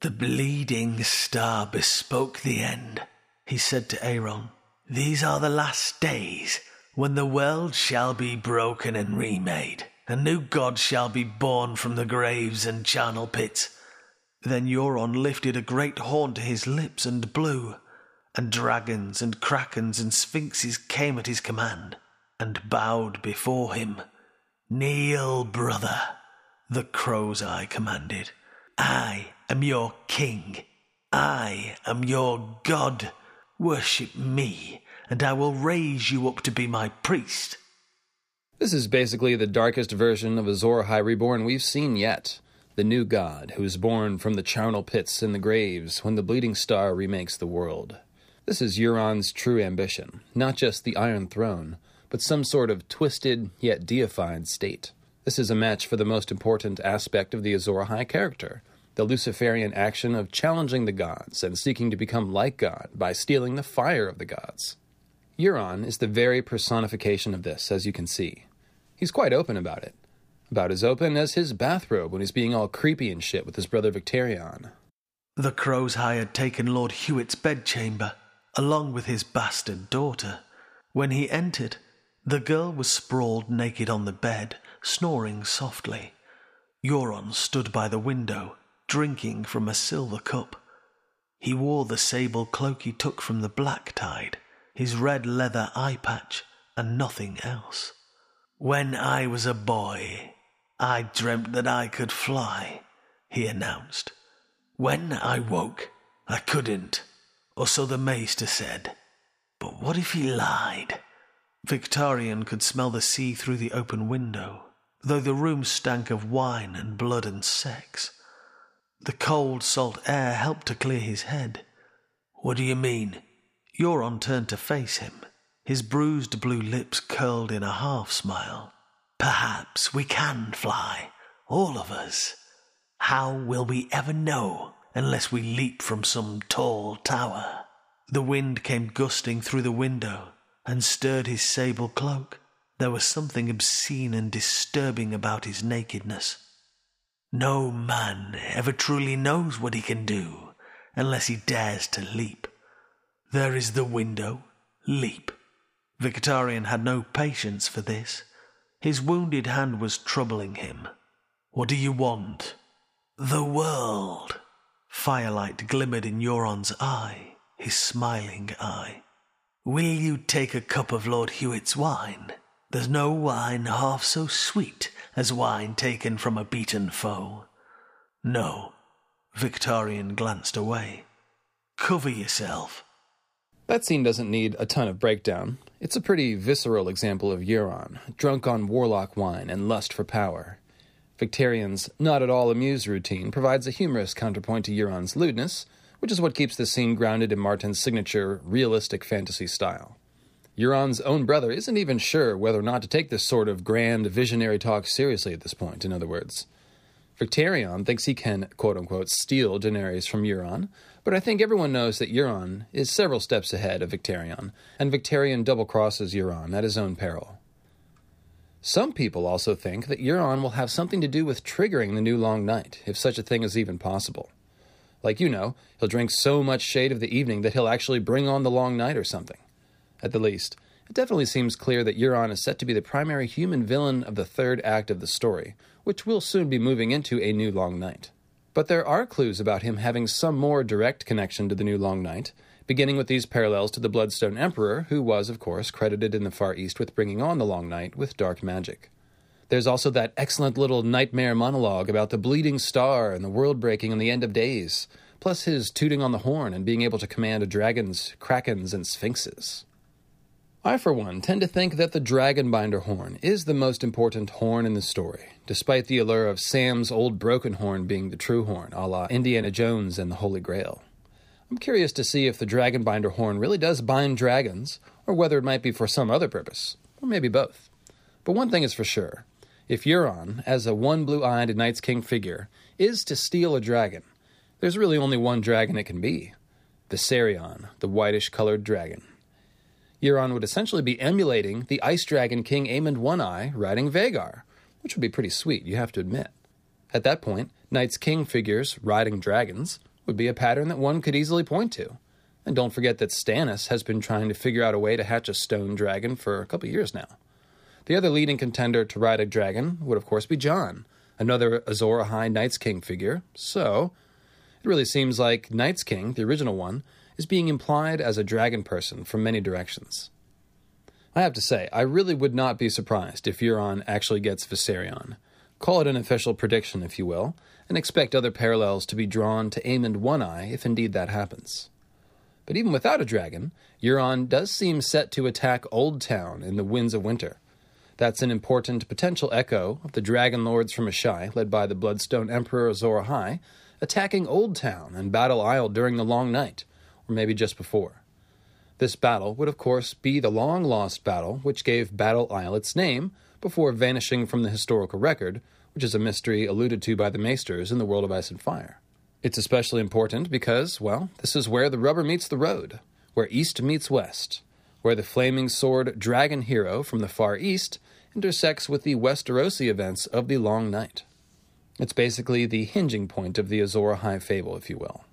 The bleeding star bespoke the end, he said to Aeron. These are the last days, when the world shall be broken and remade. A new god shall be born from the graves and charnel pits. Then Euron lifted a great horn to his lips and blew, and dragons and krakens and sphinxes came at his command, and bowed before him. Kneel, brother, the crow's eye commanded. I am your king. I am your god. Worship me, and I will raise you up to be my priest. This is basically the darkest version of Azor Ahai Reborn we've seen yet. The new god who is born from the charnel pits and the graves when the bleeding star remakes the world. This is Euron's true ambition, not just the Iron Throne, but some sort of twisted yet deified state. This is a match for the most important aspect of the Azor Ahai character the Luciferian action of challenging the gods and seeking to become like God by stealing the fire of the gods. Euron is the very personification of this, as you can see. He's quite open about it. About as open as his bathrobe when he's being all creepy and shit with his brother Victarion. The Crow's Eye had taken Lord Hewett's bedchamber, along with his bastard daughter. When he entered, the girl was sprawled naked on the bed, snoring softly. Euron stood by the window, drinking from a silver cup. He wore the sable cloak he took from the Black Tide, his red leather eye patch, and nothing else. When I was a boy, I dreamt that I could fly, he announced. When I woke, I couldn't, or so the maester said. But what if he lied? Victarion could smell the sea through the open window. though the room stank of wine and blood and sex. The cold, salt air helped to clear his head. What do you mean? Euron turned to face him, his bruised blue lips curled in a half smile. Perhaps we can fly, all of us. How will we ever know unless we leap from some tall tower? The wind came gusting through the window and stirred his sable cloak. There was something obscene and disturbing about his nakedness. No man ever truly knows what he can do unless he dares to leap. There is the window. Leap. Victarion had no patience for this. His wounded hand was troubling him. What do you want? The world. Firelight glimmered in Euron's eye his smiling eye. Will you take a cup of Lord Hewett's wine? There's no wine half so sweet as wine taken from a beaten foe. No. Victarion glanced away. Cover yourself. That scene doesn't need a ton of breakdown. It's a pretty visceral example of Euron, drunk on warlock wine and lust for power. Victarion's not at all amused routine provides a humorous counterpoint to Euron's lewdness, which is what keeps the scene grounded in Martin's signature realistic fantasy style. Euron's own brother isn't even sure whether or not to take this sort of grand visionary talk seriously at this point, in other words. Victarion thinks he can, quote unquote, steal Daenerys from Euron, but I think everyone knows that Euron is several steps ahead of Victarion, and Victarion double crosses Euron at his own peril. Some people also think that Euron will have something to do with triggering the new Long Night, if such a thing is even possible. Like you know, he'll drink so much shade of the evening that he'll actually bring on the long night or something. At the least, it definitely seems clear that Euron is set to be the primary human villain of the third act of the story, which will soon be moving into a new long night. But there are clues about him having some more direct connection to the new long night, beginning with these parallels to the Bloodstone Emperor, who was, of course, credited in the Far East with bringing on the long night with dark magic. There's also that excellent little nightmare monologue about the bleeding star and the world breaking and the end of days, plus his tooting on the horn and being able to command dragons, krakens, and sphinxes. I, for one, tend to think that the Dragonbinder horn is the most important horn in the story, despite the allure of Sam's old broken horn being the true horn, a la Indiana Jones and the Holy Grail. I'm curious to see if the Dragonbinder horn really does bind dragons, or whether it might be for some other purpose, or maybe both. But one thing is for sure if Euron, as a one blue eyed Night's King figure, is to steal a dragon, there's really only one dragon it can be Viserion, the whitish colored dragon. Euron would essentially be emulating the Ice Dragon King Aemond One Eye riding Vhagar, which would be pretty sweet, you have to admit. At that point, Night's King figures riding dragons would be a pattern that one could easily point to. And don't forget that Stannis has been trying to figure out a way to hatch a stone dragon for a couple years now. The other leading contender to ride a dragon would, of course, be Jon, another Azor Ahai Night's King figure. So, it really seems like Night's King, the original one, is being implied as a dragon person from many directions. I have to say, I really would not be surprised if Euron actually gets Viserion. Call it an official prediction, if you will, and expect other parallels to be drawn to Aemond One Eye if indeed that happens. But even without a dragon, Euron does seem set to attack Old Town in the Winds of Winter, that's an important potential echo of the Dragon Lords from Asshai, led by the Bloodstone Emperor Azor Ahai, attacking Old Town and Battle Isle during the Long Night, or maybe just before. This battle would, of course, be the long lost battle which gave Battle Isle its name before vanishing from the historical record, which is a mystery alluded to by the Maesters in the world of Ice and Fire. It's especially important because, well, this is where the rubber meets the road, where East meets West, where the flaming sword dragon hero from the Far East intersects with the Westerosi events of the Long Night. It's basically the hinging point of the Azor Ahai fable, if you will.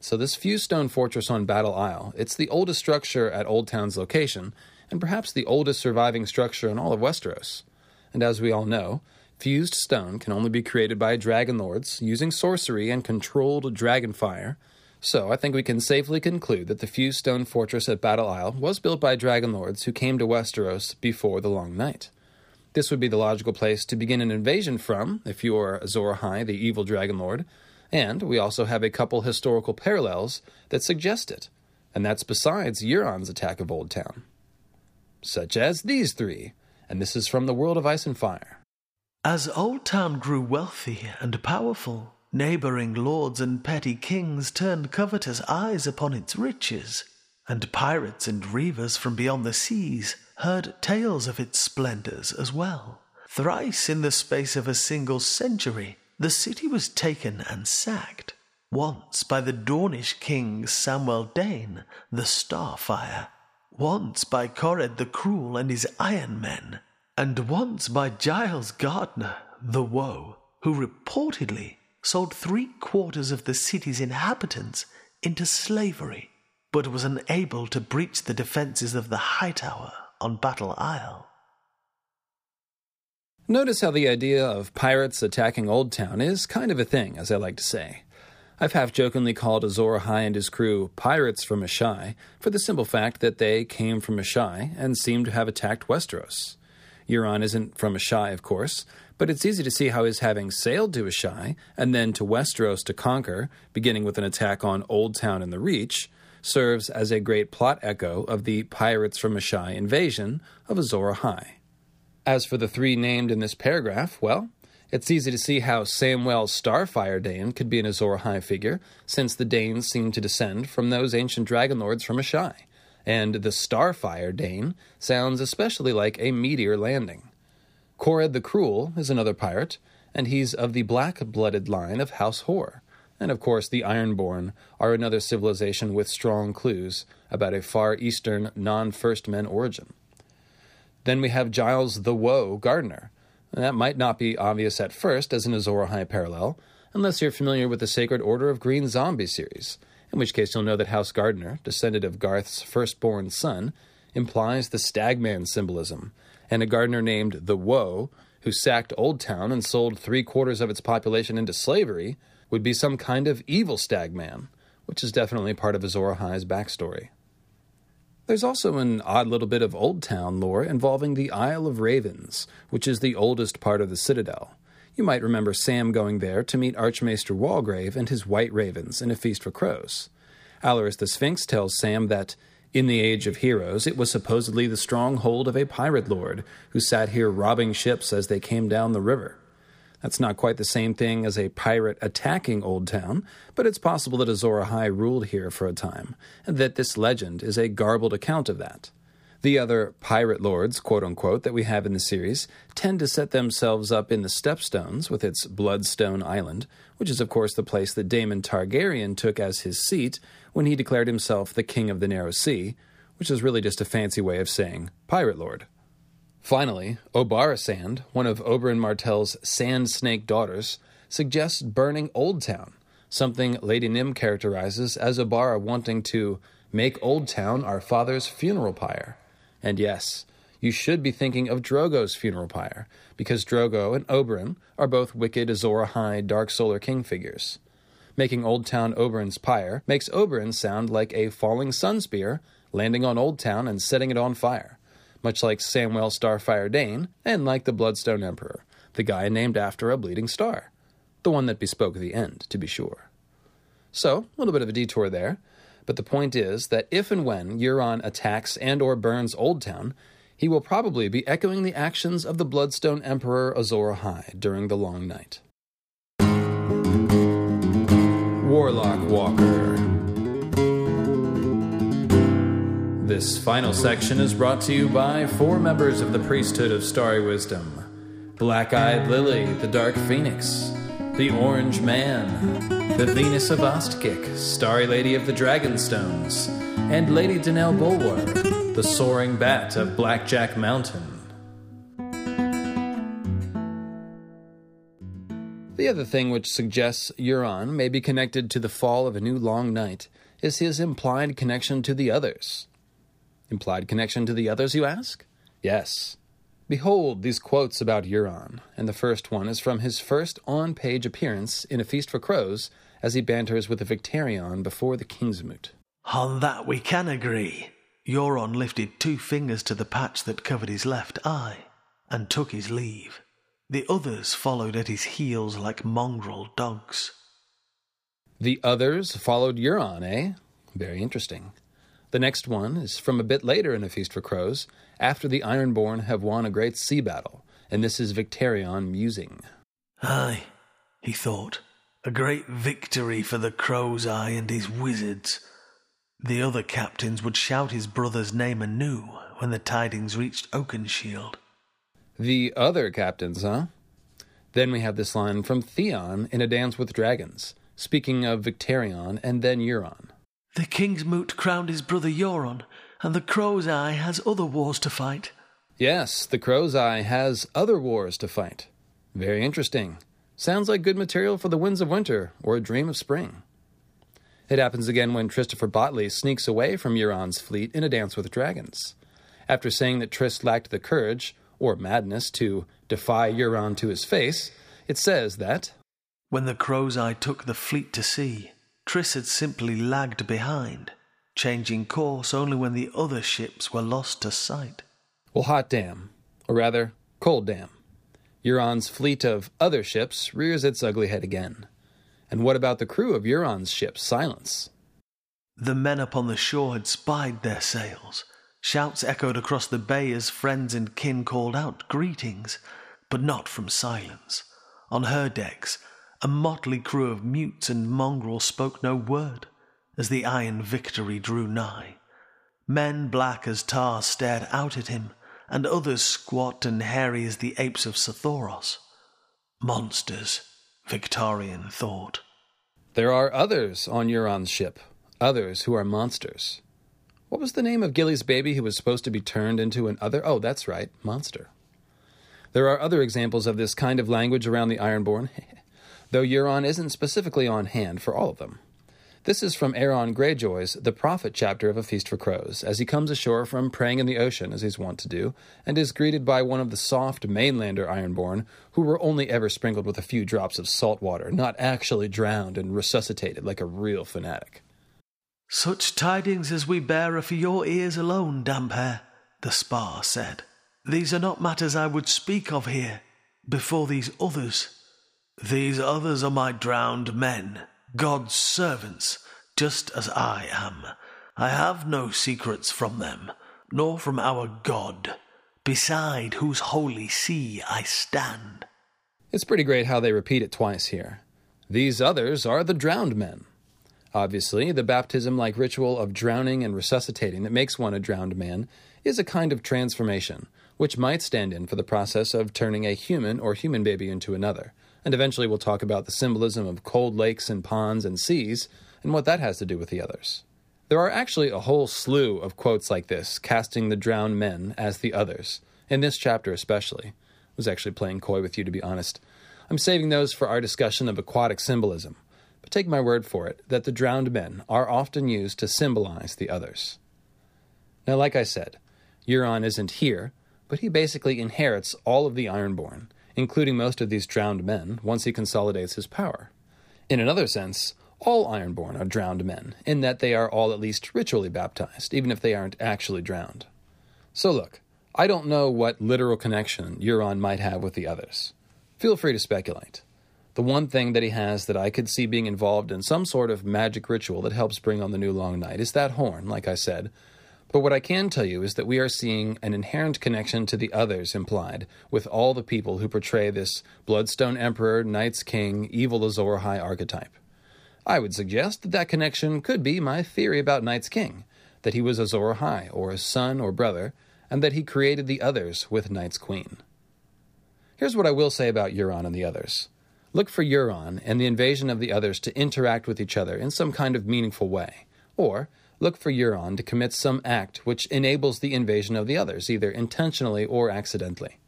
So this fused stone fortress on Battle Isle, it's the oldest structure at Old Town's location, and perhaps the oldest surviving structure in all of Westeros. And as we all know, fused stone can only be created by dragon lords using sorcery and controlled dragon fire, so I think we can safely conclude that the fused stone fortress at Battle Isle was built by dragon lords who came to Westeros before the Long Night. This would be the logical place to begin an invasion from, if you are Azor Ahai, the evil dragon lord, and we also have a couple historical parallels that suggest it, and that's besides Euron's attack of Old Town. Such as these three, and this is from the world of Ice and Fire. As Old Town grew wealthy and powerful, neighboring lords and petty kings turned covetous eyes upon its riches, and pirates and reavers from beyond the seas heard tales of its splendors as well. Thrice in the space of a single century, the city was taken and sacked. Once by the Dornish king Samwell Dayne, the Starfire. Once by Qhored the Cruel and his Iron Men. And once by Gyles Gardner, the Woe, who reportedly sold three quarters of the city's inhabitants into slavery, but was unable to breach the defenses of the High Tower on Battle Isle. Notice how the idea of pirates attacking Old Town is kind of a thing, as I like to say. I've half jokingly called Azor Ahai and his crew pirates from Asshai for the simple fact that they came from Asshai and seem to have attacked Westeros. Euron isn't from Asshai, of course, but it's easy to see how his having sailed to Asshai and then to Westeros to conquer, beginning with an attack on Old Town in the Reach, serves as a great plot echo of the Pirates from Asshai invasion of Azor Ahai. As for the three named in this paragraph, well, it's easy to see how Samwell's Starfire Dayne could be an Azor Ahai figure, since the Daynes seem to descend from those ancient dragon lords from Asshai, and the Starfire Dayne sounds especially like a meteor landing. Qhored the Cruel is another pirate, and he's of the black blooded line of House Hoare. And of course, the Ironborn are another civilization with strong clues about a far eastern, non First Men origin. Then we have Gyles the Woe Gardner. That might not be obvious at first as an Azor Ahai parallel, unless you're familiar with the Sacred Order of Green Zombie series, in which case you'll know that House Gardner, descendant of Garth's firstborn son, implies the Stagman symbolism, and a gardener named the Woe, who sacked Old Town and sold three quarters of its population into slavery, would be some kind of evil stagman, which is definitely part of Azor Ahai's backstory. There's also an odd little bit of Old Town lore involving the Isle of Ravens, which is the oldest part of the Citadel. You might remember Sam going there to meet Archmaester Walgrave and his white ravens in a feast for crows. Alleras the Sphinx tells Sam that in the Age of Heroes, it was supposedly the stronghold of a pirate lord who sat here robbing ships as they came down the river. That's not quite the same thing as a pirate attacking Old Town, but it's possible that Azor Ahai ruled here for a time, and that this legend is a garbled account of that. The other pirate lords, quote unquote, that we have in the series tend to set themselves up in the Stepstones with its Bloodstone Island, which is, of course, the place that Daemon Targaryen took as his seat when he declared himself the King of the Narrow Sea, which is really just a fancy way of saying Pirate Lord. Finally, Obara Sand, one of Oberyn Martell's Sand Snake daughters, suggests burning Old Town, something Lady Nim characterizes as Obara wanting to make Old Town our father's funeral pyre. And yes, you should be thinking of Drogo's funeral pyre, because Drogo and Oberyn are both wicked Azor Ahai Dark Solar King figures. Making Old Town Oberyn's pyre makes Oberyn sound like a falling sun spear landing on Old Town and setting it on fire, much like Samwell Starfire Dayne and like the Bloodstone Emperor, the guy named after a bleeding star. The one that bespoke the end, to be sure. So, a little bit of a detour there, but the point is that if and when Euron attacks and or burns Old Town, he will probably be echoing the actions of the Bloodstone Emperor Azor Ahai during the Long Night. Warlock Walker. This final section is brought to you by four members of the priesthood of Starry Wisdom Black Eyed Lily, the Dark Phoenix, the Orange Man, the Venus of Ostkik, Starry Lady of the Dragonstones, and Lady Danelle Bulwer, the Soaring Bat of Blackjack Mountain. The other thing which suggests Euron may be connected to the fall of a new long night is his implied connection to the others. Implied connection to the others, you ask? Yes. Behold these quotes about Euron, and the first one is from his first on page appearance in A Feast for Crows as he banters with the Victarion before the Kingsmoot. On that we can agree. Euron lifted two fingers to the patch that covered his left eye and took his leave. The others followed at his heels like mongrel dogs. The others followed Euron, eh? Very interesting. The next one is from a bit later in A Feast for Crows, after the Ironborn have won a great sea battle, and this is Victarion musing. Aye, he thought, a great victory for the Crow's Eye and his wizards. The other captains would shout his brother's name anew when the tidings reached Oakenshield. The other captains, huh? Then we have this line from Theon in A Dance with Dragons, speaking of Victarion and then Euron. The king's moot crowned his brother Euron, and the Crow's Eye has other wars to fight. Yes, the Crow's Eye has other wars to fight. Very interesting. Sounds like good material for the winds of winter or a dream of spring. It happens again when Tristifer Botley sneaks away from Euron's fleet in A Dance with Dragons. After saying that Tris lacked the courage, or madness, to defy Euron to his face, it says that When the Crow's Eye took the fleet to sea, Tris had simply lagged behind, changing course only when the other ships were lost to sight. Well, hot damn, or rather, cold damn. Euron's fleet of other ships rears its ugly head again. And what about the crew of Euron's ship, Silence? The men upon the shore had spied their sails. Shouts echoed across the bay as friends and kin called out greetings, but not from Silence. On her decks, a motley crew of mutes and mongrels spoke no word as the iron victory drew nigh. Men black as tar stared out at him, and others squat and hairy as the apes of Sothoryos. Monsters, Victarion thought. There are others on Euron's ship, others who are monsters. What was the name of Gilly's baby who was supposed to be turned into an other? Oh, that's right, monster. There are other examples of this kind of language around the Ironborn, *laughs* though Euron isn't specifically on hand for all of them. This is from Aeron Greyjoy's The Prophet chapter of A Feast for Crows, as he comes ashore from praying in the ocean, as he's wont to do, and is greeted by one of the soft mainlander Ironborn, who were only ever sprinkled with a few drops of salt water, not actually drowned and resuscitated like a real fanatic. Such tidings as we bear are for your ears alone, Damphair, the Sparr said. These are not matters I would speak of here, before these others. These others are my drowned men, God's servants, just as I am. I have no secrets from them, nor from our God, beside whose holy sea I stand. It's pretty great how they repeat it twice here. These others are the drowned men. Obviously, the baptism like ritual of drowning and resuscitating that makes one a drowned man is a kind of transformation, which might stand in for the process of turning a human or human baby into another. And eventually, we'll talk about the symbolism of cold lakes and ponds and seas and what that has to do with the others. There are actually a whole slew of quotes like this, casting the drowned men as the others, in this chapter especially. I was actually playing coy with you, to be honest. I'm saving those for our discussion of aquatic symbolism, but take my word for it that the drowned men are often used to symbolize the others. Now, like I said, Euron isn't here, but he basically inherits all of the Ironborn, including most of these drowned men, once he consolidates his power. In another sense, all Ironborn are drowned men, in that they are all at least ritually baptized, even if they aren't actually drowned. So look, I don't know what literal connection Euron might have with the others. Feel free to speculate. The one thing that he has that I could see being involved in some sort of magic ritual that helps bring on the new long night is that horn, like I said. But what I can tell you is that we are seeing an inherent connection to the others implied with all the people who portray this Bloodstone Emperor, Night's King, evil Azor Ahai archetype. I would suggest that that connection could be my theory about Night's King, that he was Azor Ahai, or his son or brother, and that he created the others with Night's Queen. Here's what I will say about Euron and the others. Look for Euron and the invasion of the others to interact with each other in some kind of meaningful way, or look for Euron to commit some act which enables the invasion of the others, either intentionally or accidentally.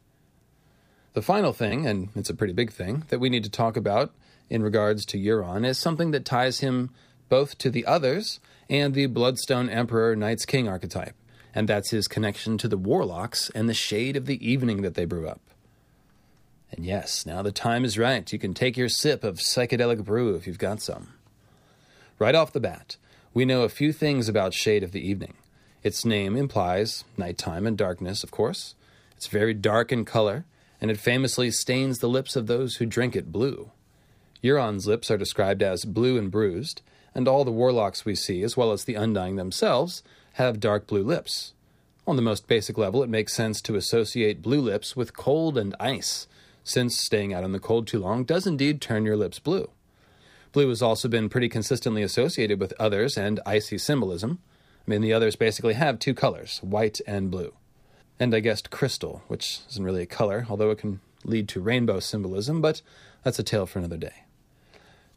The final thing, and it's a pretty big thing, that we need to talk about in regards to Euron is something that ties him both to the others and the Bloodstone Emperor Night's King archetype, and that's his connection to the warlocks and the shade of the evening that they brew up. And yes, now the time is right. You can take your sip of psychedelic brew if you've got some. Right off the bat, we know a few things about Shade of the Evening. Its name implies nighttime and darkness, of course. It's very dark in color, and it famously stains the lips of those who drink it blue. Euron's lips are described as blue and bruised, and all the warlocks we see, as well as the Undying themselves, have dark blue lips. On the most basic level, it makes sense to associate blue lips with cold and ice, since staying out in the cold too long does indeed turn your lips blue. Blue has also been pretty consistently associated with others and icy symbolism. I mean, the others basically have two colors, white and blue. And I guessed crystal, which isn't really a color, although it can lead to rainbow symbolism, but that's a tale for another day.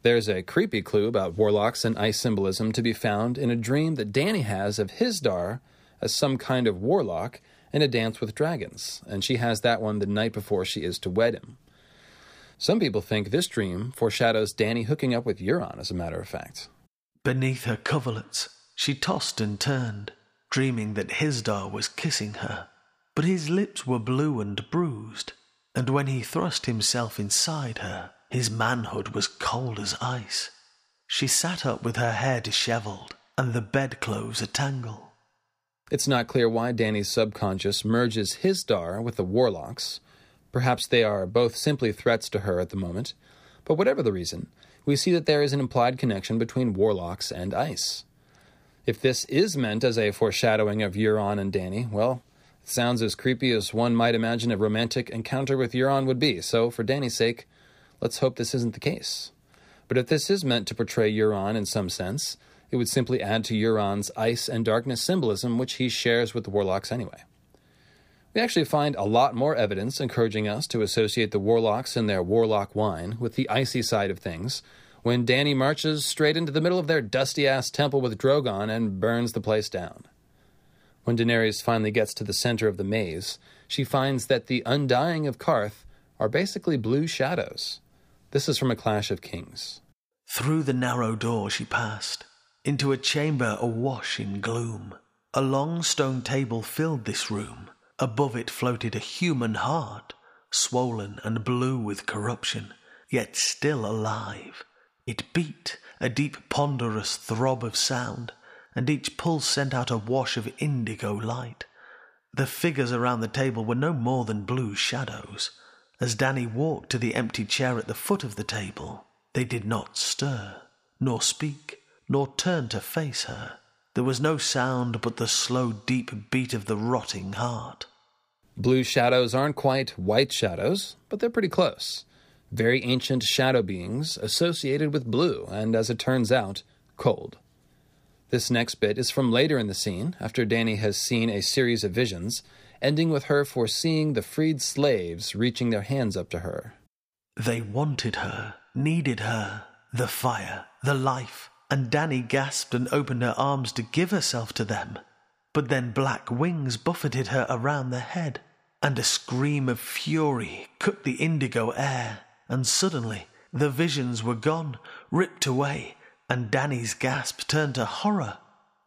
There's a creepy clue about warlocks and ice symbolism to be found in a dream that Dany has of Hizdahr as some kind of warlock in a dance with dragons, and she has that one the night before she is to wed him. Some people think this dream foreshadows Dany hooking up with Euron, as a matter of fact. Beneath her coverlets, she tossed and turned, dreaming that Hizdahr was kissing her. But his lips were blue and bruised, and when he thrust himself inside her, his manhood was cold as ice. She sat up with her hair dishevelled and the bedclothes a tangle. It's not clear why Dany's subconscious merges Hizdahr with the Warlocks, Perhaps they are both simply threats to her at the moment, but whatever the reason, we see that there is an implied connection between warlocks and ice. If this is meant as a foreshadowing of Euron and Dany, well, it sounds as creepy as one might imagine a romantic encounter with Euron would be, so for Dany's sake, let's hope this isn't the case. But if this is meant to portray Euron in some sense, it would simply add to Euron's ice and darkness symbolism, which he shares with the warlocks anyway. We actually find a lot more evidence encouraging us to associate the warlocks and their warlock wine with the icy side of things when Dany marches straight into the middle of their dusty ass temple with Drogon and burns the place down. When Daenerys finally gets to the center of the maze, she finds that the undying of Qarth are basically blue shadows. This is from A Clash of Kings. Through the narrow door she passed, into a chamber awash in gloom. A long stone table filled this room Above it floated a human heart, swollen and blue with corruption, yet still alive. It beat, a deep ponderous throb of sound, and each pulse sent out a wash of indigo light. The figures around the table were no more than blue shadows. As Dany walked to the empty chair at the foot of the table, they did not stir, nor speak, nor turn to face her. There was no sound but the slow, deep beat of the rotting heart. Blue shadows aren't quite white shadows, but they're pretty close. Very ancient shadow beings associated with blue, and as it turns out, cold. This next bit is from later in the scene, after Dany has seen a series of visions, ending with her foreseeing the freed slaves reaching their hands up to her. They wanted her, needed her, the fire, the life, and Dany gasped and opened her arms to give herself to them. But then black wings buffeted her around the head and a scream of fury cut the indigo air, and suddenly the visions were gone, ripped away, and Dany's gasp turned to horror.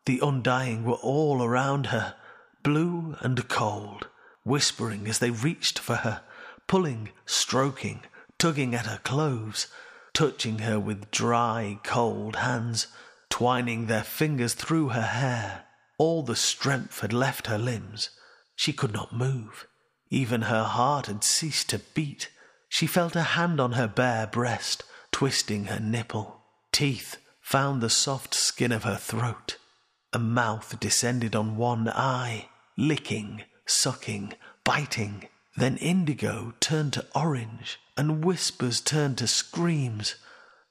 The undying were all around her, blue and cold, whispering as they reached for her, pulling, stroking, tugging at her clothes, touching her with dry, cold hands, twining their fingers through her hair. All the strength had left her limbs. She could not move. Even her heart had ceased to beat. She felt a hand on her bare breast, twisting her nipple. Teeth found the soft skin of her throat. A mouth descended on one eye, licking, sucking, biting. Then indigo turned to orange, and whispers turned to screams.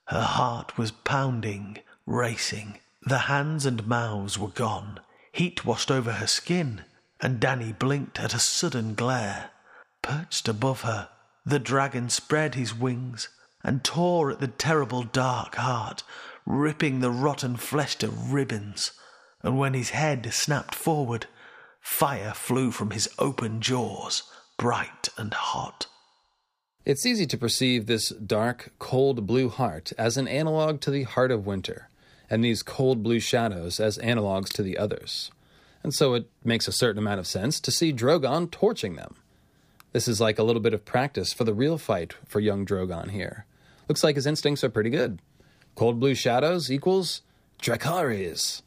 Her heart was pounding, racing. The hands and mouths were gone. Heat washed over her skin and Dany blinked at a sudden glare. Perched above her, the dragon spread his wings and tore at the terrible dark heart, ripping the rotten flesh to ribbons. And when his head snapped forward, fire flew from his open jaws, bright and hot. It's easy to perceive this dark, cold blue heart as an analog to the heart of winter, and these cold blue shadows as analogs to the others and so it makes a certain amount of sense to see Drogon torching them. This is like a little bit of practice for the real fight for young Drogon here. Looks like his instincts are pretty good. Cold blue shadows equals Dracarys.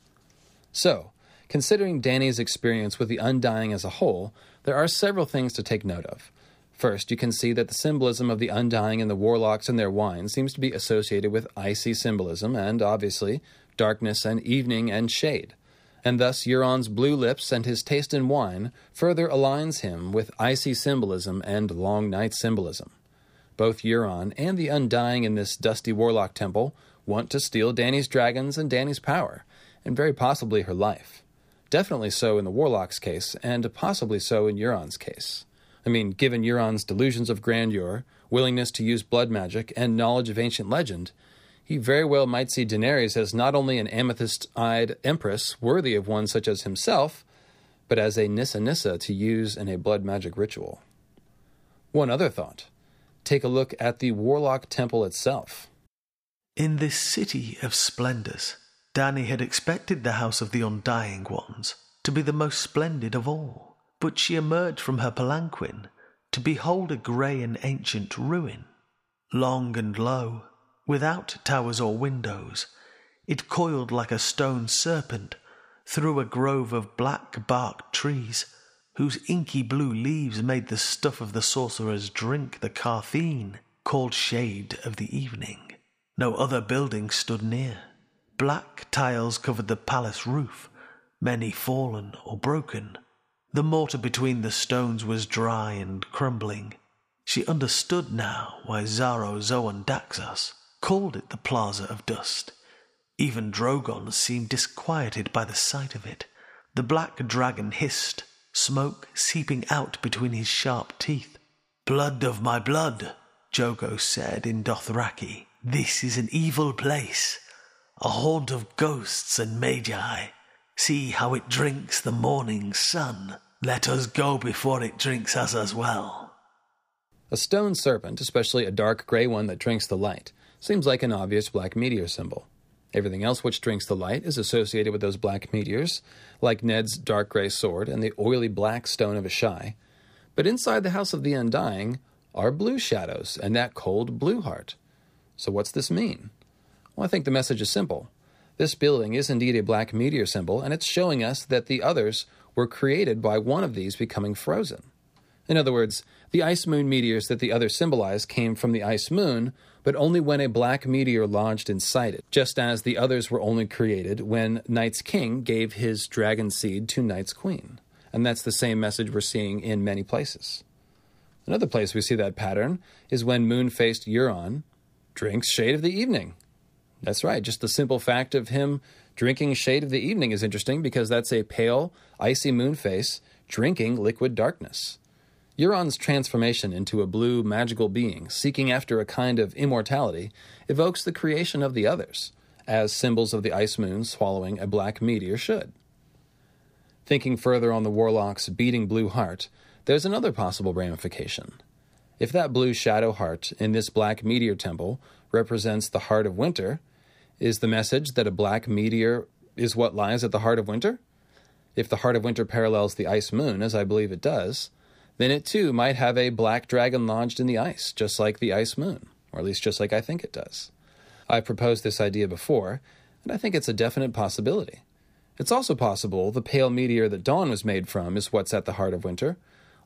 So, considering Dany's experience with the Undying as a whole, there are several things to take note of. First, you can see that the symbolism of the Undying and the Warlocks and their wine seems to be associated with icy symbolism and, obviously, darkness and evening and shade and thus Euron's blue lips and his taste in wine further aligns him with icy symbolism and long night symbolism. Both Euron and the Undying in this dusty warlock temple want to steal Dany's dragons and Dany's power, and very possibly her life. Definitely so in the warlock's case, and possibly so in Euron's case. I mean, given Euron's delusions of grandeur, willingness to use blood magic, and knowledge of ancient legend, he very well might see Daenerys as not only an amethyst eyed empress worthy of one such as himself, but as a Nissa Nissa to use in a blood magic ritual. One other thought take a look at the Warlock Temple itself. In this city of splendours, Dany had expected the House of the Undying Ones to be the most splendid of all, but she emerged from her palanquin to behold a grey and ancient ruin. Long and low, Without towers or windows, it coiled like a stone serpent through a grove of black barked trees, whose inky blue leaves made the stuff of the sorcerer's drink the Qartheen, called Shade of the Evening. No other building stood near. Black tiles covered the palace roof, many fallen or broken. The mortar between the stones was dry and crumbling. She understood now why Xaro Xhoan Daxos called it the Plaza of Dust. Even Drogon seemed disquieted by the sight of it. The black dragon hissed, smoke seeping out between his sharp teeth. Blood of my blood, Jhogo said in Dothraki. This is an evil place, a haunt of ghosts and magi. See how it drinks the morning sun. Let us go before it drinks us as well. A stone serpent, especially a dark gray one that drinks the light, seems like an obvious black meteor symbol. Everything else which drinks the light is associated with those black meteors, like Ned's dark gray sword and the oily black stone of Asshai. But inside the House of the Undying are blue shadows and that cold blue heart. So what's this mean? Well, I think the message is simple. This building is indeed a black meteor symbol, and it's showing us that the others were created by one of these becoming frozen. In other words, the ice moon meteors that the others symbolize came from the ice moon, but only when a black meteor lodged inside it, just as the others were only created when Night's king gave his dragon seed to Night's queen. And that's the same message we're seeing in many places. Another place we see that pattern is when moon faced Euron drinks Shade of the Evening. That's right, just the simple fact of him drinking Shade of the Evening is interesting because that's a pale, icy moon face drinking liquid darkness. Euron's transformation into a blue magical being, seeking after a kind of immortality, evokes the creation of the others, as symbols of the ice moon swallowing a black meteor should. Thinking further on the warlock's beating blue heart, there's another possible ramification. If that blue shadow heart in this black meteor temple represents the heart of winter, is the message that a black meteor is what lies at the heart of winter? If the heart of winter parallels the ice moon, as I believe it does, then it too might have a black dragon lodged in the ice, just like the ice moon, or at least just like I think it does. I've proposed this idea before, and I think it's a definite possibility. It's also possible the pale meteor that dawn was made from is what's at the heart of winter,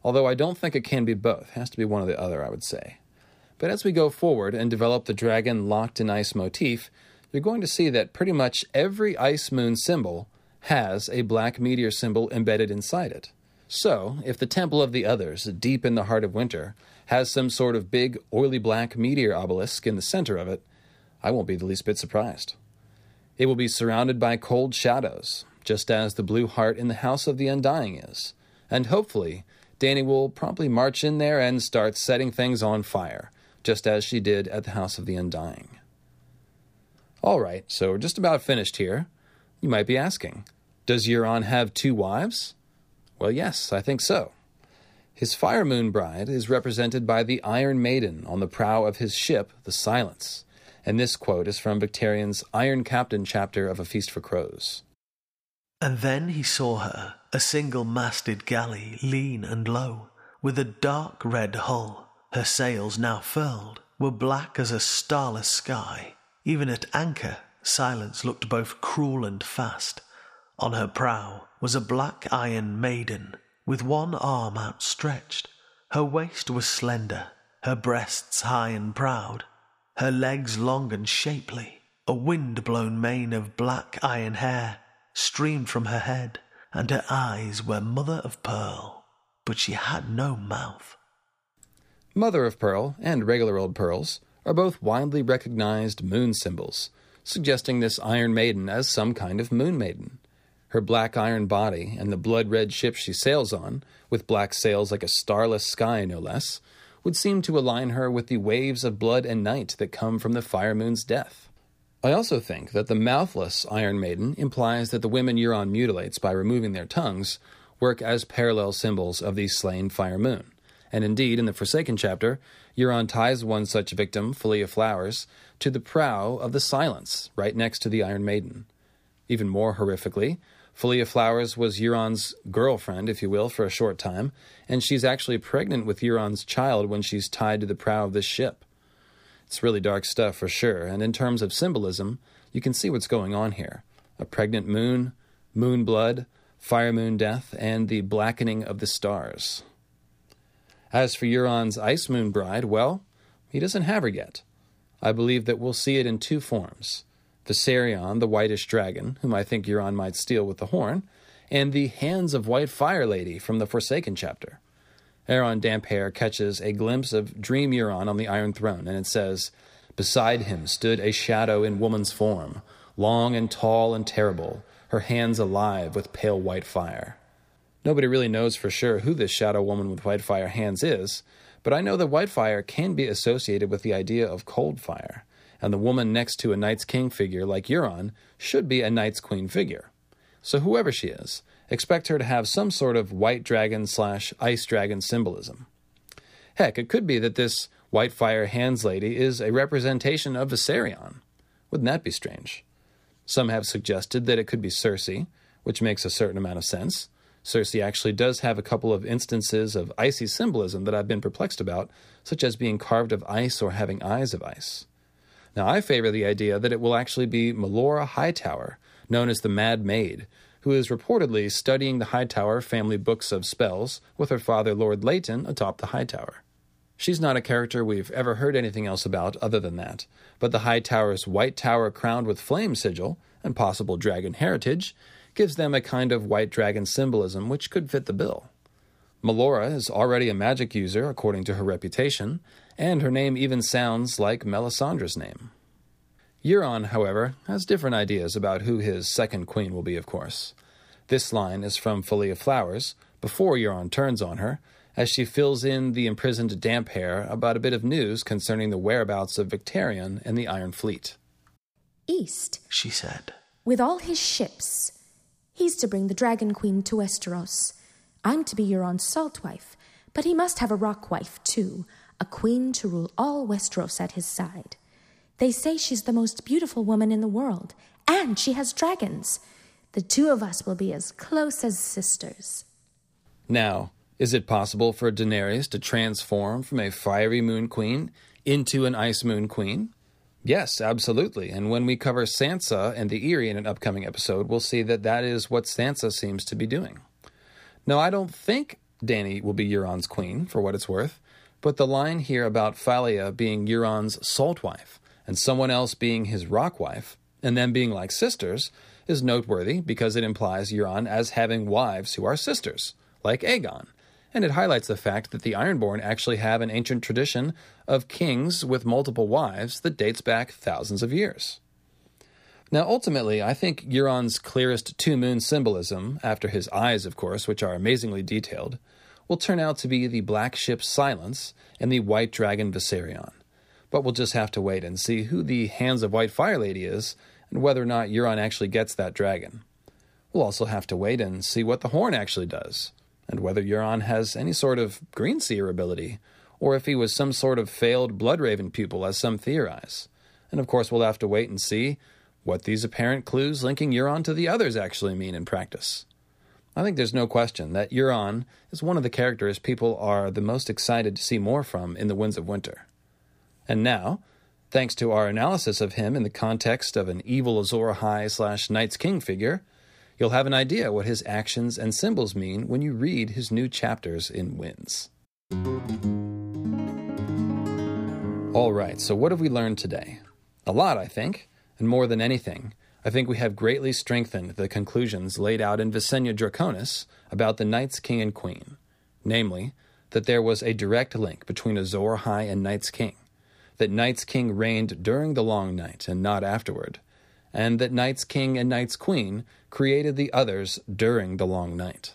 although I don't think it can be both. It has to be one or the other, I would say. But as we go forward and develop the dragon locked in ice motif, you're going to see that pretty much every ice moon symbol has a black meteor symbol embedded inside it. So, if the Temple of the Others, deep in the heart of winter, has some sort of big, oily black meteor obelisk in the center of it, I won't be the least bit surprised. It will be surrounded by cold shadows, just as the blue heart in the House of the Undying is, and hopefully, Dany will promptly march in there and start setting things on fire, just as she did at the House of the Undying. All right, so we're just about finished here. You might be asking, does Euron have two wives? Well, yes, I think so. His Fire Moon bride is represented by the Iron Maiden on the prow of his ship, the Silence, and this quote is from Victarion's Iron Captain chapter of A Feast for Crows. And then he saw her, a single masted galley, lean and low, with a dark red hull. Her sails, now furled, were black as a starless sky. Even at anchor, Silence looked both cruel and fast. On her prow was a black iron maiden, with one arm outstretched. Her waist was slender, her breasts high and proud, her legs long and shapely, a wind blown mane of black iron hair, streamed from her head, and her eyes were mother of pearl, but she had no mouth. Mother of pearl and regular old pearls are both widely recognized moon symbols, suggesting this Iron Maiden as some kind of moon maiden. Her black iron body and the blood red ship she sails on, with black sails like a starless sky no less, would seem to align her with the waves of blood and night that come from the fire moon's death. I also think that the mouthless Iron Maiden implies that the women Euron mutilates by removing their tongues work as parallel symbols of the slain fire moon. And indeed, in the Forsaken chapter, Euron ties one such victim, Falia Flowers, to the prow of the Silence, right next to the Iron Maiden. Even more horrifically, Falia Flowers was Euron's girlfriend, if you will, for a short time, and she's actually pregnant with Euron's child when she's tied to the prow of this ship. It's really dark stuff for sure, and in terms of symbolism, you can see what's going on here. A pregnant moon, moon blood, fire moon death, and the blackening of the stars. As for Euron's Ice Moon bride, well, he doesn't have her yet. I believe that we'll see it in two forms Viserion, the whitish dragon, whom I think Euron might steal with the horn, and the Hands of White Fire Lady from the Forsaken chapter. Aeron Damphair catches a glimpse of Dream Euron on the Iron Throne, and it says, Beside him stood a shadow in woman's form, long and tall and terrible, her hands alive with pale white fire. Nobody really knows for sure who this shadow woman with white fire hands is, but I know that white fire can be associated with the idea of cold fire, and the woman next to a Night's King figure like Euron should be a Night's Queen figure. So whoever she is, expect her to have some sort of white dragon slash ice dragon symbolism. Heck, it could be that this white fire hands lady is a representation of Viserion. Wouldn't that be strange? Some have suggested that it could be Cersei, which makes a certain amount of sense. Cersei actually does have a couple of instances of icy symbolism that I've been perplexed about, such as being carved of ice or having eyes of ice. Now, I favor the idea that it will actually be Malora Hightower, known as the Mad Maid, who is reportedly studying the Hightower family books of spells with her father, Lord Leyton, atop the Hightower. She's not a character we've ever heard anything else about other than that, but the Hightower's white tower crowned with flame sigil and possible dragon heritage gives them a kind of white dragon symbolism which could fit the bill. Malora is already a magic user, according to her reputation, and her name even sounds like Melisandre's name. Euron, however, has different ideas about who his second queen will be, of course. This line is from Falia Flowers, before Euron turns on her, as she fills in the imprisoned Damphair about a bit of news concerning the whereabouts of Victarion and the Iron Fleet. East, She said, with all his ships. He's to bring the Dragon Queen to Westeros. I'm to be Euron's salt wife, but he must have a rock wife, too, a queen to rule all Westeros at his side. They say she's the most beautiful woman in the world, and she has dragons. The two of us will be as close as sisters. Now, is it possible for Daenerys to transform from a fiery moon queen into an ice moon queen? Yes, absolutely. And when we cover Sansa and the Eyrie in an upcoming episode, we'll see that that is what Sansa seems to be doing. Now, I don't think Dany will be Euron's queen, for what it's worth, but the line here about Falia being Euron's salt wife and someone else being his rock wife, and them being like sisters, is noteworthy because it implies Euron as having wives who are sisters, like Aegon, and it highlights the fact that the Ironborn actually have an ancient tradition of kings with multiple wives that dates back thousands of years. Now, ultimately, I think Euron's clearest two moon symbolism, after his eyes, of course, which are amazingly detailed, will turn out to be the black ship Silence and the white dragon Viserion. But we'll just have to wait and see who the Hands of White Fire Lady is and whether or not Euron actually gets that dragon. We'll also have to wait and see what the horn actually does, and whether Euron has any sort of green seer ability, or if he was some sort of failed Bloodraven pupil, as some theorize. And of course, we'll have to wait and see what these apparent clues linking Euron to the others actually mean in practice. I think there's no question that Euron is one of the characters people are the most excited to see more from in The Winds of Winter. And now, thanks to our analysis of him in the context of an evil Azor Ahai slash Night's King figure, you'll have an idea what his actions and symbols mean when you read his new chapters in Winds. All right, so what have we learned today? A lot, I think, and more than anything, I think we have greatly strengthened the conclusions laid out in Visenya Draconis about the Night's King and Queen, namely, that there was a direct link between Azor Ahai and Night's King, that Night's King reigned during the Long Night and not afterward, and that Night's King and Night's Queen created the others during the Long Night.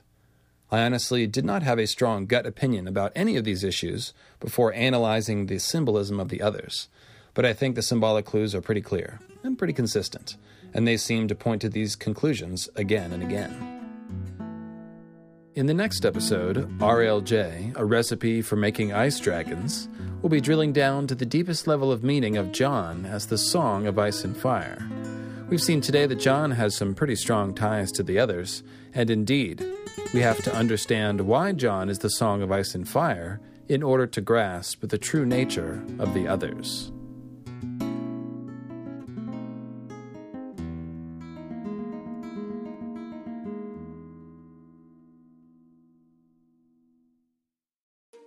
I honestly did not have a strong gut opinion about any of these issues before analyzing the symbolism of the others, but I think the symbolic clues are pretty clear and pretty consistent, and they seem to point to these conclusions again and again. In the next episode, RLJ, a recipe for making ice dragons, will be drilling down to the deepest level of meaning of Jon as the Song of Ice and Fire. We've seen today that Jon has some pretty strong ties to the others, and indeed, we have to understand why Jon is the Song of Ice and Fire in order to grasp the true nature of the others.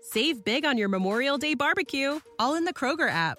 Save big on your Memorial Day barbecue, all in the Kroger app.